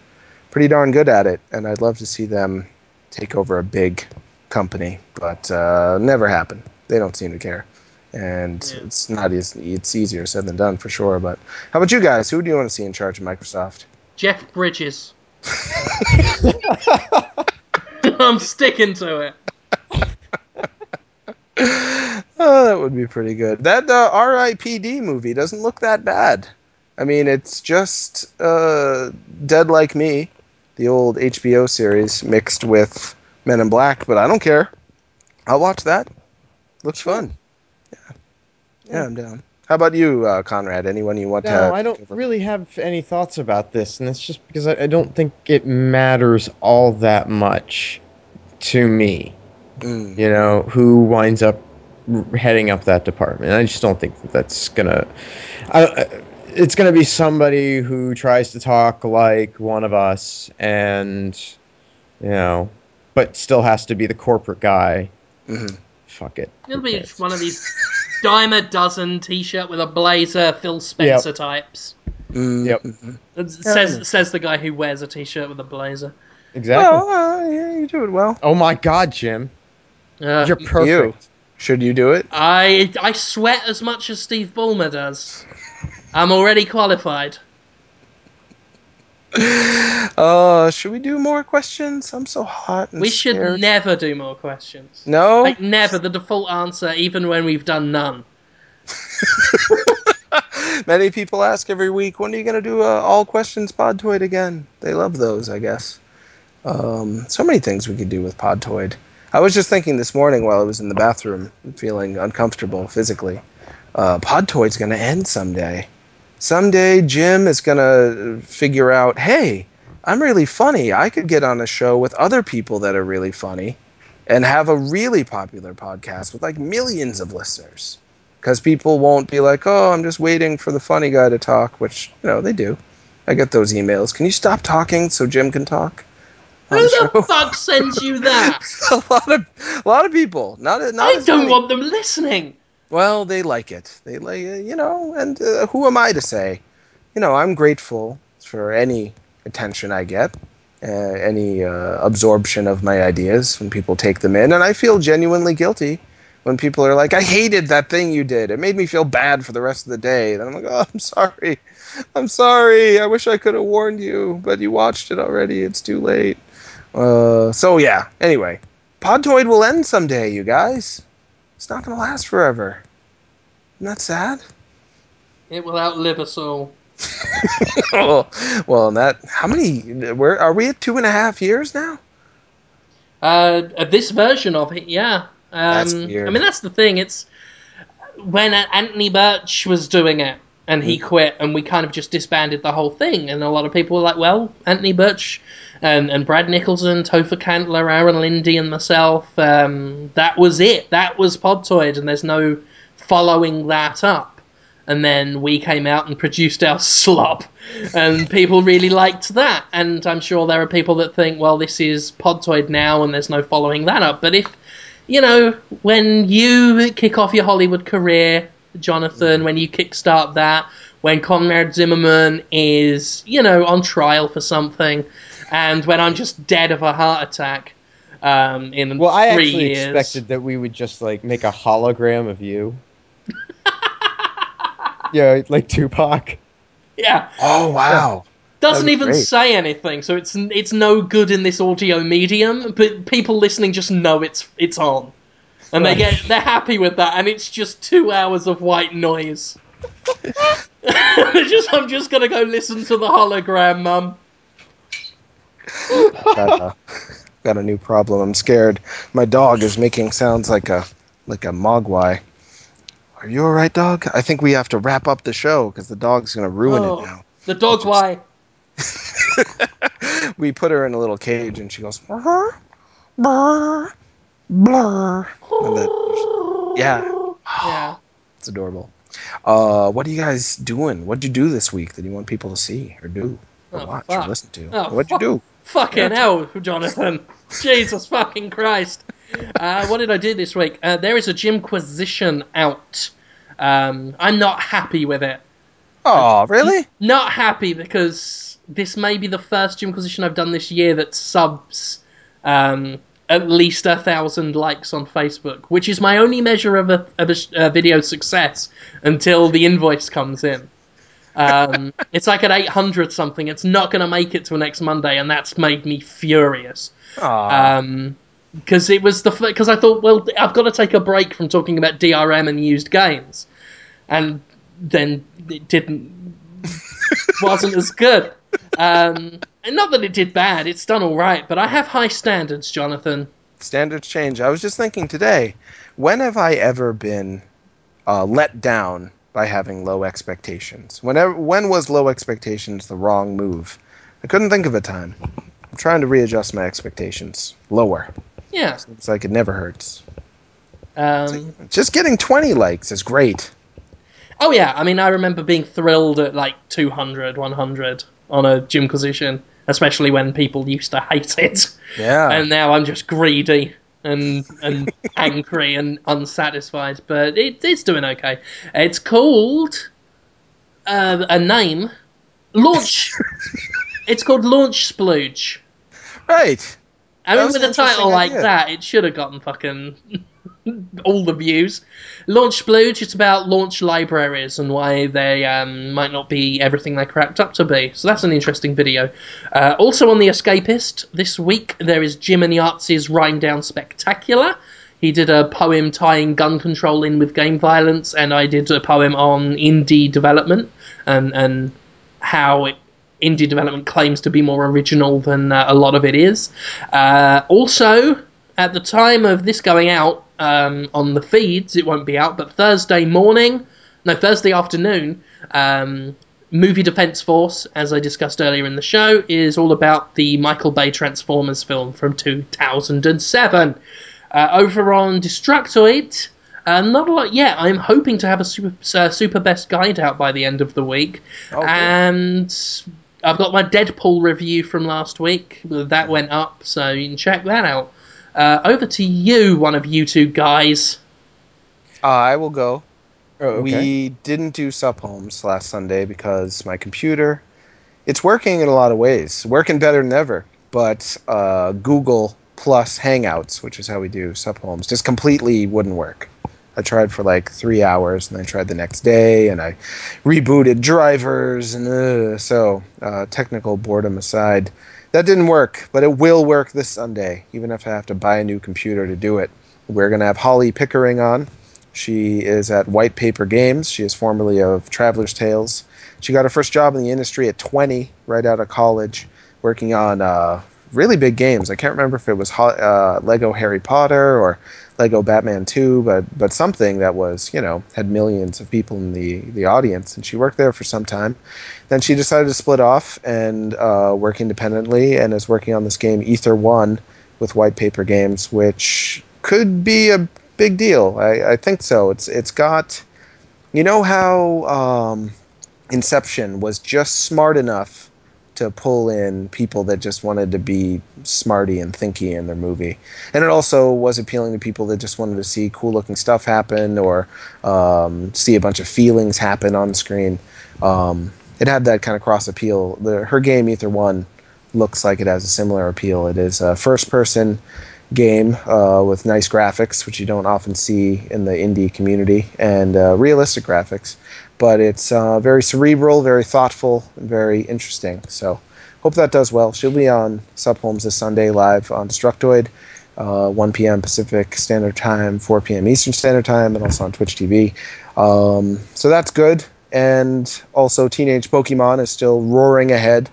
pretty darn good at it, and I'd love to see them take over a big company, but uh, never happen. They don't seem to care, and Yeah. it's not as it's easier said than done for sure. But how about you guys? Who do you want to see in charge of Microsoft? Jeff Bridges. I'm sticking to it. Oh, that would be pretty good. That uh, R.I.P.D. movie doesn't look that bad. I mean, it's just uh, Dead Like Me, the old HBO series, mixed with Men in Black, but I don't care. I'll watch that. Looks fun. Yeah. Yeah, I'm down. How about you, uh, Conrad? Anyone you want to? No, I don't really have any thoughts about this, and it's just because I, I don't think it matters all that much to me. Mm. You know, who winds up heading up that department? I just don't think that that's gonna. I, I- it's gonna be somebody who tries to talk like one of us, and you know, but still has to be the corporate guy. Mhm. Fuck it. It'll be one of these dime a dozen T-shirt with a blazer, Phil Spencer types. Mm, Yep. mhm. It says says the guy who wears a T-shirt with a blazer. Exactly. Well, uh, yeah, you do it well. oh my God, Jim, Uh, you're perfect. Should you do it? I I sweat as much as Steve Ballmer does. I'm already qualified. Uh, should we do more questions? I'm so hot and We should scared. never do more questions. No. Like never. The default answer, even when we've done none. Many people ask every week, when are you going to do uh, all questions Podtoid again? They love those, I guess. Um, so many things we could do with Podtoid. I was just thinking this morning while I was in the bathroom, feeling uncomfortable physically. Uh, Podtoid's going to end someday. Someday Jim is going to figure out, hey, I'm really funny. I could get on a show with other people that are really funny and have a really popular podcast with like millions of listeners because people won't be like, "Oh, I'm just waiting for the funny guy to talk," which you know they do. I get those emails. Can you stop talking so Jim can talk? Who the the fuck sends you that? a lot of a lot of people. Not not I don't want them listening. Well, they like it. They like uh, you know. And uh, who am I to say? You know, I'm grateful for any attention I get, uh, any uh, absorption of my ideas when people take them in, and I feel genuinely guilty when people are like, "I hated that thing you did. It made me feel bad for the rest of the day." Then I'm like, "Oh, I'm sorry. I'm sorry. I wish I could have warned you, but you watched it already. It's too late. Uh, so yeah. Anyway, Podtoid will end someday, you guys. It's not gonna last forever. Isn't that sad? It will outlive us all. well, that how many? Where are we at? Two and a half years now. Uh, this version of it, yeah. Um, That's weird. I mean, that's the thing. It's when Anthony Burch was doing it and he quit, and we kind of just disbanded the whole thing. And a lot of people were like, "Well, Anthony Burch and, and Brad Nicholson, Topher Cantler, Aaron Linde, and myself. Um, that was it. That was Podtoid, and there's no following that up." And then we came out and produced our slop, and people really liked that. And I'm sure there are people that think, well, this is Podtoid now, and there's no following that up. But if, you know, when you kick off your Hollywood career, Jonathan, when you kickstart that, when Conrad Zimmerman is, you know, on trial for something, and when I'm just dead of a heart attack um, in Well, I three actually years. expected that we would just like make a hologram of you. yeah, like Tupac. Yeah, Oh wow. doesn't even great. say anything, so it's it's no good in this audio medium. But people listening just know it's it's on, and they get they're happy with that. And it's just two hours of white noise. Just I'm just gonna go listen to the hologram, mum. Got, a, got a new problem. I'm scared. My dog is making sounds like a like a mogwai. Are you all right, dog? I think we have to wrap up the show because the dog's gonna ruin Oh. it now. The dog why? We put her in a little cage and she goes, "Brr, brr, brr." And that- yeah, Yeah. it's adorable. Uh, what are you guys doing? What'd you do this week that you want people to see or do or Oh, watch fuck. or listen to? Oh, What'd you do? Fucking hell, Jonathan. Jesus fucking Christ. Uh, what did I do this week? Uh, there is a Jimquisition out. Um, I'm not happy with it. Oh, really? Not happy because this may be the first Jimquisition I've done this year that subs um, at least a thousand likes on Facebook, which is my only measure of a, of a, a video success until the invoice comes in. Um, it's like at 800 something. It's not going to make it till next Monday, and that's made me furious. Aw. Um, because it was the because I thought, well, I've got to take a break from talking about DRM and used games, and then it didn't wasn't as good. Um, and not that it did bad; it's done all right. But I have high standards, Jonathan. standards change. I was just thinking today, when have I ever been uh, let down by having low expectations? Whenever, when was low expectations the wrong move? I couldn't think of a time. I'm trying to readjust my expectations lower. Yeah. It's like it never hurts. Um, Just getting 20 likes is great. oh yeah, I mean, I remember being thrilled at like 200, 100 on a Jimquisition, especially when people used to hate it. Yeah. and now I'm just greedy and and angry and unsatisfied. But it, it's doing okay. It's called uh, a name. Launch. it's called Launch Splooge. right. I mean, with a title like that, it should have gotten fucking all the views. Launch Splooge, it's about launch libraries and why they um, might not be everything they're cracked up to be. So that's an interesting video. Uh, also on The Escapist, this week there is Jim and Yahtzee's Rhyme Down Spectacular. He did a poem tying gun control in with game violence, and I did a poem on indie development and, and how it, indie development claims to be more original than uh, a lot of it is. Uh, also, at the time of this going out um, on the feeds, it won't be out, but Thursday morning, no, Thursday afternoon, um, Movie Defense Force, as I discussed earlier in the show, is all about the Michael Bay Transformers film from 2007. Uh, over on Destructoid, uh, not a lot yet. I'm hoping to have a super, uh, super best guide out by the end of the week. Oh, and I've got my Deadpool review from last week. That went up, so you can check that out. Uh, over to you, one of you two guys. Uh, I will go. Oh, okay. We didn't do Sup Holmes last Sunday because my computer, it's working in a lot of ways, working better than ever. But uh, Google plus Hangouts, which is how we do Sup Holmes, just completely wouldn't work. I tried for like three hours, and I tried the next day, and I rebooted drivers, and uh, so uh, technical boredom aside, that didn't work. But it will work this Sunday, even if I have to buy a new computer to do it. We're gonna have Holly Pickering on. She is at White Paper Games. She is formerly of Traveller's Tales. She got her first job in the industry at 20, right out of college, working on uh, really big games. I can't remember if it was uh, Lego Harry Potter or Lego Batman 2, but but something that was you know had millions of people in the the audience, and she worked there for some time. Then she decided to split off and uh, work independently, and is working on this game Ether One with White Paper Games, which could be a big deal. I, I think so. It's it's got, you know how um, Inception was just smart enough to pull in people that just wanted to be smarty and thinky in their movie. And it also was appealing to people that just wanted to see cool looking stuff happen or um, see a bunch of feelings happen on screen. Um, it had that kind of cross appeal. The, her game, Ether One, looks like it has a similar appeal. It is a first person game uh, with nice graphics, which you don't often see in the indie community, and uh, realistic graphics but it's uh, very cerebral, very thoughtful, very interesting. So, hope that does well. She'll be on Sup Holmes this Sunday live on Destructoid, uh, 1 p.m. Pacific Standard Time, 4 p.m. Eastern Standard Time, and also on Twitch TV. Um, so that's good. And also, Teenage Pokemon is still roaring ahead.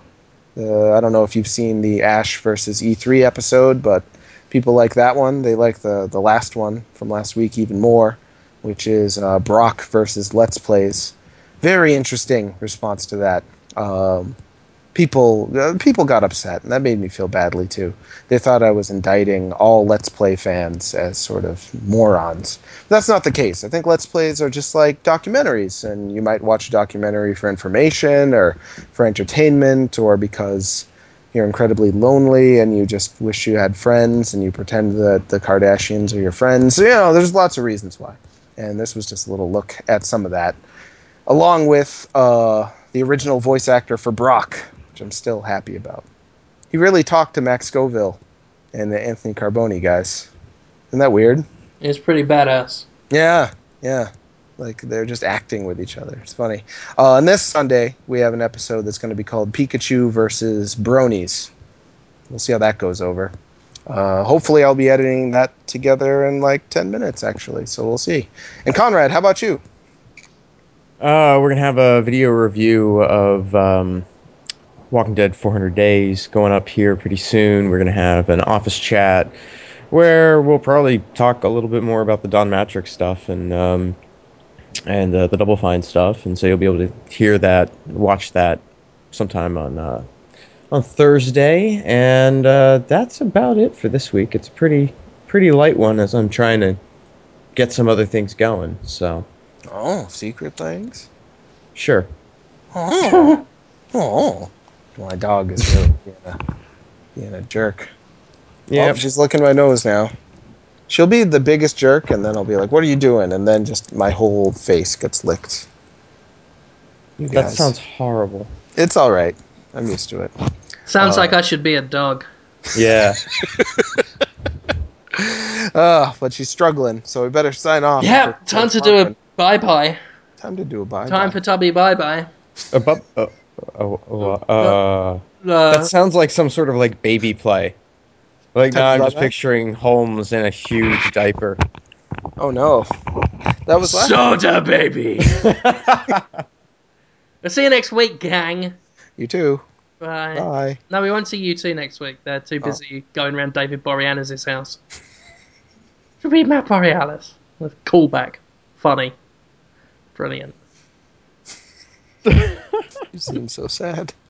Uh, I don't know if you've seen the Ash versus E3 episode, but people like that one. They like the the last one from last week even more, which is uh, Brock versus Let's Plays very interesting response to that. Um, people uh, people got upset, and that made me feel badly too. They thought I was indicting all Let's Play fans as sort of morons. But that's not the case. I think Let's Plays are just like documentaries, and you might watch a documentary for information or for entertainment or because you're incredibly lonely and you just wish you had friends and you pretend that the Kardashians are your friends. You know, there's lots of reasons why. And this was just a little look at some of that along with uh, the original voice actor for Brock, which I'm still happy about. He really talked to Max Scoville and the Anthony Carboni guys. Isn't that weird? It's pretty badass. Yeah, yeah. Like they're just acting with each other. It's funny. Uh, and this Sunday we have an episode that's going to be called Pikachu versus Bronies. We'll see how that goes over. Uh, hopefully, I'll be editing that together in like ten minutes, actually. So we'll see. And Conrad, how about you? Uh, we're gonna have a video review of um, Walking Dead 400 Days going up here pretty soon. We're gonna have an office chat where we'll probably talk a little bit more about the Don Mattrick stuff and um, and uh, the Double Fine stuff, and so you'll be able to hear that, watch that sometime on uh, on Thursday, and uh, that's about it for this week. It's a pretty pretty light one as I'm trying to get some other things going. So. Oh, secret things? Sure. Oh. oh. My dog is really being a, being a jerk. Yeah. Oh, she's licking my nose now. She'll be the biggest jerk, and then I'll be like, "What are you doing?" And then just my whole face gets licked. You that guys. sounds horrible. It's all right. I'm used to it. Sounds uh, like I should be a dog. Yeah. uh, but she's struggling, so we better sign off. Yeah, time to do a Bye bye. Time to do a bye. Time for Tubby bye bye. Uh, bu- uh, uh, uh, that sounds like some sort of like baby play. Like now, I'm just picturing Holmes in a huge diaper. Oh no, that was soda baby. I'll see you next week, gang. You too. Bye. Bye. No, we won't see you two next week. They're too busy oh. going around David Boreanaz's house. Should be Matt Boreanaz. Callback. Funny. Brilliant. you seem so sad.